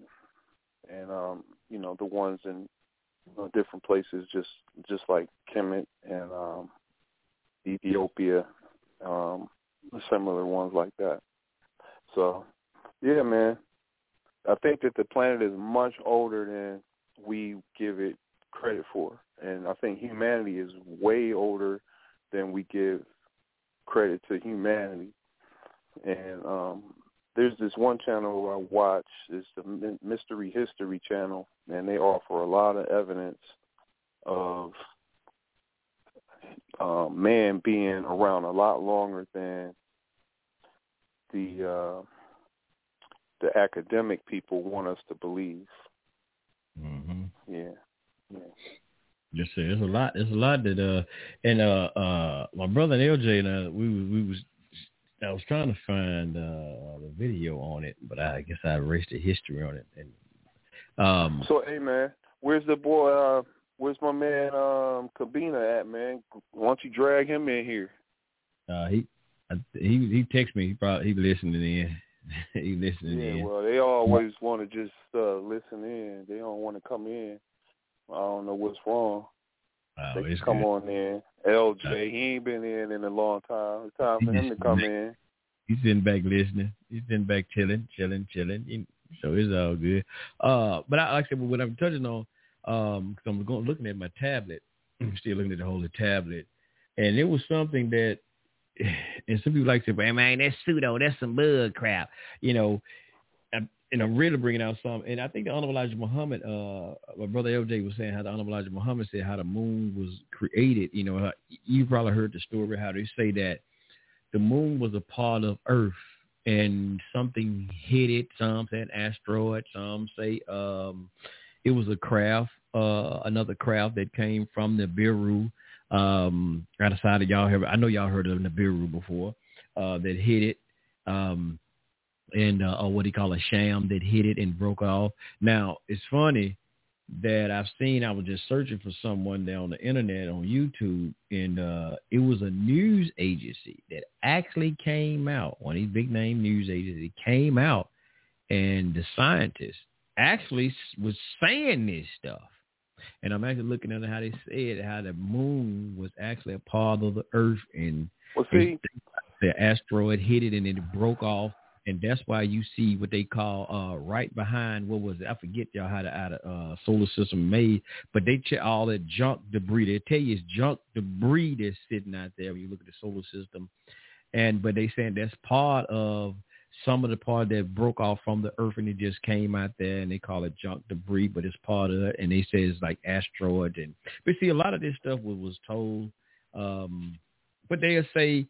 Speaker 3: and um you know the ones in you know, different places just just like Kemet and um Ethiopia um similar ones like that. So yeah man. I think that the planet is much older than we give it credit for. And I think humanity is way older than we give credit to humanity. And um there's this one channel I watch. It's the Mystery History channel, and they offer a lot of evidence of uh, man being around a lot longer than the uh, the academic people want us to believe.
Speaker 5: Mm-hmm.
Speaker 3: Yeah, yeah.
Speaker 5: Just say It's a lot. It's a lot that uh, and uh, uh, my brother and LJ and I, we we was I was trying to find uh, the video on it, but I guess I erased the history on it. And um,
Speaker 3: so, hey man, where's the boy? Uh, where's my man um, Kabina at, man? Why don't you drag him in here?
Speaker 5: Uh, he he he texts me. He probably he listening in. he listening
Speaker 3: yeah,
Speaker 5: in.
Speaker 3: Yeah, well, they always want to just uh, listen in. They don't want to come in. I don't know what's wrong.
Speaker 5: Oh,
Speaker 3: they come
Speaker 5: good.
Speaker 3: on in. LJ, he ain't been in in a long time. It's time for him to come in.
Speaker 5: He's sitting back listening. He's sitting back chilling, chilling, chilling. So it's all good. Uh, but I, like I said, what I'm touching on, um, cause I'm going looking at my tablet, I'm still looking at the whole tablet, and it was something that, and some people like to say, man, that's pseudo, that's some bug crap, you know and I'm really bringing out some. And I think the Honorable Elijah Muhammad, uh, my brother LJ was saying how the Honorable Elijah Muhammad said how the moon was created. You know, you probably heard the story how they say that the moon was a part of Earth and something hit it. Some say asteroid. Some say um, it was a craft, uh, another craft that came from the Nibiru. Um, I of y'all have. I know y'all heard of the Nibiru before. Uh, that hit it. Um, and uh, or what he call a sham that hit it and broke off. Now it's funny that I've seen. I was just searching for someone there on the internet on YouTube, and uh, it was a news agency that actually came out. One of these big name news agencies came out, and the scientists actually was saying this stuff. And I'm actually looking at how they said how the moon was actually a part of the Earth, and
Speaker 3: well, see,
Speaker 5: the asteroid hit it and it broke off and that's why you see what they call uh right behind what was it? I forget y'all how the, how the uh, solar system made, but they check all that junk debris. They tell you it's junk debris that's sitting out there when you look at the solar system, and but they saying that's part of some of the part that broke off from the earth and it just came out there and they call it junk debris, but it's part of it. And they say it's like asteroid and but see a lot of this stuff was was told. Um, but they'll say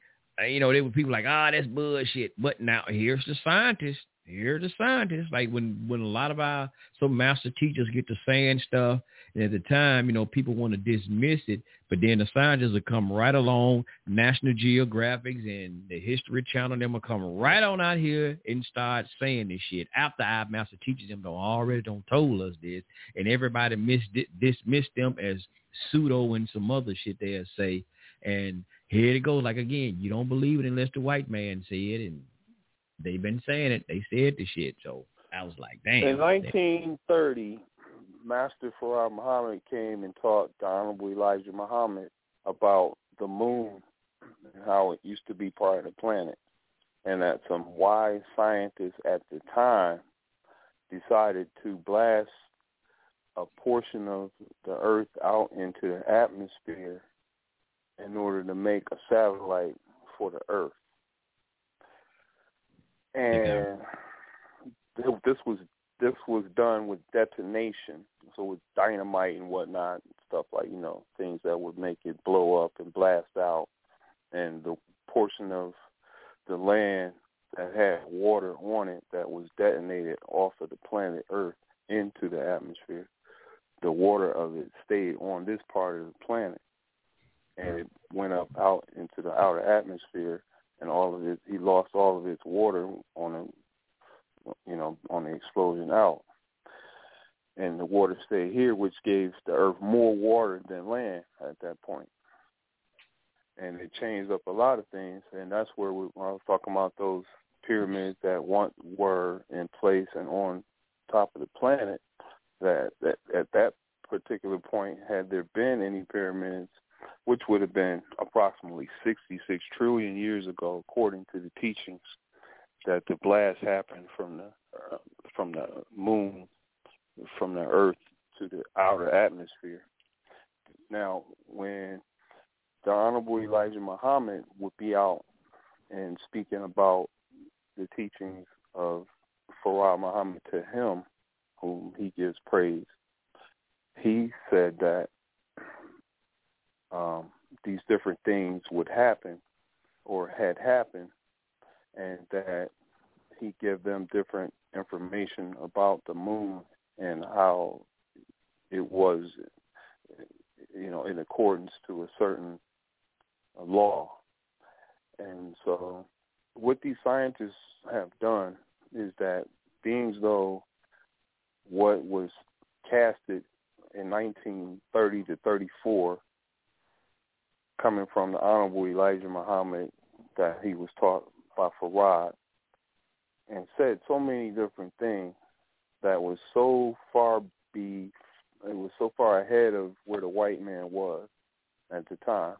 Speaker 5: you know, there were people like, ah, oh, that's bullshit. But now here's the scientists. Here's the scientists. Like when when a lot of our some master teachers get to saying stuff, and at the time, you know, people want to dismiss it, but then the scientists will come right along, National Geographics and the History Channel, them will come right on out here and start saying this shit after our master teachers them don't already don't told us this, and everybody miss dismissed them as pseudo and some other shit they'll say, and here it goes. Like again, you don't believe it unless the white man say it, and they've been saying it. They said the shit. So I was like, damn.
Speaker 3: In 1930, Master Fard Muhammad came and taught the Honorable Elijah Muhammad about the moon and how it used to be part of the planet, and that some wise scientists at the time decided to blast a portion of the Earth out into the atmosphere in order to make a satellite for the Earth. And this was this was done with detonation, so with dynamite and whatnot, stuff like you know things that would make it blow up and blast out, and the portion of the land that had water on it that was detonated off of the planet Earth into the atmosphere. The water of it stayed on this part of the planet, and it went up out into the outer atmosphere, and all of it, he lost all of its water on a, you know, on the explosion out, and the water stayed here, which gave the Earth more water than land at that point and it changed up a lot of things. And that's where we, I was talking about those pyramids that once were in place and on top of the planet. That, that at that particular point, had there been any pyramids, which would have been approximately 66 trillion years ago, according to the teachings, that the blast happened from the uh, from the moon, from the Earth to the outer atmosphere. Now, when the Honorable Elijah Muhammad would be out and speaking about the teachings of Fard Muhammad to him, whom he gives praise. He said that um, these different things would happen or had happened, and that he gave them different information about the moon and how it was, you know, in accordance to a certain law. And so what these scientists have done is that beings though what was casted in 1930 to 34 coming from the Honorable Elijah Muhammad that he was taught by Farad and said so many different things that was so far be it was so far ahead of where the white man was at the time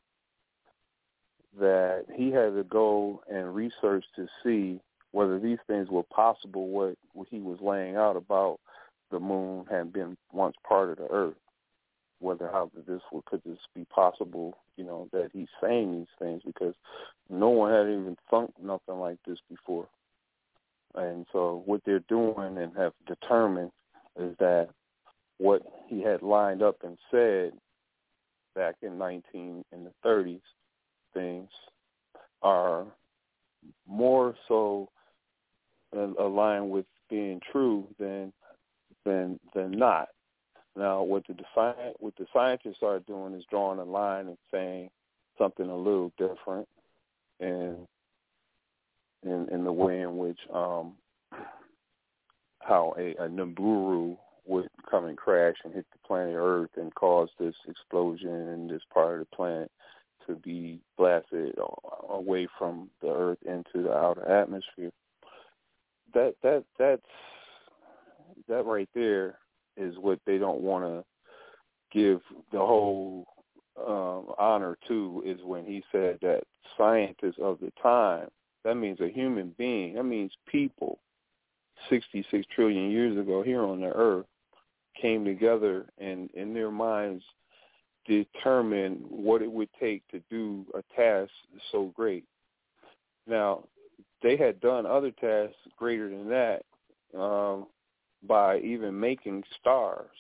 Speaker 3: that he had to go and research to see whether these things were possible, what, he was laying out about the moon had been once part of the earth. Whether how this would, could this be possible, you know, that he's saying these things because no one had even thunk nothing like this before. And so what they're doing and have determined is that what he had lined up and said back in 19 in the 30s things are more so aligned with being true than than than not. Now, what the what the scientists are doing is drawing a line and saying something a little different, and in in the way in which um, how a, a Nibiru would come and crash and hit the planet Earth and cause this explosion in this part of the planet to be blasted away from the earth into the outer atmosphere. That that that's that right there is what they don't want to give the whole um, honor to is when he said that scientists of the time, that means a human being, that means people, 66 trillion years ago here on the earth, came together and in their minds determined what it would take to do a task so great. Now, they had done other tasks greater than that um, by even making stars.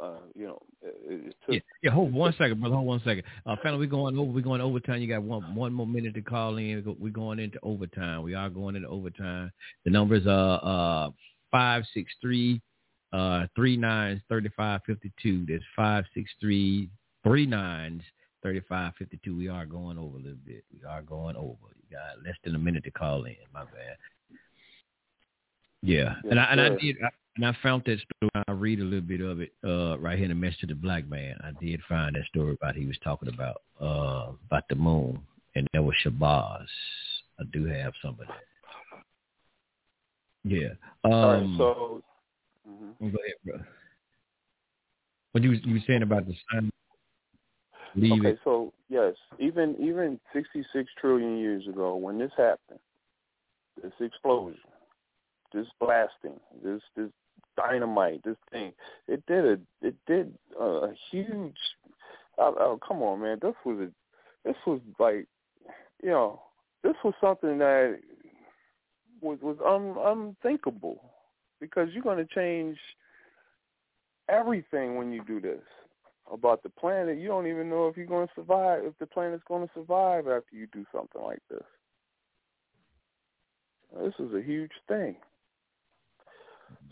Speaker 3: Uh, you know, it,
Speaker 5: took, yeah, yeah. Hold one second, brother. Hold one second. Uh, family, we're going over. We're going overtime. You got one one more minute to call in. We're going into overtime. We are going into overtime. The numbers are uh, five six three uh, three nines thirty five fifty two. That's five six three three nines thirty five fifty two. We are going over a little bit. We are going over. You got less than a minute to call in. My bad. Yeah, and I and I did. I, and I found that story. I read a little bit of it uh, right here in the message to the black man. I did find that story about he was talking about uh, about the moon, and that was Shabazz. I do have some of that. Yeah. Um,
Speaker 3: All right, so
Speaker 5: Mm-hmm. Go ahead, bro. What you you were saying about the sun? Leave
Speaker 3: okay, so yes, even even 66 trillion years ago, when this happened, this explosion, this blasting, this this dynamite. This thing, it did a it did a huge. Oh, oh come on, man! This was a this was like you know this was something that was was un, unthinkable because you're going to change everything when you do this about the planet. You don't even know if you're going to survive, if the planet's going to survive after you do something like this. This is a huge thing.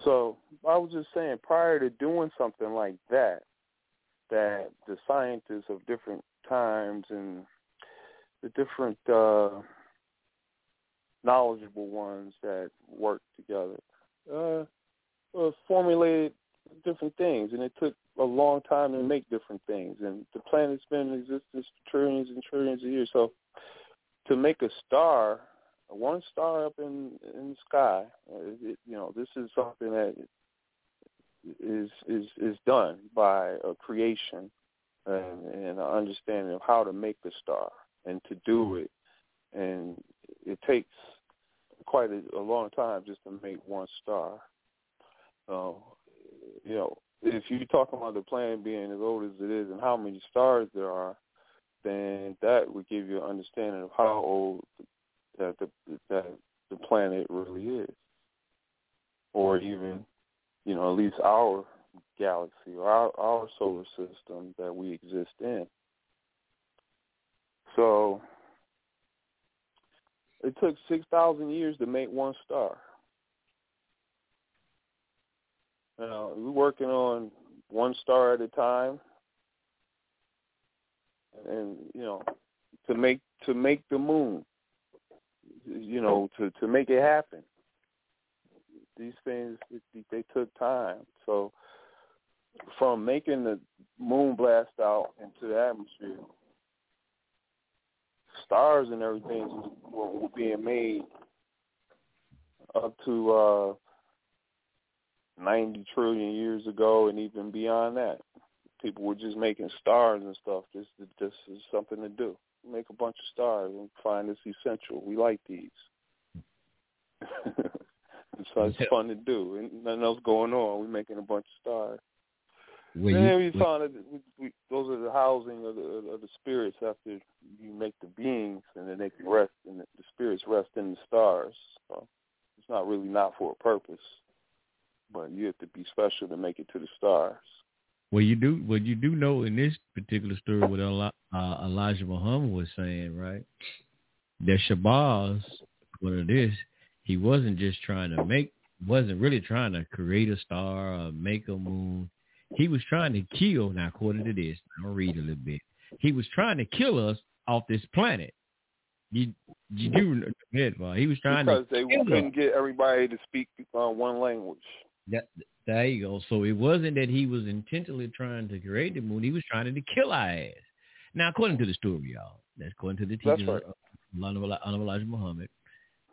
Speaker 3: So I was just saying, prior to doing something like that, that the scientists of different times and the different uh, knowledgeable ones that worked together uh, uh, formulated different things, and it took a long time to make different things. And the planet's been in existence for trillions and trillions of years. So to make a star, one star up in in the sky, it, you know, this is something that is is is done by a creation and, and an understanding of how to make the star and to do it. And it takes quite a, a long time just to make one star. Uh, you know, if you're talking about the planet being as old as it is and how many stars there are, then that would give you an understanding of how old that the that the planet really is, or even, you know, at least our galaxy or our, our solar system that we exist in. So it took 6,000 years to make one star. Now, we're working on one star at a time. And, you know, to make to make the moon, you know, to to make it happen. These things they took time. So from making the moon blast out into the atmosphere stars and everything were, were being made up to uh, 90 trillion years ago and even beyond that. People were just making stars and stuff. This this is something to do. Make a bunch of stars and find this essential. We like these. so it's fun to do. And nothing else going on. We're making a bunch of stars. And then we found that we, we, those are the housing of the, of the spirits after you make the beings, and then they can rest, and the, the spirits rest in the stars. So it's not really not for a purpose, but you have to be special to make it to the stars.
Speaker 5: Well, you do. Well, you do know in this particular story what uh, Elijah Muhammad was saying, right? That Shabazz, what it is, he wasn't just trying to make, wasn't really trying to create a star or make a moon he was trying to kill, now according to this, I'll read a little bit. He was trying to kill us off this planet. You, you do he was trying
Speaker 3: because
Speaker 5: to
Speaker 3: they couldn't us. get everybody to speak uh, one language.
Speaker 5: That, there you go. So it wasn't that he was intentionally trying to create the moon. He was trying to kill our ass. Now, according to the story, y'all, that's according to the teachings right. of Elijah Muhammad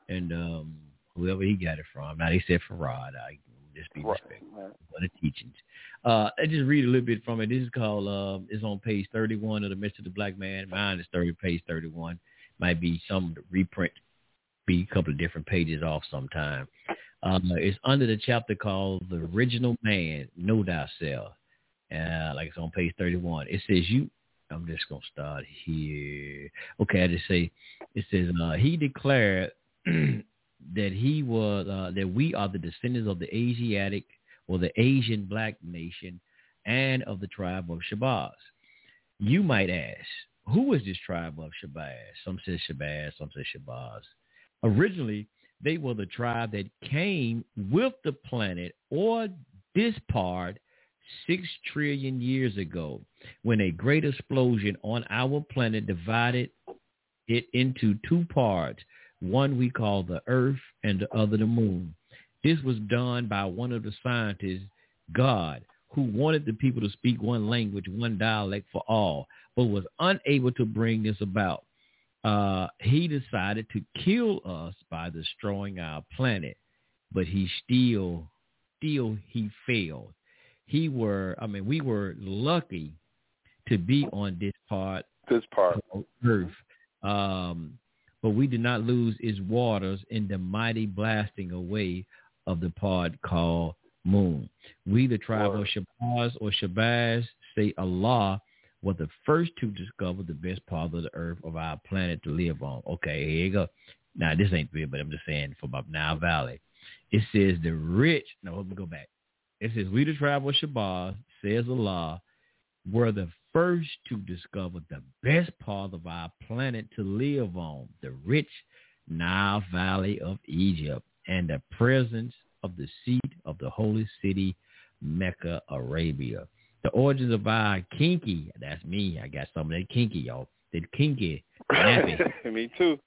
Speaker 5: and um, whoever he got it from. Now, they said Farad. I just be respectful right. for the teachings. Uh, I just read a little bit from it. This is called, uh, it's on page 31 of the Message of the Black Man. Mine is 30, page 31. Might be some reprint, be a couple of different pages off sometime. Um, it's under the chapter called The Original Man, Know Thyself. Uh, like it's on page 31. It says you, I'm just going to start here. Okay, I just say, it says, uh, he declared that he was uh, that we are the descendants of the Asiatic or the Asian black nation and of the tribe of Shabazz. You might ask, who is this tribe of Shabazz? Some say Shabazz, some say Shabazz. Originally, they were the tribe that came with the planet or this part six trillion years ago when a great explosion on our planet divided it into two parts one we call the Earth and the other the Moon. This was done by one of the scientists, God, who wanted the people to speak one language, one dialect for all, but was unable to bring this about. Uh, he decided to kill us by destroying our planet, but he still, still he failed. He were, I mean, we were lucky to be on this part,
Speaker 3: this part
Speaker 5: of Earth. Um, but we did not lose its waters in the mighty blasting away of the part called moon. We, the tribe of Shabazz or Shabazz, say Allah were the first to discover the best part of the earth of our planet to live on. Okay, here you go. Now, this ain't real, but I'm just saying from up Nile Valley. It says the rich, no, let me go back. It says, we the tribe of Shabazz, says Allah, were the first to discover the best part of our planet to live on, the rich Nile Valley of Egypt and the presence of the seat of the holy city, Mecca, Arabia. The origins of our kinky, that's me. I got some of that kinky, y'all. That kinky. nappy.
Speaker 3: me too.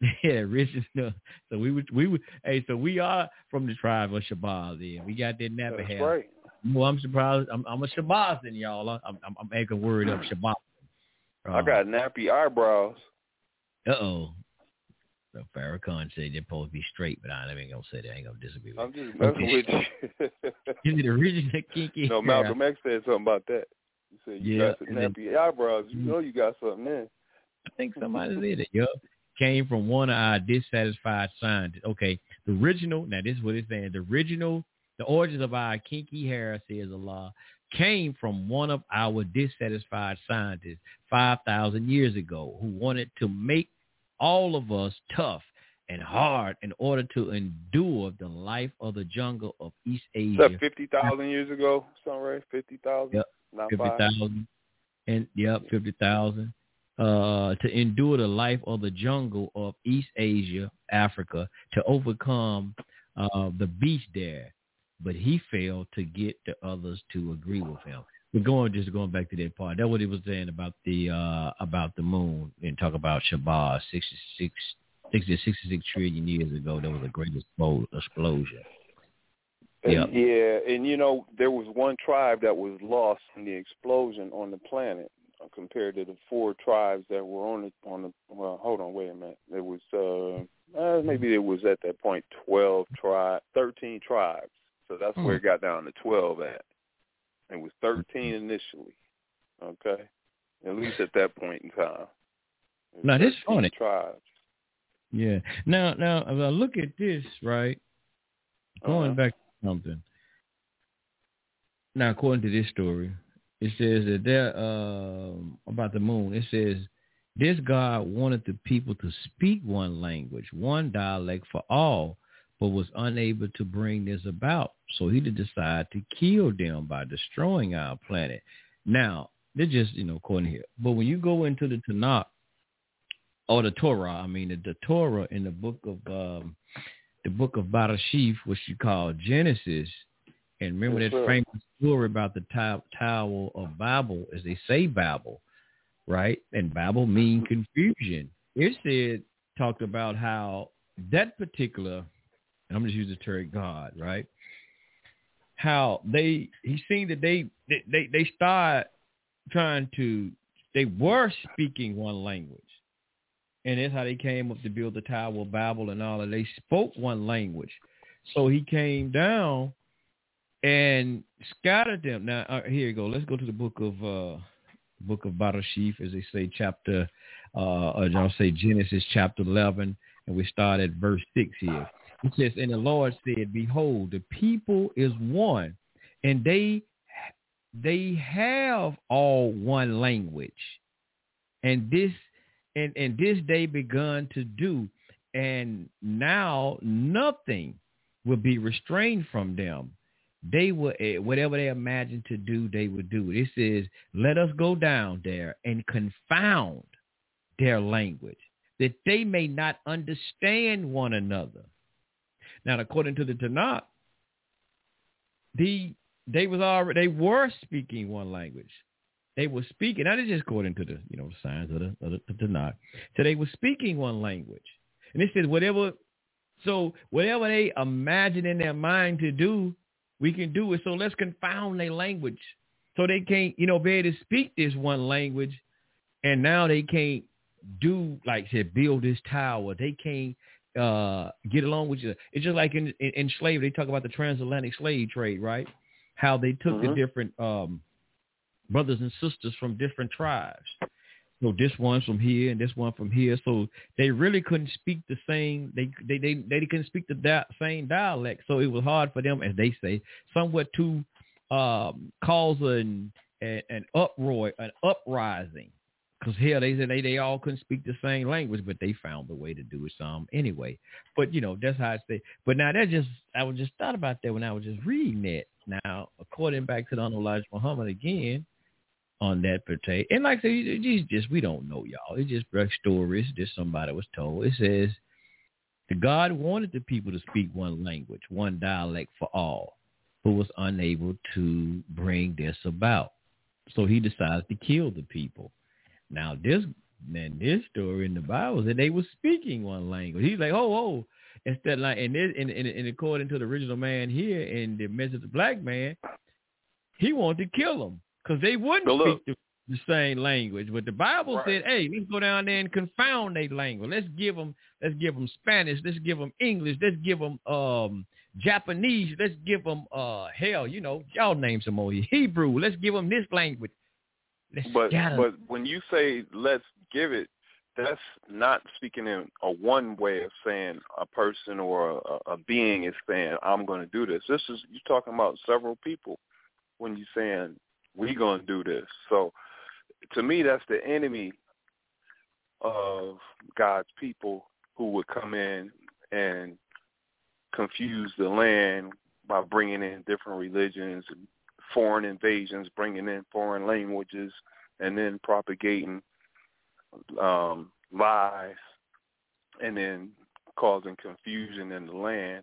Speaker 5: Yeah, rich is the So we would, we would, hey, so we are from the tribe of Shabazz. Then we got that nappy hair.
Speaker 3: right.
Speaker 5: Well, I'm surprised. I'm, I'm a Shabazz then, y'all. I'm, I'm, I'm making word up Shabazz.
Speaker 3: I got nappy eyebrows.
Speaker 5: Uh oh. So Farrakhan said they're supposed to be straight, but I ain't gonna say that. I ain't gonna disagree. With
Speaker 3: I'm just messing with you.
Speaker 5: Is it original kinky?
Speaker 3: no, Malcolm X said something about that. He said you
Speaker 5: Yeah,
Speaker 3: got some nappy eyebrows. You mm. know you got something there.
Speaker 5: I think somebody said it. Yup. Came from one of our dissatisfied scientists. Okay, the original. Now this is what it's saying. The original, the origins of our kinky hair, says Allah, came from one of our dissatisfied scientists five thousand years ago, who wanted to make all of us tough and hard in order to endure the life of the jungle of East
Speaker 3: Is
Speaker 5: Asia.
Speaker 3: that fifty thousand years ago? Fifty thousand?
Speaker 5: Yep.
Speaker 3: Not
Speaker 5: fifty
Speaker 3: five.
Speaker 5: thousand, and yep, fifty thousand. Uh, to endure the life of the jungle of East Asia, Africa, to overcome uh, the beast there, but he failed to get the others to agree with him. We're going just going back to that part. That's what he was saying about the uh, about the moon and talk about Shabazz 66, 60, 66 trillion years ago. There was a great explo- explosion.
Speaker 3: And, Yeah, and you know there was one tribe that was lost in the explosion on the planet uh, compared to the four tribes that were on the on the. Well, hold on, wait a minute. There was uh, uh maybe it was at that point twelve tribe, thirteen tribes. So that's where it got down to twelve at. It was thirteen initially. Okay, at least at that point in time.
Speaker 5: Now, this
Speaker 3: 13
Speaker 5: funny.
Speaker 3: Tribes.
Speaker 5: Yeah. Now, now, if I look at this, right, going
Speaker 3: Uh-huh.
Speaker 5: back to something. Now, according to this story, it says that there um, about the moon. It says this God wanted the people to speak one language, one dialect for all, but was unable to bring this about. So he did decide to kill them by destroying our planet. Now, they're just, you know, according here. But when you go into the Tanakh, or the Torah, I mean the, the Torah in the book of um, the book of Bereshit, which you call Genesis, and remember
Speaker 3: Yes,
Speaker 5: that
Speaker 3: sir.
Speaker 5: famous story about the tow- Tower of Babel, as they say Babel, right? And Babel mean confusion. It said talked about how that particular, and I'm just using the term God, right? How they he seen that they they they, start trying to they were speaking one language. And that's how they came up to build the Tower of Babel and all that. They spoke one language. So he came down and scattered them. Now, uh, here you go. Let's go to the book of uh, book of Bereshit, as they say, chapter, uh, I'll say Genesis chapter 11, and we start at verse 6 here. It says, And the Lord said, Behold, the people is one, and they they have all one language. And this and, and this they begun to do, and now nothing will be restrained from them. They will eh, whatever they imagine to do, they will do. It says, "Let us go down there and confound their language, that they may not understand one another." Now, according to the Tanakh, the they was already they were speaking one language. They were speaking. Now, this is according to the you know signs of the, of the, the Tanakh. So they were speaking one language, and it says whatever. So whatever they imagine in their mind to do, we can do it. So let's confound their language, so they can't you know be able to speak this one language, and now they can't do like said build this tower. They can't uh get along with you. It's just like in, in in slavery. They talk about the transatlantic slave trade, right? How they took the
Speaker 3: Mhm.
Speaker 5: different um brothers and sisters from different tribes. So this one's from here and this one from here. So they really couldn't speak the same. They they they, they couldn't speak the di- same dialect. So it was hard for them, as they say, somewhat to um, cause an, an an uproar, an uprising. Because here they said they, they all couldn't speak the same language, but they found a way to do it some anyway. But you know that's how I say. But now that just I was just thought about that when I was just reading it. Now according back to the Elijah Muhammad again, on that pertain. And like I said, it's just we don't know, y'all. It's just brush stories that somebody was told. It says the God wanted the people to speak one language, one dialect for all, who was unable to bring this about. So he decided to kill the people. Now this then this story in the Bible that they were speaking one language. He's like, oh, oh, instead like and this and, and, and according to the original man here in the message of the black man, he wanted to kill them because they wouldn't so speak the, the, same language. But the Bible right. said, "Hey, let's go down there and confound their language. Let's give them, let's give them Spanish. Let's give them English. Let's give them um, Japanese. Let's give them uh, hell, you know, y'all name some more Hebrew. Let's give them this language."
Speaker 3: Let's but but when you say let's give it, that's not speaking in a one way of saying a person or a, a being is saying I'm going to do this. This is you're talking about several people when you're saying we're gonna do this. So to me, that's the enemy of God's people who would come in and confuse the land by bringing in different religions and foreign invasions, bringing in foreign languages, and then propagating um, lies, and then causing confusion in the land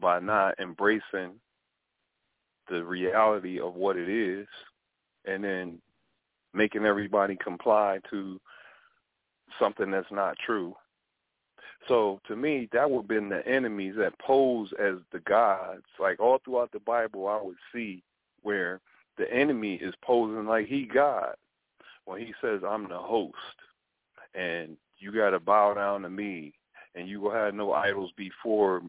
Speaker 3: by not embracing the reality of what it is and then making everybody comply to something that's not true. So to me, that would have been the enemies that pose as the gods. Like all throughout the Bible, I would see where the enemy is posing like he God. When he says, I'm the host, and you got to bow down to me, and you will have no idols before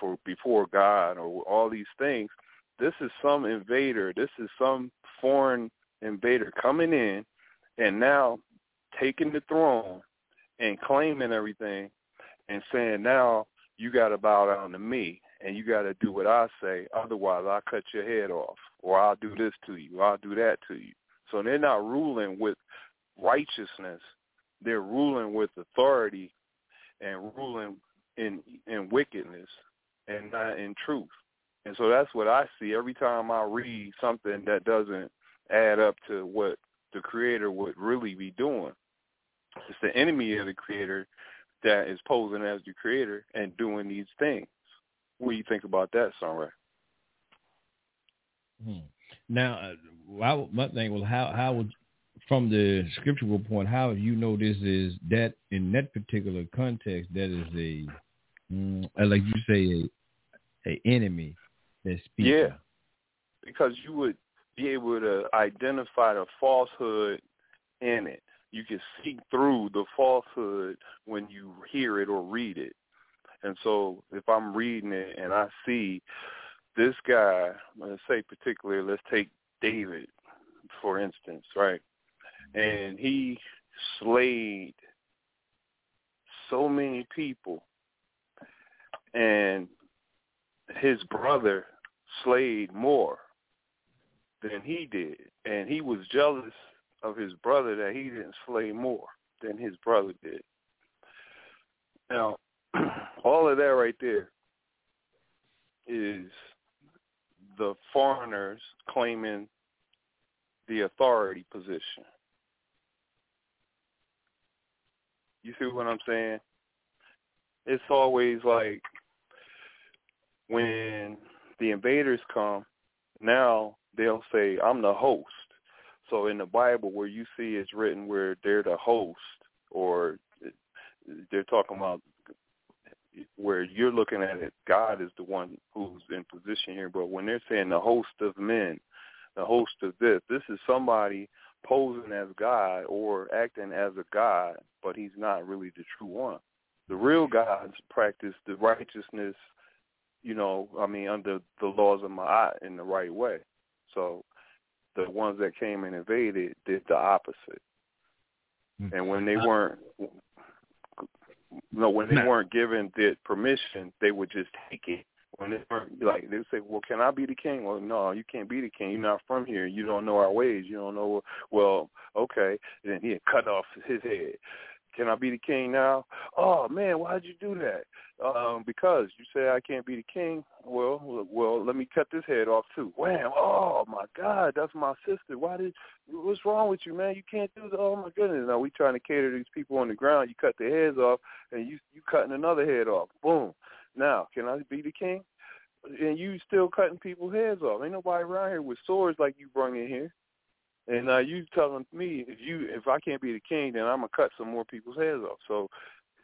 Speaker 3: for before God, or all these things. This is some invader. This is some foreign invader coming in and now taking the throne and claiming everything and saying now you got to bow down to me and you got to do what I say. Otherwise, I'll cut your head off or I'll do this to you. Or I'll do that to you. So they're not ruling with righteousness. They're ruling with authority and ruling in in wickedness and not in truth. And so that's what I see every time I read something that doesn't add up to what the creator would really be doing. It's the enemy of the creator that is posing as the creator and doing these things. What do you think about that, Sunray?
Speaker 5: Hmm. Now, uh, my thing was how how would from the scriptural point, how you know this is that in that particular context that is a mm, like you say a a enemy that's speaking.
Speaker 3: Yeah, because you would be able to identify the falsehood in it. You can see through the falsehood when you hear it or read it. And so if I'm reading it and I see this guy, let's say particularly, let's take David, for instance, right? And he slayed so many people. And his brother slayed more than he did. And he was jealous of his brother that he didn't slay more than his brother did. Now, all of that right there is the foreigners claiming the authority position. You see what I'm saying? It's always like when the invaders come, now they'll say, I'm the host. So in the Bible where you see it's written where they're the host or they're talking about where you're looking at it, God is the one who's in position here. But when they're saying the host of men, the host of this, this is somebody posing as God or acting as a God, but he's not really the true one. The real gods practice the righteousness, you know, I mean, under the laws of Ma'at in the right way. So the ones that came and invaded did the opposite. Mm-hmm. And when they weren't, no, when they no. weren't given the permission, they would just take it. When they weren't like, they would say, "Well, can I be the king?" Well, no, you can't be the king. You're not from here. You don't know our ways. You don't know. Well, okay. And then he cut off his head. Can I be the king now? Oh man, why'd you do that? Um, because you say I can't be the king. Well, well, let me cut this head off too. Wham! Oh my God, that's my sister. Why did? What's wrong with you, man? You can't do that. Oh my goodness! Now we trying to cater to these people on the ground. You cut their heads off, and you you cutting another head off. Boom. Now, can I be the king? And you still cutting people's heads off. Ain't nobody around here with swords like you bring in here. And uh, you telling me if you if I can't be the king, then I'm gonna cut some more people's heads off. So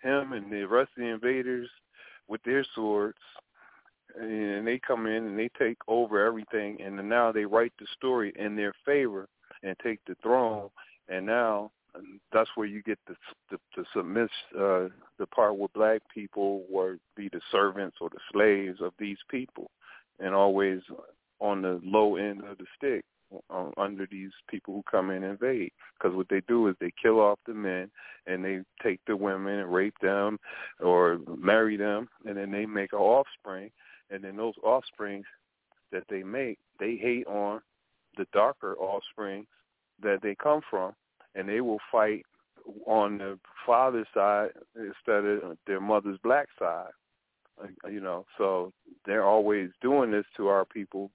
Speaker 3: him and the rest of the invaders with their swords, and they come in and they take over everything, and now they write the story in their favor and take the throne. And now that's where you get the the, the submit uh, the part where black people were be the servants or the slaves of these people, and always on the low end of the stick uh, under these people who come in and invade. Because what they do is they kill off the men and they take the women and rape them or marry them, and then they make an offspring. And then those offsprings that they make, they hate on the darker offspring that they come from, and they will fight on the father's side instead of their mother's black side. Uh, you know, so they're always doing this to our people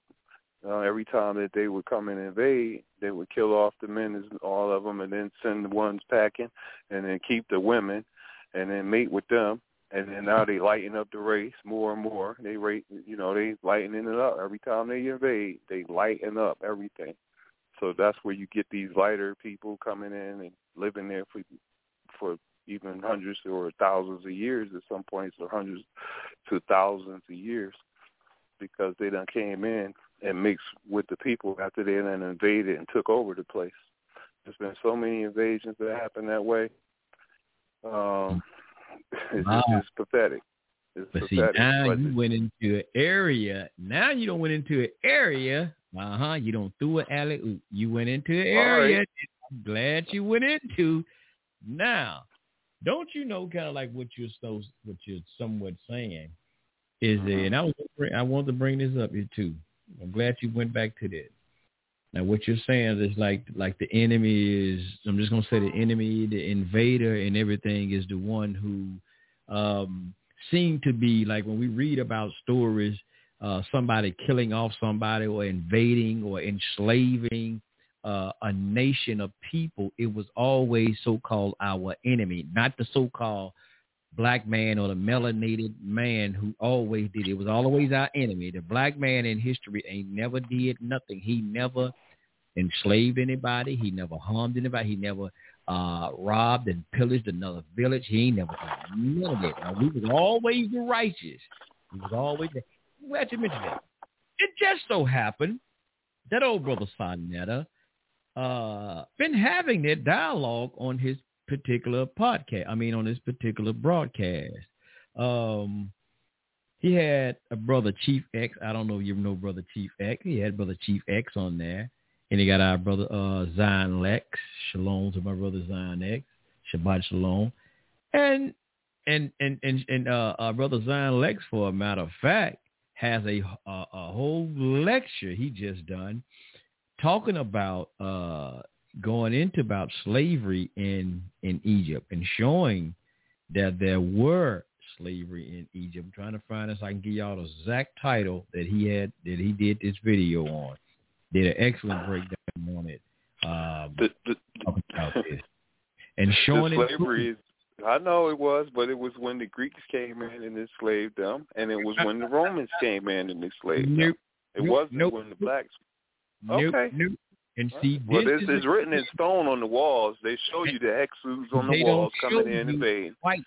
Speaker 3: uh, every time that they would come and invade, they would kill off the men, all of them, and then send the ones packing, and then keep the women, and then mate with them, and then now they lighten up the race more and more. They rate, you know, they lightening it up every time they invade. They lighten up everything. So that's where you get these lighter people coming in and living there for for even hundreds or thousands of years at some points, or hundreds to thousands of years, because they done came in and mixed with the people after they then invaded and took over the place. There's been so many invasions that happened that way. Um, it's, wow. it's pathetic. It's
Speaker 5: but
Speaker 3: pathetic.
Speaker 5: see, now but you went into an area. Now you don't went into an area. Uh huh. You don't threw an alley oop. You went into an area. Right. I'm glad you went into. Now, don't you know kind of like what you're so what you're somewhat saying is mm-hmm. that, and I was I wanted to bring this up here too. I'm glad you went back to that. Now, what you're saying is like like the enemy is. I'm just gonna say the enemy, the invader, and everything is the one who um, seem to be like when we read about stories, uh, somebody killing off somebody or invading or enslaving uh, a nation of people. It was always so-called our enemy, not the so-called black man or the melanated man who always did. It was always our enemy. The black man in history ain't never did nothing. He never enslaved anybody. He never harmed anybody. He never uh, robbed and pillaged another village. He ain't never done none of that. Now, we was always the righteous. He was always the, glad you mentioned that. It just so happened that old brother Sonetta uh, been having that dialogue on his particular podcast. I mean, on this particular broadcast. Um, he had a brother Chief X. I don't know if you know brother Chief X. He had brother Chief X on there, and he got our brother uh, Zion Lex. Shalom to my brother Zion X. Shabbat Shalom, and and and and and uh, brother Zion Lex, for a matter of fact, has a a, a whole lecture he just done talking about uh, going into about slavery in in Egypt and showing that there were slavery in Egypt. I'm trying to find this. I can give y'all the exact title that he had that he did this video on. Did an excellent breakdown on it. Um, the, the, and showing
Speaker 3: the slavery is. I know it was, but it was when the Greeks came in and enslaved them, and it was when the Romans came in and enslaved nope, them. It nope, wasn't nope, when the blacks. Okay.
Speaker 5: Nope, and see,
Speaker 3: well, this, is written in stone on the walls. They show you the Hyksos on the walls coming in and invading.
Speaker 5: White.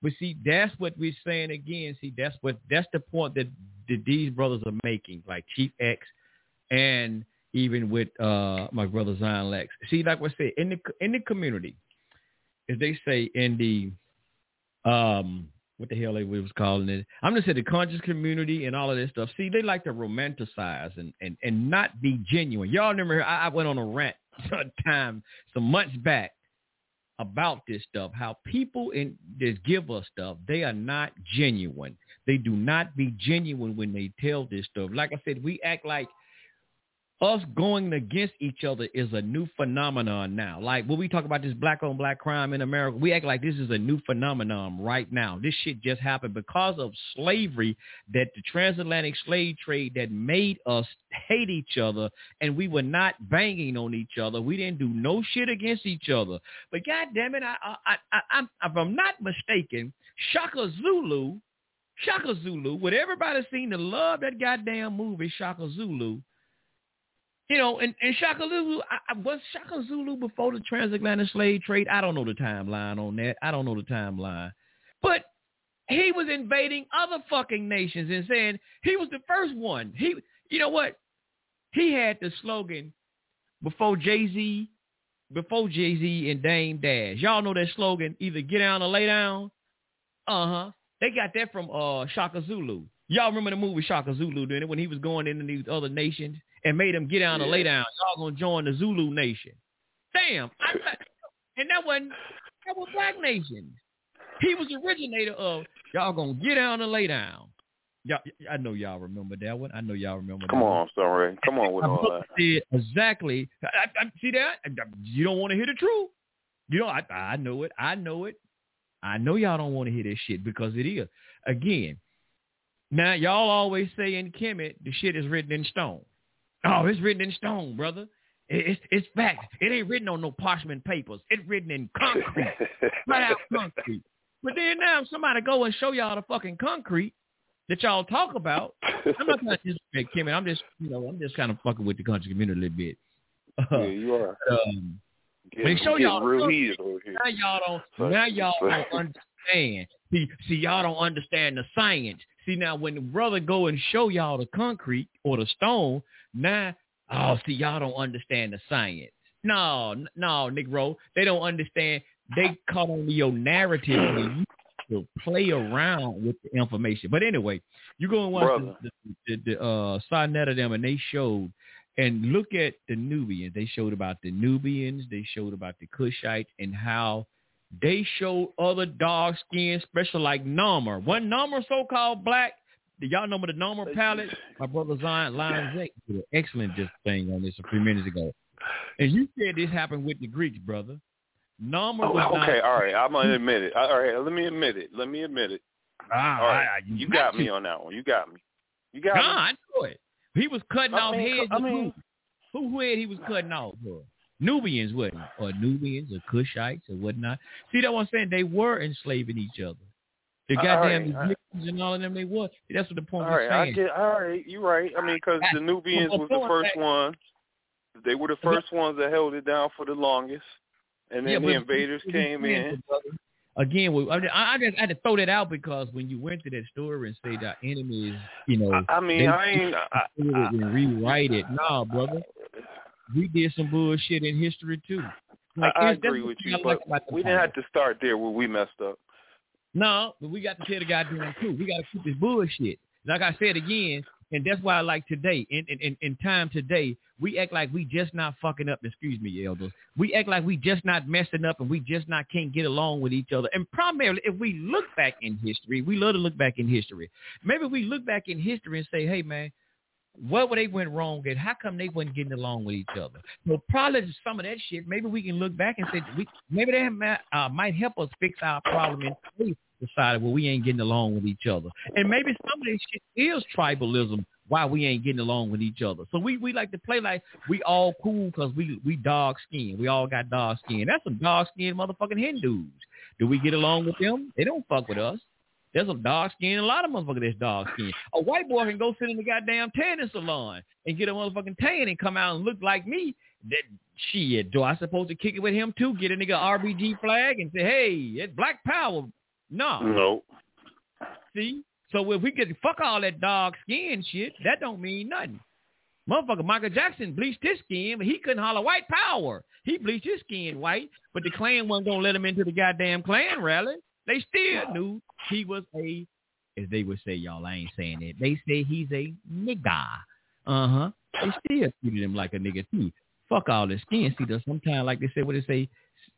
Speaker 5: But see, that's what we're saying again. See, that's what that's the point that, that these brothers are making, like Chief X, and even with uh my brother Zion Lex. See, like I said, in the in the community, as they say in the um what the hell they was calling it. I'm gonna say the conscious community and all of this stuff. See, they like to romanticize and and and not be genuine. Y'all remember I, I went on a rant some time some months back about this stuff, how people in that give us stuff, they are not genuine. They do not be genuine when they tell this stuff. Like I said, we act like us going against each other is a new phenomenon now. Like when we talk about this black on black crime in America, we act like this is a new phenomenon right now. This shit just happened because of slavery that the transatlantic slave trade that made us hate each other and we were not banging on each other. We didn't do no shit against each other. But god damn it, I, I, I, I'm, if I'm not mistaken, Shaka Zulu, Shaka Zulu, would everybody seen the love that goddamn movie Shaka Zulu? You know, and, and Shaka Zulu, I, was Shaka Zulu before the transatlantic slave trade? I don't know the timeline on that. I don't know the timeline. But he was invading other fucking nations and saying he was the first one. He, you know what? He had the slogan before Jay-Z, before Jay-Z and Dame Dash. Y'all know that slogan, either get down or lay down? Uh-huh. They got that from uh Shaka Zulu. Y'all remember the movie Shaka Zulu doing it when he was going into these other nations and made them get down yeah. and lay down. Y'all gonna join the Zulu Nation. Damn. I, and that wasn't that was Black Nation. He was the originator of y'all gonna get down and lay down. Y'all, I know y'all remember that one. I know y'all remember. That.
Speaker 3: Come
Speaker 5: that
Speaker 3: on,
Speaker 5: one.
Speaker 3: sorry. Come on with all
Speaker 5: that. Exactly. I, I, see that? You don't want to hear the truth. You know, I, I know it. I know it. I know y'all don't want to hear this shit because it is. Again, now y'all always say in Kemet the shit is written in stone. Oh, it's written in stone, brother. It's it's fact. It ain't written on no parchment papers. It's written in concrete, flat out concrete. But then now somebody go and show y'all the fucking concrete that y'all talk about, I'm not trying to disrespect Kemet. I'm just you know I'm just kind of fucking with the country community a little bit.
Speaker 3: Uh, yeah, you are.
Speaker 5: Um, they show y'all real now y'all don't now y'all don't understand. See, see, y'all don't understand the science. See, now when the brother go and show y'all the concrete or the stone, now, oh, see, y'all don't understand the science. No, no, Negro, they don't understand. They caught on to your narrative and you to play around with the information. But anyway, you go and watch the, the, the, the uh, them, and they showed and look at the Nubians. They showed about the Nubians. They showed about the Cushites and how they showed other dark skin especially like Narmer. One Narmer so-called black. Do y'all know the Narmer palette? My brother Zion Lion Zach did an excellent just thing on this a few minutes ago. And you said this happened with the Greeks, brother. Narmer
Speaker 3: oh,
Speaker 5: was
Speaker 3: okay,
Speaker 5: not,
Speaker 3: all right. I'm gonna admit it. All right, let me admit it. Let me admit it.
Speaker 5: Ah,
Speaker 3: all right,
Speaker 5: you,
Speaker 3: you got me on that one. You got me. You got
Speaker 5: God,
Speaker 3: me.
Speaker 5: I know it. He was cutting
Speaker 3: I
Speaker 5: off
Speaker 3: mean,
Speaker 5: heads.
Speaker 3: I
Speaker 5: of
Speaker 3: mean,
Speaker 5: who? Who head he was cutting off? Bro? Nubians wasn't, or Nubians, or Cushites, or whatnot. See that what I'm saying? They were enslaving each other. The
Speaker 3: uh,
Speaker 5: goddamn
Speaker 3: right, uh,
Speaker 5: Egyptians and all of them, they were. That's what the point
Speaker 3: All
Speaker 5: was
Speaker 3: right, I get. All right, you're right. I mean, because the Nubians was the first ones. They were the first ones that held it down for the longest, and then
Speaker 5: Yeah,
Speaker 3: the invaders came in.
Speaker 5: Again, we- I I just had to throw that out because when you went to that story and say that enemies, you know,
Speaker 3: I mean,
Speaker 5: they
Speaker 3: I ain't. I,
Speaker 5: and rewrite it. Nah, brother, we did some bullshit in history too. Like,
Speaker 3: I, I agree with you, but we didn't have to start there where we messed up.
Speaker 5: No, but we got to tell the goddamn truth. We got to keep this bullshit. Like I said again, and that's why I like today, in, in, in, in time today, we act like we just not fucking up. Excuse me, elders. We act like we just not messing up and we just not can't get along with each other. And primarily, if we look back in history, we love to look back in history. Maybe we look back in history and say, hey, man, what they went wrong and how come they wasn't getting along with each other? So probably some of that shit, maybe we can look back and say, we, maybe that might, uh, might help us fix our problem in today's society where we ain't getting along with each other. And maybe some of this shit is tribalism why we ain't getting along with each other. So we, we like to play like we all cool because we, we dog skin. We all got dog skin. That's some dog skin motherfucking Hindus. Do we get along with them? They don't fuck with us. There's some dog skin, a lot of motherfuckers that's dog skin. A white boy can go sit in the goddamn tanning salon and get a motherfucking tan and come out and look like me. That shit, do I supposed to kick it with him too? Get a nigga RBG flag and say, hey, it's black power. No.
Speaker 3: No.
Speaker 5: See? So if we could fuck all that dog skin shit, that don't mean nothing. Motherfucker, Michael Jackson bleached his skin, but he couldn't holler white power. He bleached his skin white, but the Klan wasn't gonna let him into the goddamn Klan rally. They still knew he was a, as they would say, y'all, I ain't saying it. They say he's a nigga. Uh-huh. They still treated him like a nigga too. Fuck all this skin. See, there's sometimes like they say, what they say,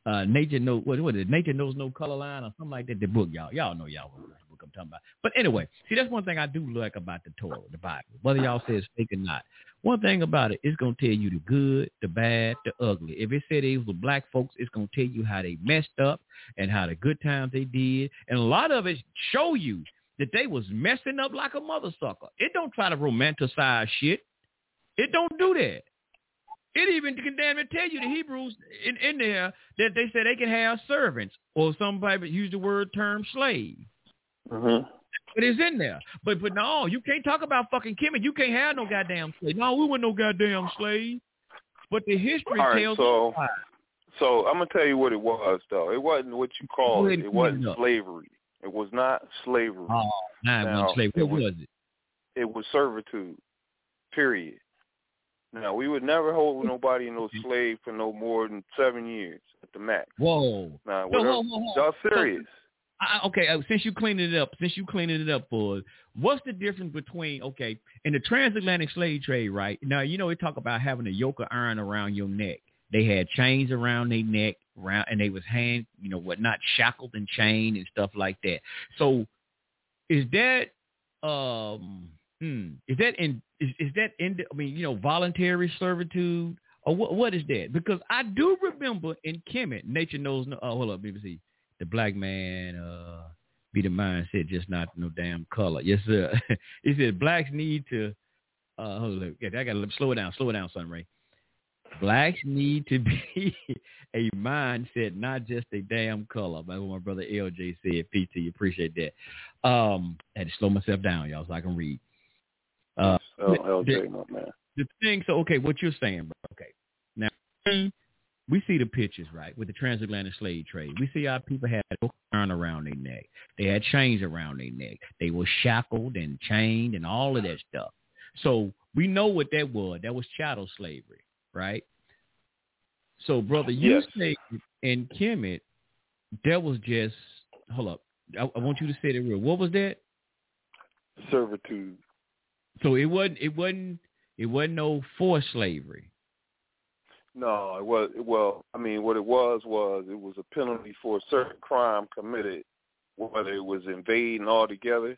Speaker 5: uh, nature knows what what is it? Nature knows no color line or something like that. The book, y'all, y'all know y'all what the book I'm talking about. But anyway, see, that's one thing I do like about the Torah, the Bible. Whether y'all say it's fake or not, one thing about it, it's gonna tell you the good, the bad, the ugly. If it said it was the black folks, it's gonna tell you how they messed up and how the good times they did, and a lot of it show you that they was messing up like a mother sucker. It don't try to romanticize shit. It don't do that. It even can damn it tell you the Hebrews in, in there that they said they can have servants or somebody use the word term slave.
Speaker 3: Mm-hmm.
Speaker 5: It is in there. But but no, you can't talk about fucking Kemet. You can't have no goddamn slave. No, we weren't no goddamn slave. But the history
Speaker 3: right,
Speaker 5: tells
Speaker 3: so,
Speaker 5: us
Speaker 3: So I'm gonna tell you what it was though. It wasn't what you call it. It wasn't slavery. It was not slavery.
Speaker 5: Oh, nah, it
Speaker 3: Now,
Speaker 5: wasn't slave.
Speaker 3: it
Speaker 5: What
Speaker 3: was
Speaker 5: it?
Speaker 3: It was servitude. Period. Now we would never hold nobody in no slave for no more than seven years at the max.
Speaker 5: Whoa.
Speaker 3: Now,
Speaker 5: So,
Speaker 3: whatever,
Speaker 5: hold, hold, hold.
Speaker 3: y'all
Speaker 5: So-
Speaker 3: serious?
Speaker 5: I, okay, uh, since you cleaned it up, since you cleaned it up for us, what's the difference between okay in the transatlantic slave trade, right? Now you know we talk about having a yoke of iron around your neck. They had chains around their neck, around, and they was hand, you know, what not shackled and chained and stuff like that. So, is that um, hmm, is that in is, is that in? I mean, you know, voluntary servitude or what? What is that? Because I do remember in Kemet, nature knows no. Oh, hold up, see the black man uh be the mindset just not no damn color. Yes, sir. he said blacks need to uh hold on, I gotta slow it down, slow it down, Sunray. Blacks need to be a mindset, not just a damn color. That's what my brother LJ said. PT, appreciate that. Um, I had to slow myself down, y'all, so I can read. Uh,
Speaker 3: Oh,
Speaker 5: the-
Speaker 3: LJ, my man.
Speaker 5: the thing. So okay, what you're saying, bro? Okay, now we see the pictures, right, with the transatlantic slave trade. We see our people had a iron around their neck. They had chains around their neck. They were shackled and chained and all of that stuff. So we know what that was. That was chattel slavery, right? So, brother, you
Speaker 3: Yes.
Speaker 5: say in Kemet, that was just hold up. I, I want you to say it real. What was that?
Speaker 3: Servitude.
Speaker 5: So it wasn't. It wasn't. It wasn't no forced slavery.
Speaker 3: No, it was well. I mean, what it was was it was a penalty for a certain crime committed, whether it was invading altogether,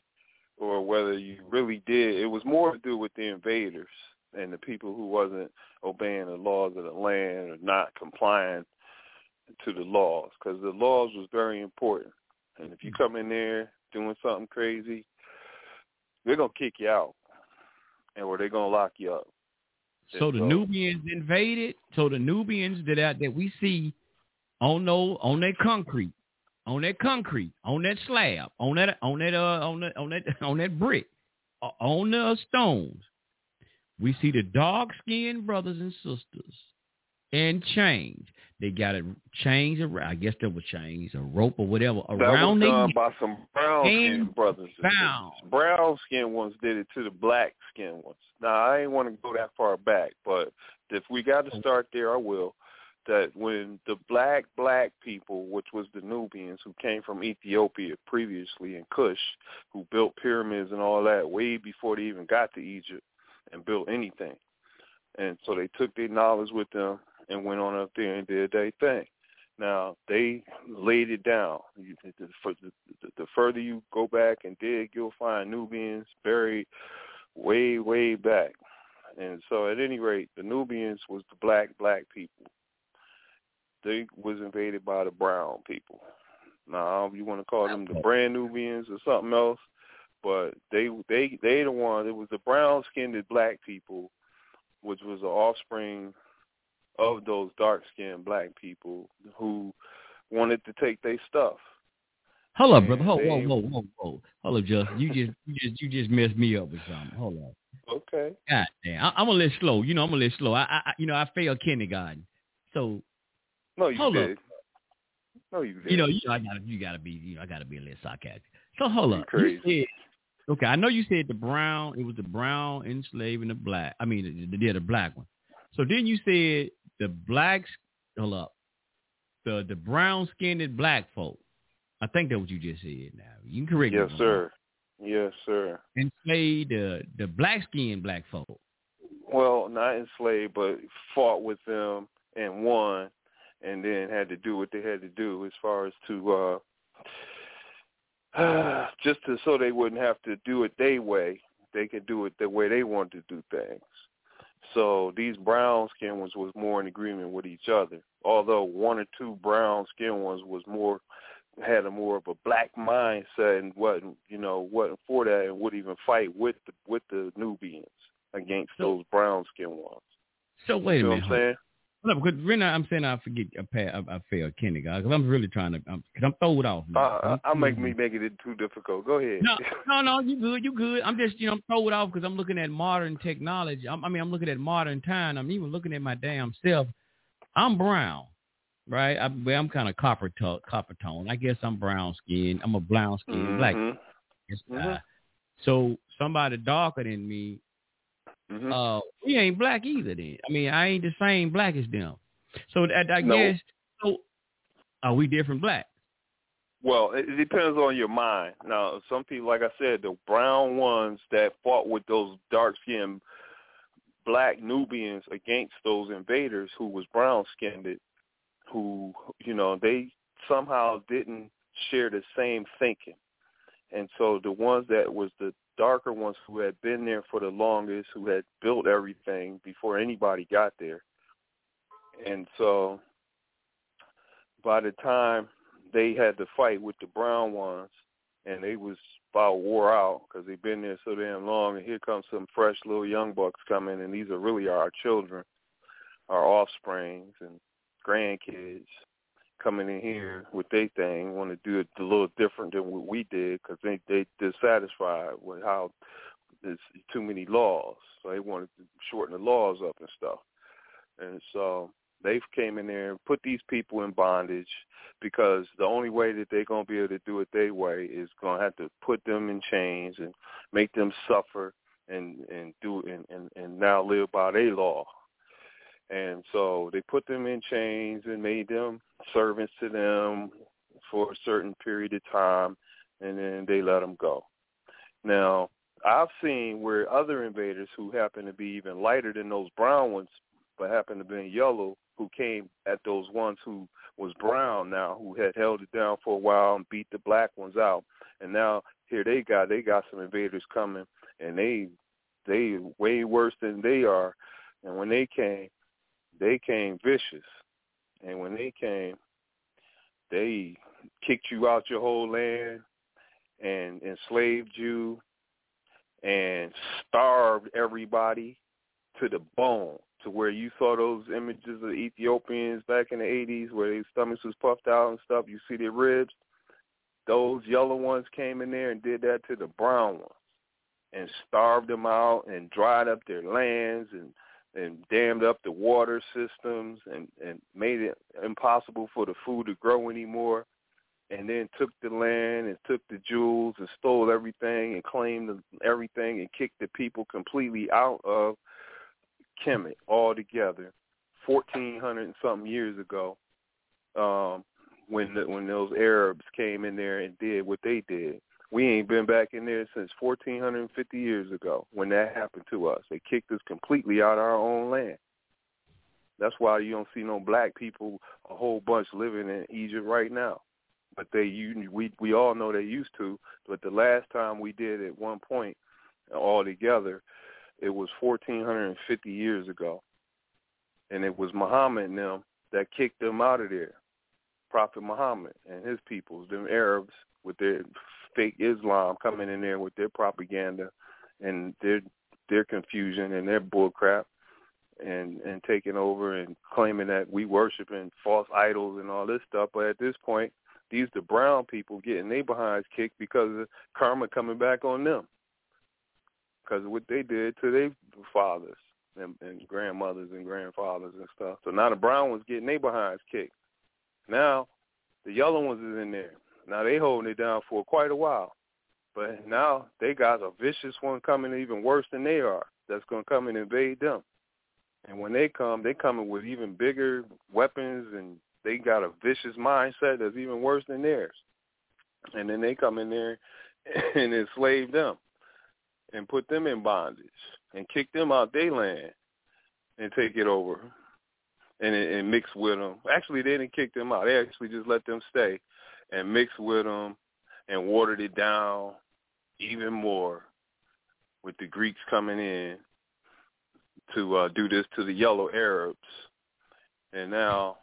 Speaker 3: or whether you really did. It was more to do with the invaders and the people who wasn't obeying the laws of the land or not complying to the laws, because the laws was very important. And if you come in there doing something crazy, they're gonna kick you out, and or they're gonna lock you up.
Speaker 5: So the
Speaker 3: so-
Speaker 5: Nubians invaded. So the Nubians that out that we see on no on that concrete, on that concrete, on that slab, on that on that uh on that on that on that brick, uh, on the stones, we see the dark skinned brothers and sisters and chains. They got it around. I guess there was chains, a rope or whatever
Speaker 3: That
Speaker 5: around
Speaker 3: was done by some brown
Speaker 5: skin
Speaker 3: brothers. and Brown skin ones did it to the black skin ones. Now I ain't want to go that far back, but if we got to oh. start there, I will. That when the black black people, which was the Nubians who came from Ethiopia previously and Kush, who built pyramids and all that way before they even got to Egypt and built anything, and so they took their knowledge with them and went on up there and did their thing. Now they laid it down. You, the, the, the, the further you go back and dig, you'll find Nubians buried way, way back. And so, at any rate, the Nubians was the black black people. They was invaded by the brown people. Now, you want to call them the brand Nubians or something else, but they they they the one. It was the brown skinned black people, which was the offspring of those dark skinned black people who wanted to take their stuff.
Speaker 5: Hold up, brother. Hold, whoa,
Speaker 3: they-
Speaker 5: whoa, whoa, whoa. Hold up, Justin. You just, you just, you just messed me up with something. Hold on.
Speaker 3: Okay.
Speaker 5: God damn. I, I'm a little slow. You know, I'm a little slow. I, I, I- you know, I failed kindergarten. So,
Speaker 3: No, you
Speaker 5: hold
Speaker 3: did.
Speaker 5: up.
Speaker 3: No, you did.
Speaker 5: You know, you know, I gotta, you gotta be, you know, I gotta be a little sarcastic. So hold up.
Speaker 3: crazy.
Speaker 5: You said, okay, I know you said the brown. It was the brown enslaving the black. I mean, the, the, the black one. So then you said the blacks. Hold up. The the brown skinned black folk. I think that's what you just said. Now you can correct me.
Speaker 3: Yes,
Speaker 5: if I'm
Speaker 3: sir. Yes, sir.
Speaker 5: enslaved the the black skinned black folk.
Speaker 3: well, not enslaved, but fought with them and won, and then had to do what they had to do as far as to uh just to so they wouldn't have to do it their way. They could do it the way they wanted to do things. So these brown skin ones was more in agreement with each other. Although one or two brown skin ones was more had a more of a black mindset and wasn't you know wasn't for that and would even fight with the with the Nubians against so, those brown skin ones.
Speaker 5: So wait
Speaker 3: you
Speaker 5: a
Speaker 3: minute.
Speaker 5: No, because right now I'm saying I forget a I, I, I failed kindergarten because I'm really trying to because I'm, I'm throwed off. Now.
Speaker 3: Uh, I'm make me making it too difficult. Go ahead.
Speaker 5: No, no, no, you good, you good. I'm just you know I'm throwed off because I'm looking at modern technology. I'm, I mean I'm looking at modern time. I'm even looking at my damn self. I'm brown, right? I, well, I'm kind of copper to, copper tone. I guess I'm brown skin. I'm a brown skin
Speaker 3: mm-hmm.
Speaker 5: black.
Speaker 3: Mm-hmm.
Speaker 5: Uh, so somebody darker than me
Speaker 3: Mm-hmm.
Speaker 5: Uh, we ain't black either. Then I mean, I ain't the same black as them. So that I
Speaker 3: no.
Speaker 5: guess so. Are we different black?
Speaker 3: Well, it depends on your mind. Now, some people, like I said, the brown ones that fought with those dark skinned black Nubians against those invaders who was brown skinned, who you know they somehow didn't share the same thinking, and so the ones that was the darker ones who had been there for the longest, who had built everything before anybody got there. And so by the time they had to fight with the brown ones, and they was about wore out because they've been there so damn long, and here comes some fresh little young bucks coming, and these are really our children, our offsprings and grandkids coming in here with their thing, want to do it a little different than what we did because they they dissatisfied with how there's too many laws, so they wanted to shorten the laws up and stuff. And so they came in there and put these people in bondage because the only way that they're gonna be able to do it their way is gonna have to put them in chains and make them suffer and and do and and, and now live by their law and so they put them in chains and made them servants to them for a certain period of time, and then they let them go. Now, I've seen where other invaders who happen to be even lighter than those brown ones, but happen to be yellow, who came at those ones who was brown now, who had held it down for a while and beat the black ones out. And now here they got they got some invaders coming, and they they way worse than they are. And when they came, they came vicious. And when they came, they kicked you out your whole land and enslaved you and starved everybody to the bone to where you saw those images of Ethiopians back in the 80s where their stomachs was puffed out and stuff. You see their ribs. Those yellow ones came in there and did that to the brown ones and starved them out and dried up their lands and and dammed up the water systems and and made it impossible for the food to grow anymore and then took the land and took the jewels and stole everything and claimed everything and kicked the people completely out of Kemet altogether 1400 and something years ago um when the, when those Arabs came in there and did what they did we ain't been back in there since 1450 years ago when that happened to us. They kicked us completely out of our own land. That's why you don't see no black people a whole bunch living in Egypt right now. But they you we we all know they used to, but the last time we did at one point all together, it was 1450 years ago. And it was Muhammad and them that kicked them out of there. Prophet Muhammad and his peoples, them Arabs with their fake Islam coming in there with their propaganda and their their confusion and their bullcrap and and taking over and claiming that we worshiping false idols and all this stuff. But at this point, these the brown people getting their behinds kicked because of karma coming back on them because of what they did to their fathers and, and grandmothers and grandfathers and stuff. So now the brown ones getting their behinds kicked. Now the yellow ones is in there now they holding it down for quite a while. But now they got a vicious one coming even worse than they are that's going to come and invade them. And when they come, they coming with even bigger weapons and they got a vicious mindset that's even worse than theirs. And then they come in there and enslave them and put them in bondage and kick them out their land and take it over and and mix with them. Actually, they didn't kick them out. They actually just let them stay and mix with them and watered it down even more with the Greeks coming in to uh, do this to the yellow Arabs, and now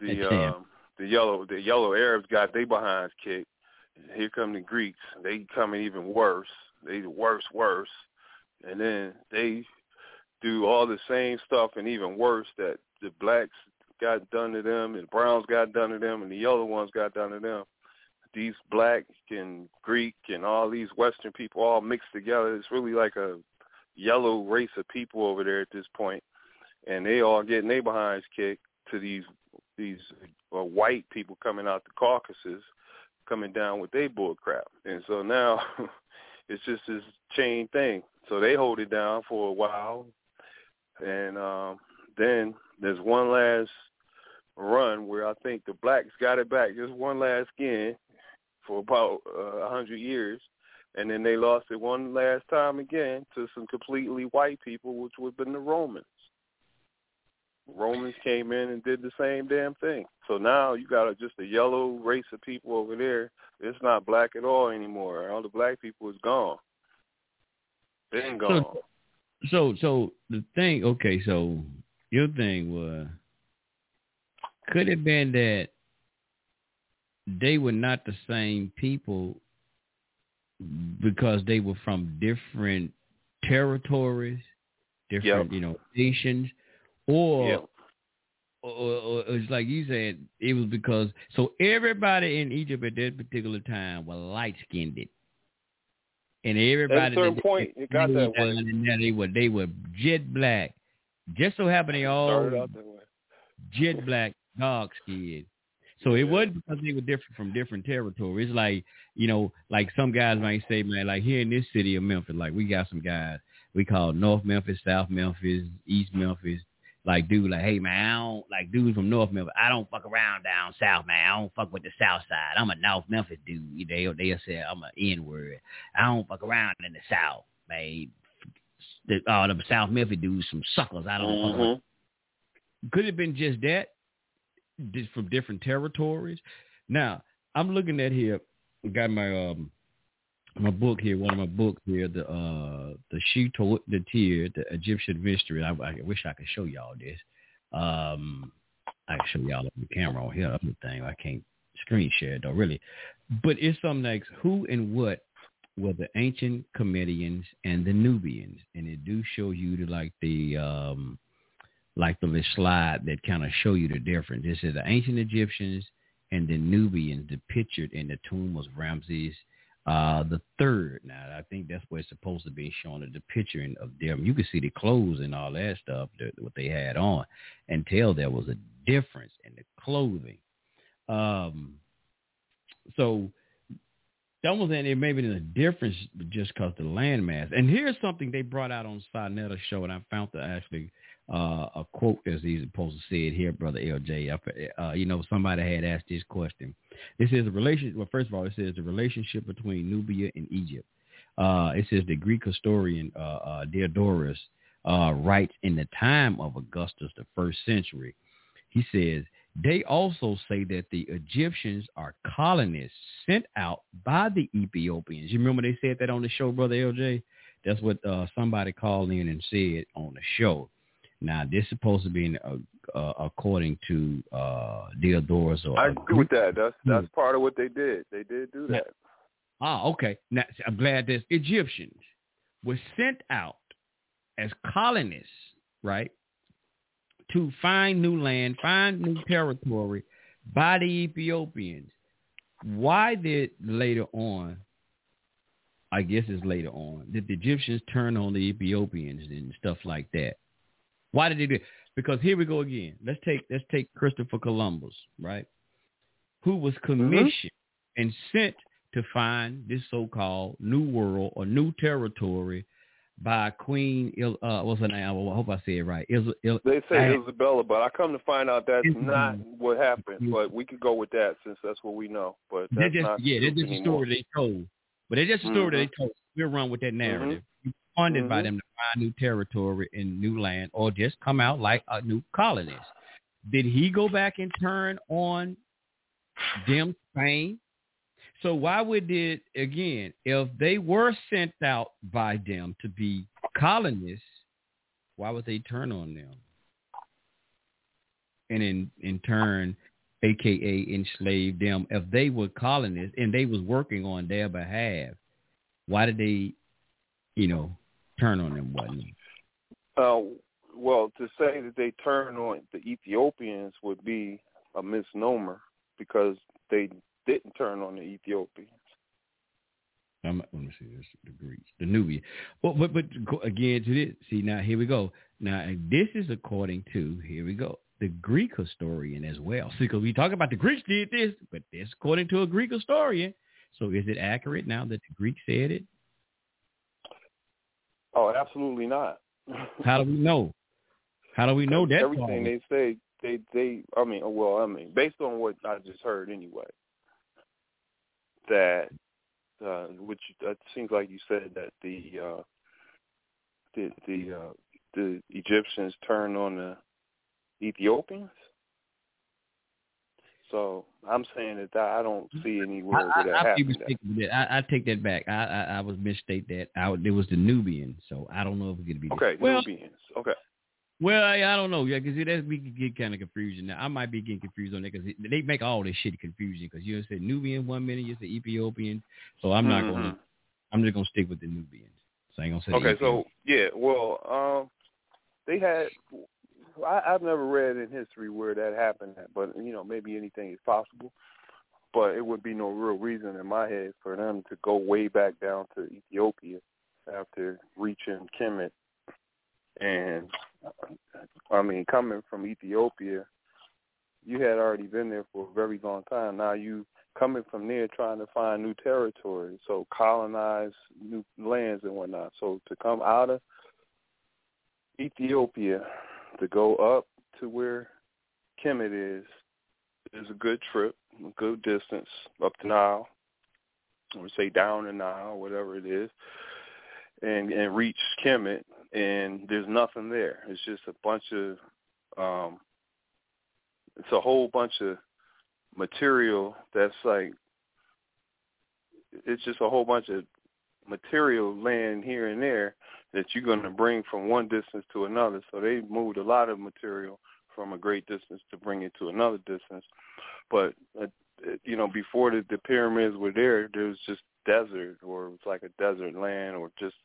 Speaker 3: the uh, the yellow the yellow Arabs got their behinds kicked. Here come the Greeks. They coming even worse. They worse, worse, and then they do all the same stuff and even worse that the blacks got done to them and browns got done to them and the yellow ones got done to them. These black and Greek and all these Western people all mixed together. It's really like a yellow race of people over there at this point. point, and they all getting their behinds kicked to these these uh, white people coming out the Caucasus, coming down with their bull crap. And so now it's just this chain thing. So they hold it down for a while, and um, then there's one last run where I think the blacks got it back, just one last skin for about uh, a uh, hundred years, and then they lost it one last time again to some completely white people, which would have been the Romans. Romans came in and did the same damn thing. So now you got a, just a yellow race of people over there. It's not black at all anymore. All the black people is gone. Been gone.
Speaker 5: So, so, so the thing. Okay, so your thing was could it have been that they were not the same people because they were from different territories, different, yep. you know, nations, or, yep. or, or, it's like you said, it was because so everybody in Egypt at that particular time were light skinned, and everybody
Speaker 3: at a certain point it got that way.
Speaker 5: They were they were jet black. Just so happened they all jet black, dark skinned. So it wasn't because they were different from different territories. Like, you know, like some guys might say, man, like here in this city of Memphis, like we got some guys we call North Memphis, South Memphis, East Memphis. Like dude, like, hey man, I don't like dudes from North Memphis. I don't fuck around down south, man. I don't fuck with the south side. I'm a North Memphis dude. They they'll say I'm an N word. I don't fuck around in the south, man. The, all the South Memphis dudes, some suckers. I don't. Mm-hmm. Could it have been just that? from different territories. Now, I'm looking at here, got my um my book here, one of my books here, the uh the Shito the Tear, the Egyptian mystery. I, I wish I could show y'all this. Um I can show y'all on the camera on here, other thing. I can't screen share it though, really. But it's something like who and what were the ancient Kemetians and the Nubians, and it do show you the like the um like the slide that kind of show you the difference. This is the ancient Egyptians and the Nubians depicted in the tomb of Ramses uh, the third. Now, I think that's where it's supposed to be showing a depicting of them. You can see the clothes and all that stuff, that, what they had on, and tell there was a difference in the clothing. Um, so that was it may be a difference just because the landmass. And here's something they brought out on Sarnetta show, and I found to actually – uh, a quote as he's supposed to say it here, brother LJ. Uh, you know, somebody had asked this question. This is a relation. Well, first of all, it says the relationship between Nubia and Egypt. Uh, it says the Greek historian uh, uh, Diodorus uh, writes in the time of Augustus, the first century. He says they also say that the Egyptians are colonists sent out by the Ethiopians. You remember they said that on the show, brother LJ? That's what uh, somebody called in and said on the show. Now, this is supposed to be in, uh, uh, according to uh, Diodorus. Or
Speaker 3: I agree with that. That's that's part of what they did. They did do that.
Speaker 5: Ah, okay. Now, I'm glad that Egyptians were sent out as colonists, right, to find new land, find new territory by the Ethiopians. Why did later on, I guess it's later on, did the Egyptians turn on the Ethiopians and stuff like that? Why did they do it? Because here we go again. Let's take let's take Christopher Columbus, right? Who was mm-hmm. commissioned mm-hmm. and sent to find this so-called new world or new territory by Queen. Uh, what's her name? I hope I say it right. Il,
Speaker 3: Il, they say Isabella, but I come to find out that's not what happened. But we could go with that since that's what we know. But that's
Speaker 5: just,
Speaker 3: not
Speaker 5: yeah, that's just a story they told. But it's just a story mm-hmm. they told. We'll run with that narrative. Mm-hmm. funded
Speaker 3: mm-hmm.
Speaker 5: by them to find new territory and new land, or just come out like a new colonist. Did he go back and turn on them Spain? So why would it again, if they were sent out by them to be colonists, why would they turn on them? And in in turn, aka enslave them if they were colonists and they was working on their behalf. Why did they, you know, turn on them? Wasn't
Speaker 3: uh, well, to say that they turned on the Ethiopians would be a misnomer because they didn't turn on the Ethiopians.
Speaker 5: I'm, let me see this: the Greeks, the Nubians. But but but again to this. See now here we go. Now this is according to here we go the Greek historian as well. See, because we talk about the Greeks did this, but this according to a Greek historian. So is it accurate now that the Greeks said it?
Speaker 3: Oh, absolutely not.
Speaker 5: How do we know? How do we know that?
Speaker 3: Everything they say, they they. I mean, well, I mean, based on what I just heard anyway, that uh, which it seems like you said that the uh, the the uh, the Egyptians turned on the Ethiopians. So I'm saying that I don't see anywhere where that
Speaker 5: I, I,
Speaker 3: happened.
Speaker 5: I, I take that back. I, I, I was misstate that. I, it was the Nubian, so I don't know if it's going to be.
Speaker 3: Okay,
Speaker 5: well,
Speaker 3: Nubians. Okay.
Speaker 5: Well, I, I don't know. Yeah, because that we could get kind of confusing. Now I might be getting confused on that because they make all this shit confusing. Because you said Nubian one minute, you said Ethiopian. So I'm not
Speaker 3: mm-hmm.
Speaker 5: going to. I'm just going to stick with the Nubians. So I ain't going to
Speaker 3: say. Okay, so yeah, well, um, they had I, I've never read in history where that happened, at, but you know maybe anything is possible. But it would be no real reason in my head for them to go way back down to Ethiopia after reaching Kemet. And I mean, coming from Ethiopia, you had already been there for a very long time. Now you coming from there trying to find new territory, so colonize new lands and whatnot. So to come out of Ethiopia to go up to where Kemet is is a good trip, a good distance up the Nile, or say down the Nile, whatever it is, and and reach Kemet, and there's nothing there. It's just a bunch of, um, it's a whole bunch of material that's like, it's just a whole bunch of material laying here and there that you're going to bring from one distance to another. So they moved a lot of material from a great distance to bring it to another distance. But uh, you know, before the, the pyramids were there, there was just desert, or it was like a desert land, or just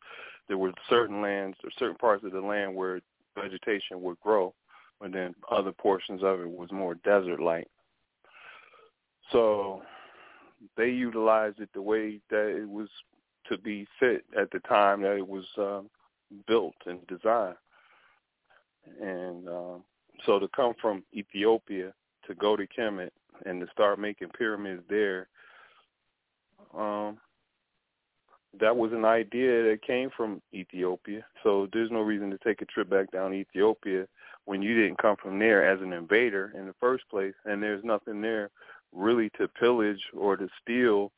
Speaker 3: there were certain lands or certain parts of the land where vegetation would grow, and then other portions of it was more desert-like. So they utilized it the way that it was to be fit at the time that it was um, built and designed. And um, so to come from Ethiopia to go to Kemet and to start making pyramids there, um, that was an idea that came from Ethiopia. So there's no reason to take a trip back down Ethiopia when you didn't come from there as an invader in the first place, and there's nothing there really to pillage or to steal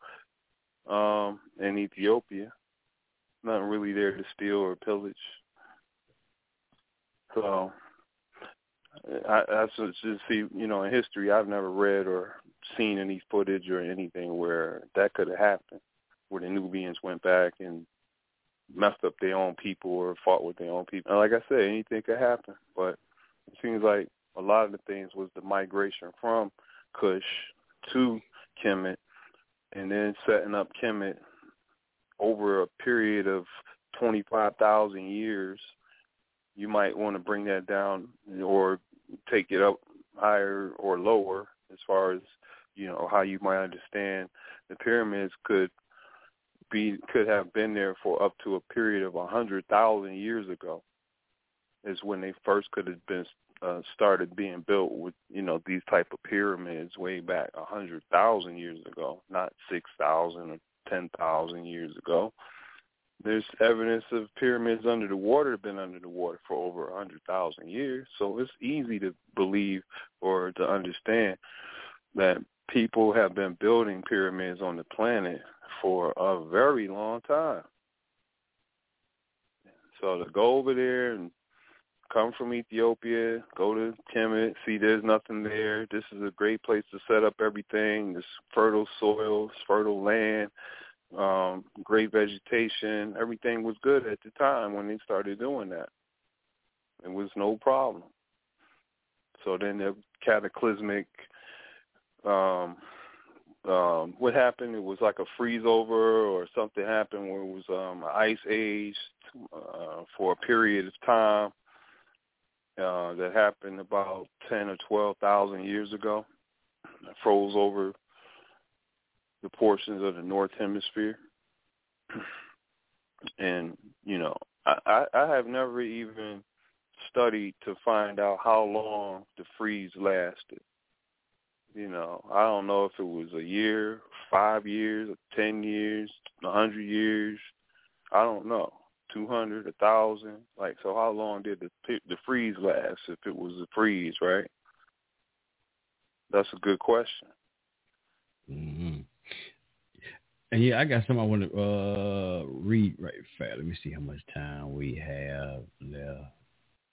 Speaker 3: um, in Ethiopia. Nothing really there to steal or pillage. So I, I just see, you know, in history, I've never read or seen any footage or anything where that could have happened, where the Nubians went back and messed up their own people or fought with their own people. And like I said, anything could happen, but it seems like a lot of the things was the migration from Kush to Kemet and then setting up Kemet over a period of 25,000 years, you might want to bring that down or take it up higher or lower as far as, you know, how you might understand the pyramids could be could have been there for up to a period of a 100,000 years ago is when they first could have been uh, started being built with you know these type of pyramids way back a hundred thousand years ago, not six thousand or ten thousand years ago. There's evidence of pyramids under the water been under the water for over a hundred thousand years. So it's easy to believe or to understand that people have been building pyramids on the planet for a very long time. So to go over there and come from Ethiopia, go to Kemet, see there's nothing there. This is a great place to set up everything. This fertile soil, fertile land, um, great vegetation. Everything was good at the time when they started doing that. It was no problem. So then the cataclysmic um um what happened? It was like a freeze over or something happened where it was um ice age uh for a period of time uh that happened about ten or twelve thousand years ago. It froze over the portions of the north hemisphere. And you know i, I have never even studied to find out how long the freeze lasted you know, I don't know if it was a year, five years, ten years, a hundred years. I don't know. Two hundred, a thousand. Like, so how long did the the freeze last? If it was a freeze, right? That's a good question.
Speaker 5: Mm-hmm. And yeah, I got some I want to uh, read right fast. Let me see how much time we have left.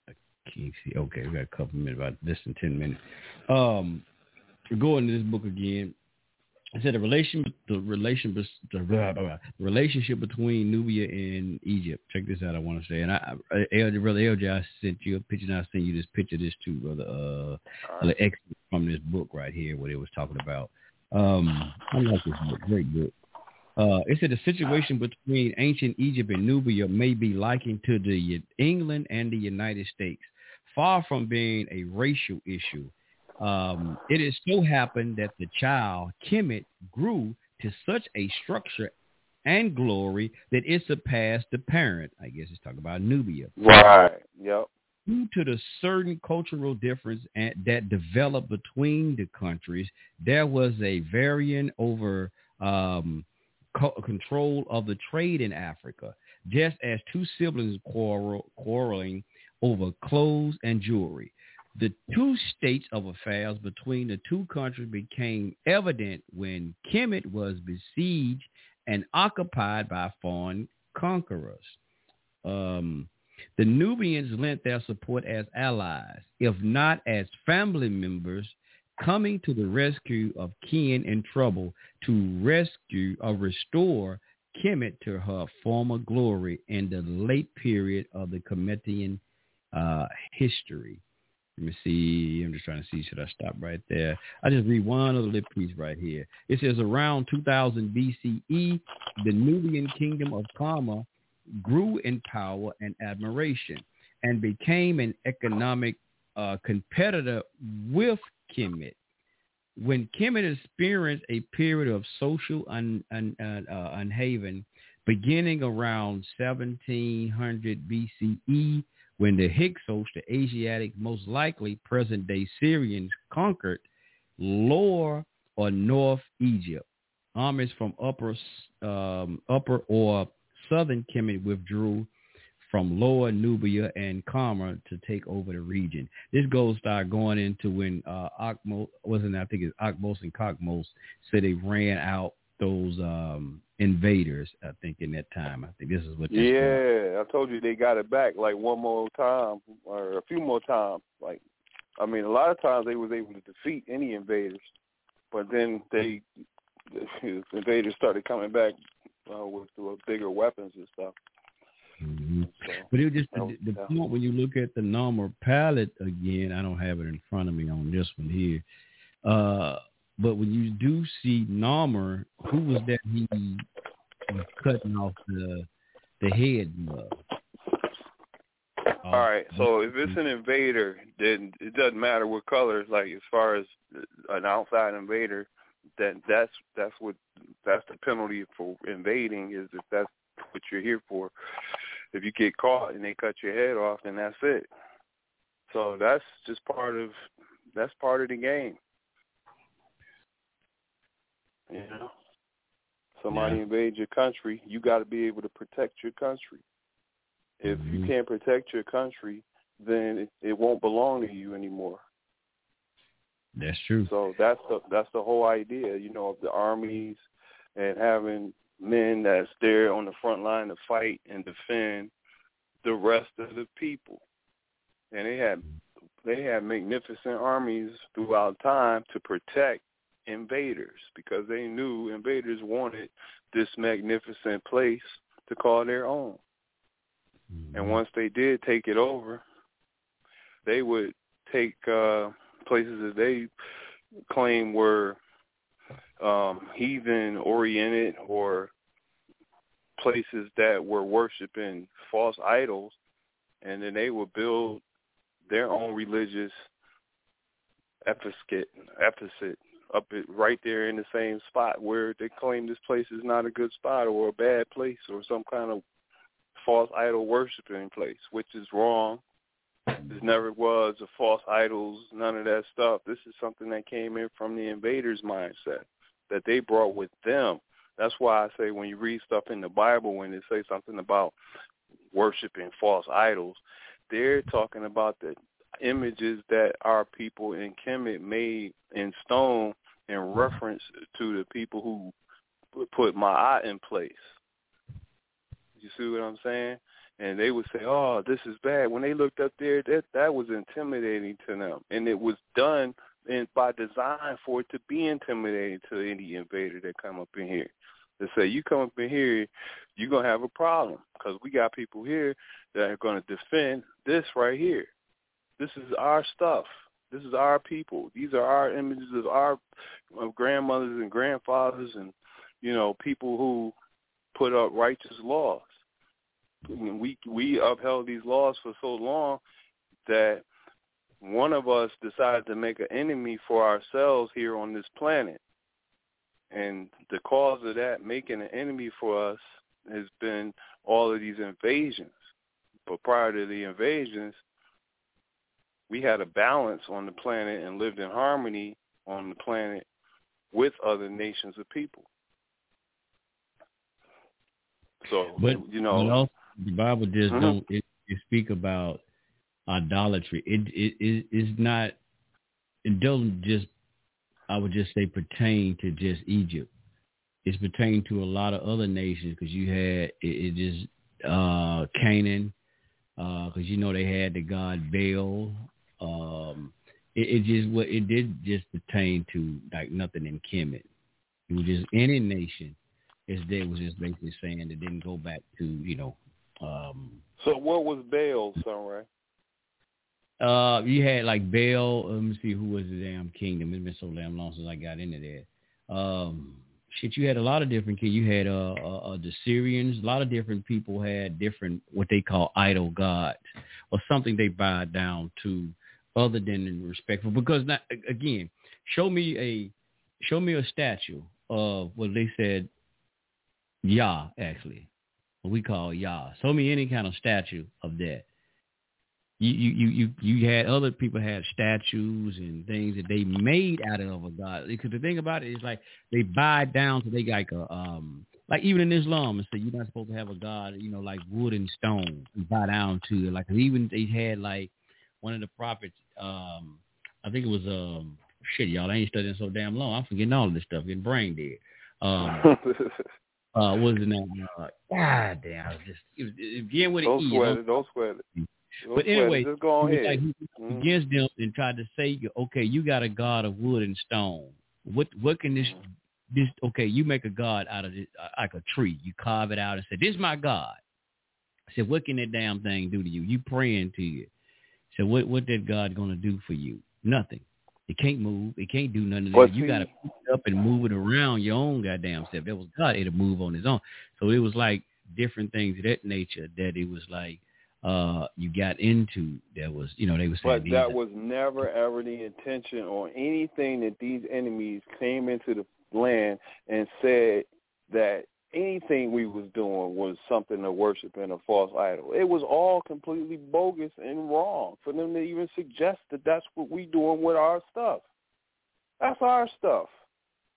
Speaker 5: I can't see. Okay, we got a couple minutes, about less than ten minutes. Um, go into this book again. I said the relation, the relation, the, blah, blah, blah, the relationship between Nubia and Egypt. Check this out. I want to say, and I, LJ, brother LJ, I sent you a picture. And I sent you this picture, this too, brother. Uh, the excerpt from this book right here, what it was talking about. Um, I like this book. Great book. Uh, it said the situation between ancient Egypt and Nubia may be likened to the England and the United States. Far from being a racial issue, um, it has so happened that the child, Kemet, grew to such a structure and glory that it surpassed the parent. I guess it's talking about Nubia.
Speaker 3: Right. Yep.
Speaker 5: Due to the certain cultural difference that developed between the countries, there was a varying over um, co- control of the trade in Africa, just as two siblings quarrel, quarreling over clothes and jewelry. The two states of affairs between the two countries became evident when Kemet was besieged and occupied by foreign conquerors. Um, the Nubians lent their support as allies, if not as family members, coming to the rescue of kin in trouble to rescue or restore Kemet to her former glory in the late period of the Kemetian uh, history. Let me see. I'm just trying to see. Should I stop right there? I just read one other lip piece right here. It says around 2000 BCE, the Nubian kingdom of Kerma grew in power and admiration and became an economic uh, competitor with Kemet. When Kemet experienced a period of social un, un, uh, unhaven beginning around 1700 BCE, when the Hyksos, the Asiatic, most likely present-day Syrians, conquered lower or north Egypt. Armies from upper, um, upper or southern Kemet withdrew from lower Nubia and Kerma to take over the region. This goes start going into when uh, Akmos, wasn't I think it's Akmos and Kakmos said they ran out those um, invaders. I think in that time, I think this is what.
Speaker 3: Yeah, I told you they got it back like one more time or a few more times. Like, I mean, a lot of times they was able to defeat any invaders, but then they the invaders started coming back uh, with, with bigger weapons and stuff.
Speaker 5: Mm-hmm. So, but it just the, the yeah. point when you look at the Narmer palette again, I don't have it in front of me on this one here. Uh, but when you do see Narmer, who was that he was cutting off the the head?
Speaker 3: All right. Uh, so if it's an invader, then it doesn't matter what color. Like as far as an outside invader, then that's that's what that's the penalty for invading is if that's what you're here for. If you get caught and they cut your head off, then that's it. So that's just part of that's part of the game. You know, somebody yeah. invades your country, you got to be able to protect your country. If mm-hmm. you can't protect your country, then it, it won't belong to you anymore.
Speaker 5: That's true.
Speaker 3: So that's the that's the whole idea, you know, of the armies and having men that's there on the front line to fight and defend the rest of the people. And they had they had magnificent armies throughout time to protect invaders because they knew invaders wanted this magnificent place to call their own. Mm-hmm. And once they did take it over, they would take uh places that they claim were um heathen oriented or places that were worshiping false idols and then they would build their own religious ephesus ephesus up it right there in the same spot where they claim this place is not a good spot or a bad place or some kind of false idol worshiping place, which is wrong. This never was a false idols, none of that stuff. This is something that came in from the invaders' mindset that they brought with them. That's why I say when you read stuff in the Bible, when they say something about worshiping false idols, they're talking about the images that our people in Kemet made in stone in reference to the people who put Ma'at in place. You see what I'm saying? And they would say, "Oh, this is bad." When they looked up there, that that was intimidating to them, and it was done and by design for it to be intimidating to any invader that come up in here. They say, "You come up in here, you're gonna have a problem because we got people here that are gonna defend this right here. This is our stuff. This is our people. These are our images of our of grandmothers and grandfathers and you know people who put up righteous laws. We we upheld these laws for so long that one of us decided to make an enemy for ourselves here on this planet. And the cause of that making an enemy for us has been all of these invasions. But prior to the invasions, we had a balance on the planet and lived in harmony on the planet with other nations of people. So,
Speaker 5: but
Speaker 3: you know,
Speaker 5: you know the Bible just
Speaker 3: mm-hmm.
Speaker 5: don't it, it speak about idolatry. It it it is not. It doesn't just. I would just say pertain to just Egypt. It's pertaining to a lot of other nations because you had it, it just uh Canaan, because uh, you know they had the god Baal. Um, it, it just what it did just pertain to like nothing in Kemet. It was just any nation, as they was just basically saying it didn't go back to you know. Um,
Speaker 3: so what was Baal, Sunray?
Speaker 5: Uh, you had like Baal. Let me see who was the damn kingdom. It's been so damn long since I got into that. Um, shit, you had a lot of different kings. You had uh, uh, uh, the Syrians. A lot of different people had different what they call idol gods or something they bowed down to other than respectful. Because not, again, show me a show me a statue of what they said Yah actually, what we call Yah. Show me any kind of statue of that. You you you you had other people had statues and things that they made out of a god. Because the thing about it is like they buy down to they like a um like even in Islam and say you're not supposed to have a god you know like wood and stone and buy down to it. Like even they had like one of the prophets um I think it was um shit y'all I ain't studying so damn long I'm forgetting all of this stuff getting brain dead. Um, uh, what was the name? Uh, God damn, just it, was, it began with
Speaker 3: don't
Speaker 5: an E.
Speaker 3: Sweat it, don't sweat it. Don't
Speaker 5: but anyway,
Speaker 3: just go ahead.
Speaker 5: Like he
Speaker 3: mm-hmm.
Speaker 5: against them and tried to say, okay, you got a god of wood and stone. What what can this this okay? You make a god out of this, like a tree. You carve it out and say, this is my god. I said, what can that damn thing do to you? You praying to you. So what what that God gonna do for you? Nothing. It can't move. It can't do nothing. You got to pick it up and move it around your own goddamn self. That was God. It'll move on its own. So it was like different things of that nature that it was like uh you got into that was you know they were saying
Speaker 3: but that was never ever the intention or anything that these enemies came into the land and said that anything we was doing was something to worship in a false idol. It was all completely bogus and wrong for them to even suggest that that's what we doing with our stuff. That's our stuff.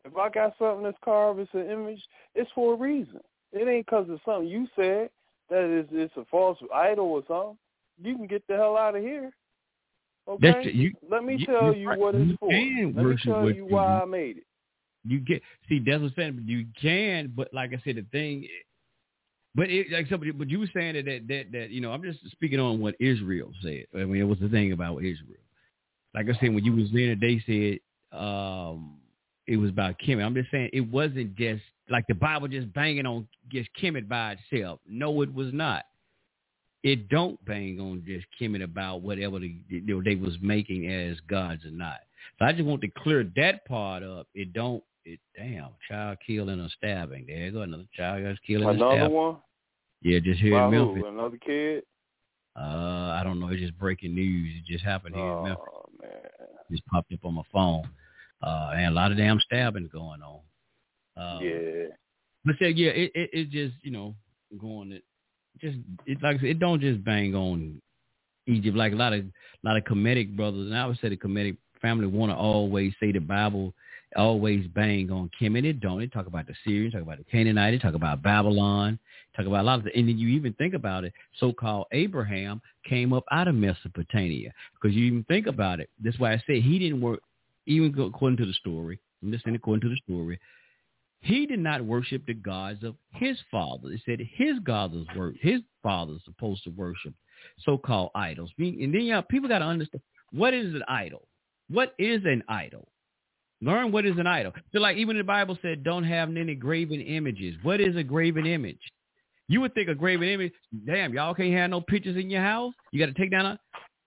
Speaker 3: If I got something that's carved it's an image, it's for a reason. It ain't because of something you said that is it's a false idol or something. You can get the hell out of here. Okay.
Speaker 5: You,
Speaker 3: Let me
Speaker 5: you,
Speaker 3: tell
Speaker 5: you,
Speaker 3: you what it's for. Let me tell you why I made it.
Speaker 5: You get see that's what I'm saying. You can, but like I said, the thing But it, like somebody, but you were saying that, that that that you know, I'm just speaking on what Israel said. I mean, it was the thing about Israel. Like I said, when you was there, they said um, it was about Kemet. I'm just saying it wasn't just like the Bible just banging on just Kemet by itself. No, it was not. It don't bang on just Kemet about whatever the, you know, they was making as gods or not. So I just want to clear that part up. It don't it, damn, child killing or stabbing. There you go, another child got killed
Speaker 3: and
Speaker 5: stabbing.
Speaker 3: Another one?
Speaker 5: Yeah, just here
Speaker 3: By
Speaker 5: in Memphis.
Speaker 3: Who? Another kid?
Speaker 5: Uh, I don't know. It's just breaking news. It just happened here
Speaker 3: oh,
Speaker 5: in Memphis.
Speaker 3: Man.
Speaker 5: Just popped up on my phone. Uh, and a lot of damn stabbing going on.
Speaker 3: Um, yeah.
Speaker 5: But say, yeah, it, it it just you know going it just it like I said, it don't just bang on Egypt like a lot of a lot of Kemetic brothers, and I would say the Kemetic family want to always say the Bible always bang on Kemet. It don't. It talk about the Syrians, talk about the Canaanites, talk about Babylon, talk about a lot of the, and then you even think about it, so-called Abraham came up out of Mesopotamia. Because you even think about it. That's why I said he didn't work, even according to the story, I'm just saying according to the story, he did not worship the gods of his father. It said his gods were his father's supposed to worship so-called idols. And then you know, people got to understand what is an idol. What is an idol? Learn what is an idol. So like even the Bible said, don't have any graven images. What is a graven image? You would think a graven image, damn, y'all can't have no pictures in your house. You got to take down a,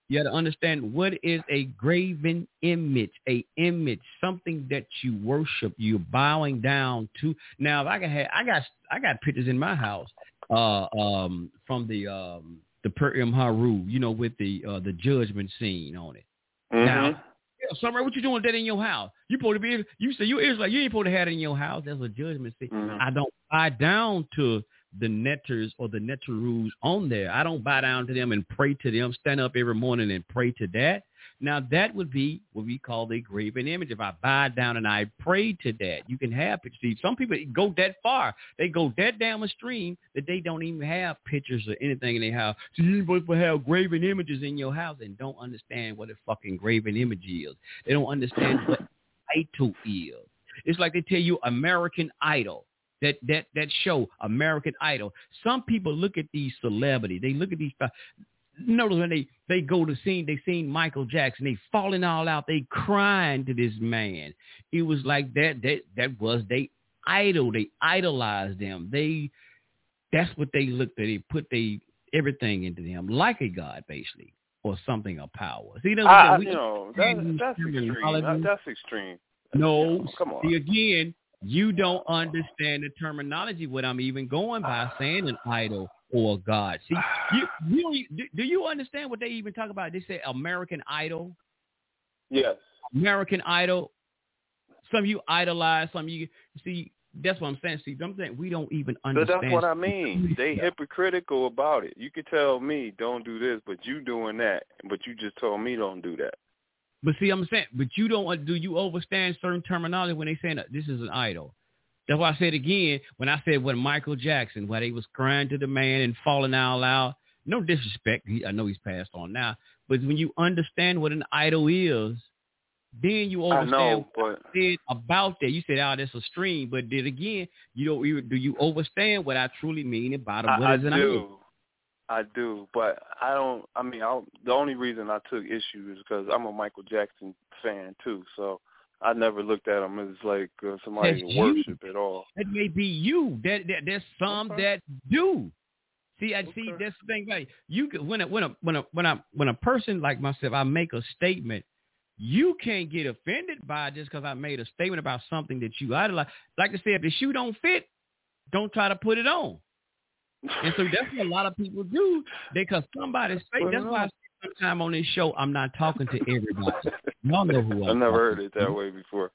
Speaker 5: you got to understand what is a graven image, a image, something that you worship, you're bowing down to. Now, if I can have, I got, I got pictures in my house, uh, um, from the, um, the Pert em Heru, you know, with the, uh, the judgment scene on it.
Speaker 3: Mm-hmm.
Speaker 5: Now, Sunray, what you doing with that in your house? You supposed to be, you say you Israel, you ain't supposed to have it in your house. That's a judgment scene.
Speaker 3: Mm-hmm.
Speaker 5: I don't buy down to the netters or the netteroos on there. I don't bow down to them and pray to them, stand up every morning and pray to that. Now that would be what we call the graven image. If I bow down and I pray to that, you can have pictures. See, some people go that far. They go that down the stream that they don't even have pictures or anything in their house. So you supposed to have graven images in your house and don't understand what a fucking graven image is. They don't understand what idol is. It's like they tell you American Idol that that that show American Idol. Some people look at these celebrities. They look at these. Notice when they they go to see they seen Michael Jackson. They falling all out. They crying to this man. It was like that. That that was they idol. They idolized them. They that's what they looked at. They put they everything into them like a god basically or something of power. See, that's
Speaker 3: I, we, you know that, that's extreme. that's extreme.
Speaker 5: No,
Speaker 3: come on.
Speaker 5: See again, you don't understand the terminology. What I'm even going by saying an idol or God. See, you, you do, you understand what they even talk about? They say American Idol.
Speaker 3: Yes.
Speaker 5: American Idol. Some of you idolize. Some of you see. That's what I'm saying. See, I'm saying we don't even understand.
Speaker 3: But that's what I mean. They hypocritical about it. You could tell me don't do this, but you doing that. But you just told me don't do that.
Speaker 5: But see, I'm saying, but you don't. Do you understand certain terminology when they saying this is an idol? That's why I said again when I said when Michael Jackson, where they was crying to the man and falling out loud. No disrespect. He, I know he's passed on now, but when you understand what an idol is, then you understand
Speaker 3: I know, but...
Speaker 5: about that. You said, "Oh, that's a stream," but then again, you don't. You, do you understand what I truly mean about it? What
Speaker 3: I,
Speaker 5: is
Speaker 3: I do.
Speaker 5: idol?
Speaker 3: I do, but I don't. I mean, I, the only reason I took issue is because I'm a Michael Jackson fan too. So I never looked at them as like uh, somebody
Speaker 5: That's
Speaker 3: to worship at all.
Speaker 5: It may be you. That, that there's some
Speaker 3: Okay.
Speaker 5: that do. See, I see
Speaker 3: Okay.
Speaker 5: that's the thing. Like You could when a when a when a when a when a person like myself, I make a statement. You can't get offended by it just because I made a statement about something that you idolize. Like Like I said, if the shoe don't fit, don't try to put it on. And so that's what a lot of people do. Because somebody say
Speaker 3: Put it
Speaker 5: that's why I
Speaker 3: on.
Speaker 5: this show I'm not talking to everybody. Y'all know who
Speaker 3: I
Speaker 5: I'm
Speaker 3: never heard it that way before.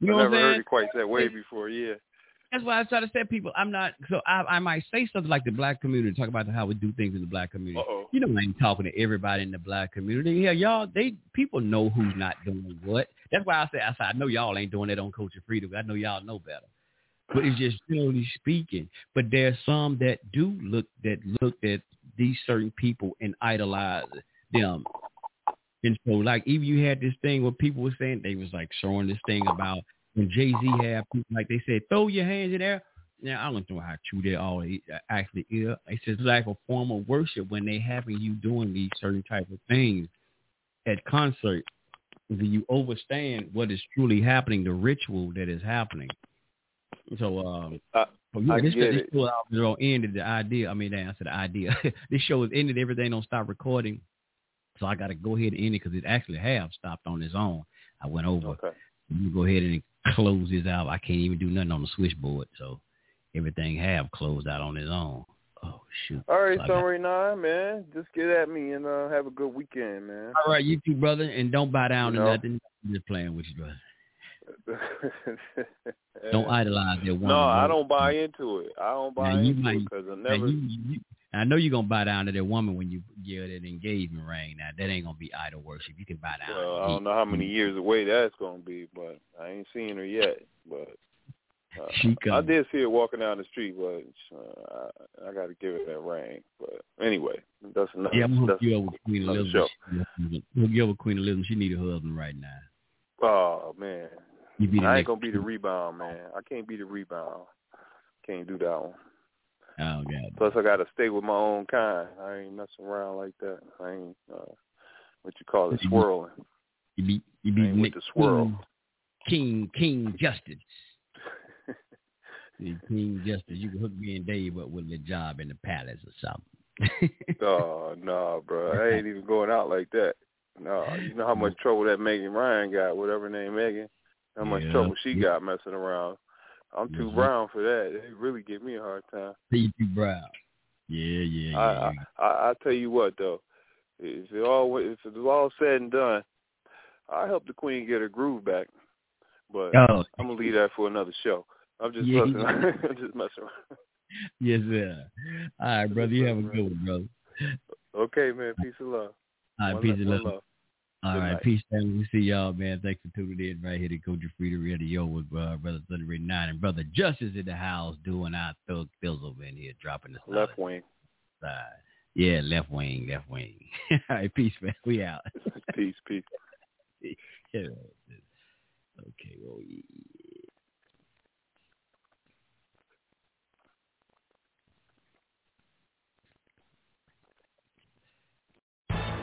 Speaker 5: You
Speaker 3: I never heard
Speaker 5: saying?
Speaker 3: it quite that way before. Yeah.
Speaker 5: That's why I try to say people I'm not. So I, I might say something like the black community, talk about how we do things in the black community.
Speaker 3: Uh-oh.
Speaker 5: You know, I ain't talking to everybody in the black community. Yeah, y'all, they people know who's not doing what. That's why I say I, say, I know y'all ain't doing that on Culture Freedom. I know y'all know better. But it's just generally speaking. But there's some that do look that look at these certain people and idolize them. And so, like, even you had this thing where people were saying they was like showing this thing about when Jay Z had people like they said, throw your hands in there. now I don't know how true they all actually is. It's just like a form of worship when they having you doing these certain type of things at concert. Do you understand what is truly happening, the ritual that is happening? So, um,
Speaker 3: uh,
Speaker 5: yeah,
Speaker 3: I
Speaker 5: this, this show ended the idea. I mean, I said the idea. this show is ended. Everything don't stop recording, so I got to go ahead and end it because it actually have stopped on its own. I went over.
Speaker 3: Okay.
Speaker 5: You go ahead and close this out. I can't even do nothing on the switchboard, so everything have closed out on its own. Oh shoot!
Speaker 3: All right,
Speaker 5: So
Speaker 3: Summary Nine, man. Just get at me and uh, have a good weekend, man.
Speaker 5: All right, you too, brother, and don't bow down
Speaker 3: You
Speaker 5: to
Speaker 3: know.
Speaker 5: nothing. I'm just playing with you, brother. Don't idolize that woman.
Speaker 3: No, I don't buy into it. I don't buy
Speaker 5: Now,
Speaker 3: into
Speaker 5: might-
Speaker 3: it because I never.
Speaker 5: you, you, I know you're gonna bow down to that woman when you give that engagement ring. Now that ain't gonna be idol worship. You can bow down.
Speaker 3: Well, I don't know how many years away that's gonna be, but I ain't seen her yet. But uh,
Speaker 5: She
Speaker 3: I did see her walking down the street, but uh, I, I got to give her that ring. But anyway, that's another.
Speaker 5: Yeah, I'm gonna hook you up with Queen Elizabeth. Hook you up with Queen Elizabeth. She need a husband right now.
Speaker 3: Oh man,
Speaker 5: You be the
Speaker 3: I ain't gonna be the rebound man. I can't be the rebound. Can't do that one.
Speaker 5: Oh God.
Speaker 3: Plus, I got to stay with my own kind. I ain't messing around like that. I ain't uh, what you call it, swirling.
Speaker 5: You be you be
Speaker 3: Ain't with the swirl.
Speaker 5: King King Justice. King Justice. You can hook me and Dave up with a job in the palace or something.
Speaker 3: Oh no, bro, I ain't even going out like that. No, you know how much trouble that Megan Ryan got, whatever name Megan. How much
Speaker 5: Yeah.
Speaker 3: trouble she got messing around. I'm too
Speaker 5: Mhm.
Speaker 3: brown for that. It really give me a hard time.
Speaker 5: You brown. Yeah, yeah,
Speaker 3: I,
Speaker 5: yeah.
Speaker 3: I I I tell you what though, if it all if it's all said and done, I help the queen get her groove back. But
Speaker 5: Oh.
Speaker 3: I'm gonna leave that for another show. I'm just
Speaker 5: Yeah.
Speaker 3: messing. I'm just messing around.
Speaker 5: Yes, sir. All right, brother. You have a good one, brother.
Speaker 3: Okay, man. Peace and love.
Speaker 5: All right,
Speaker 3: One
Speaker 5: peace
Speaker 3: lo-
Speaker 5: and love.
Speaker 3: love.
Speaker 5: All
Speaker 3: Good
Speaker 5: right,
Speaker 3: night.
Speaker 5: peace, family. We see y'all, man. Thanks for tuning in right here to Coach Free Radio with uh, Brother Thunder Nine and Brother Justice in the house doing our thug fizzle in here, dropping the
Speaker 3: Left wing.
Speaker 5: side. Yeah, left wing, left wing. All right, peace, man. We out.
Speaker 3: Peace, peace.
Speaker 5: Yeah. Okay, well, yeah.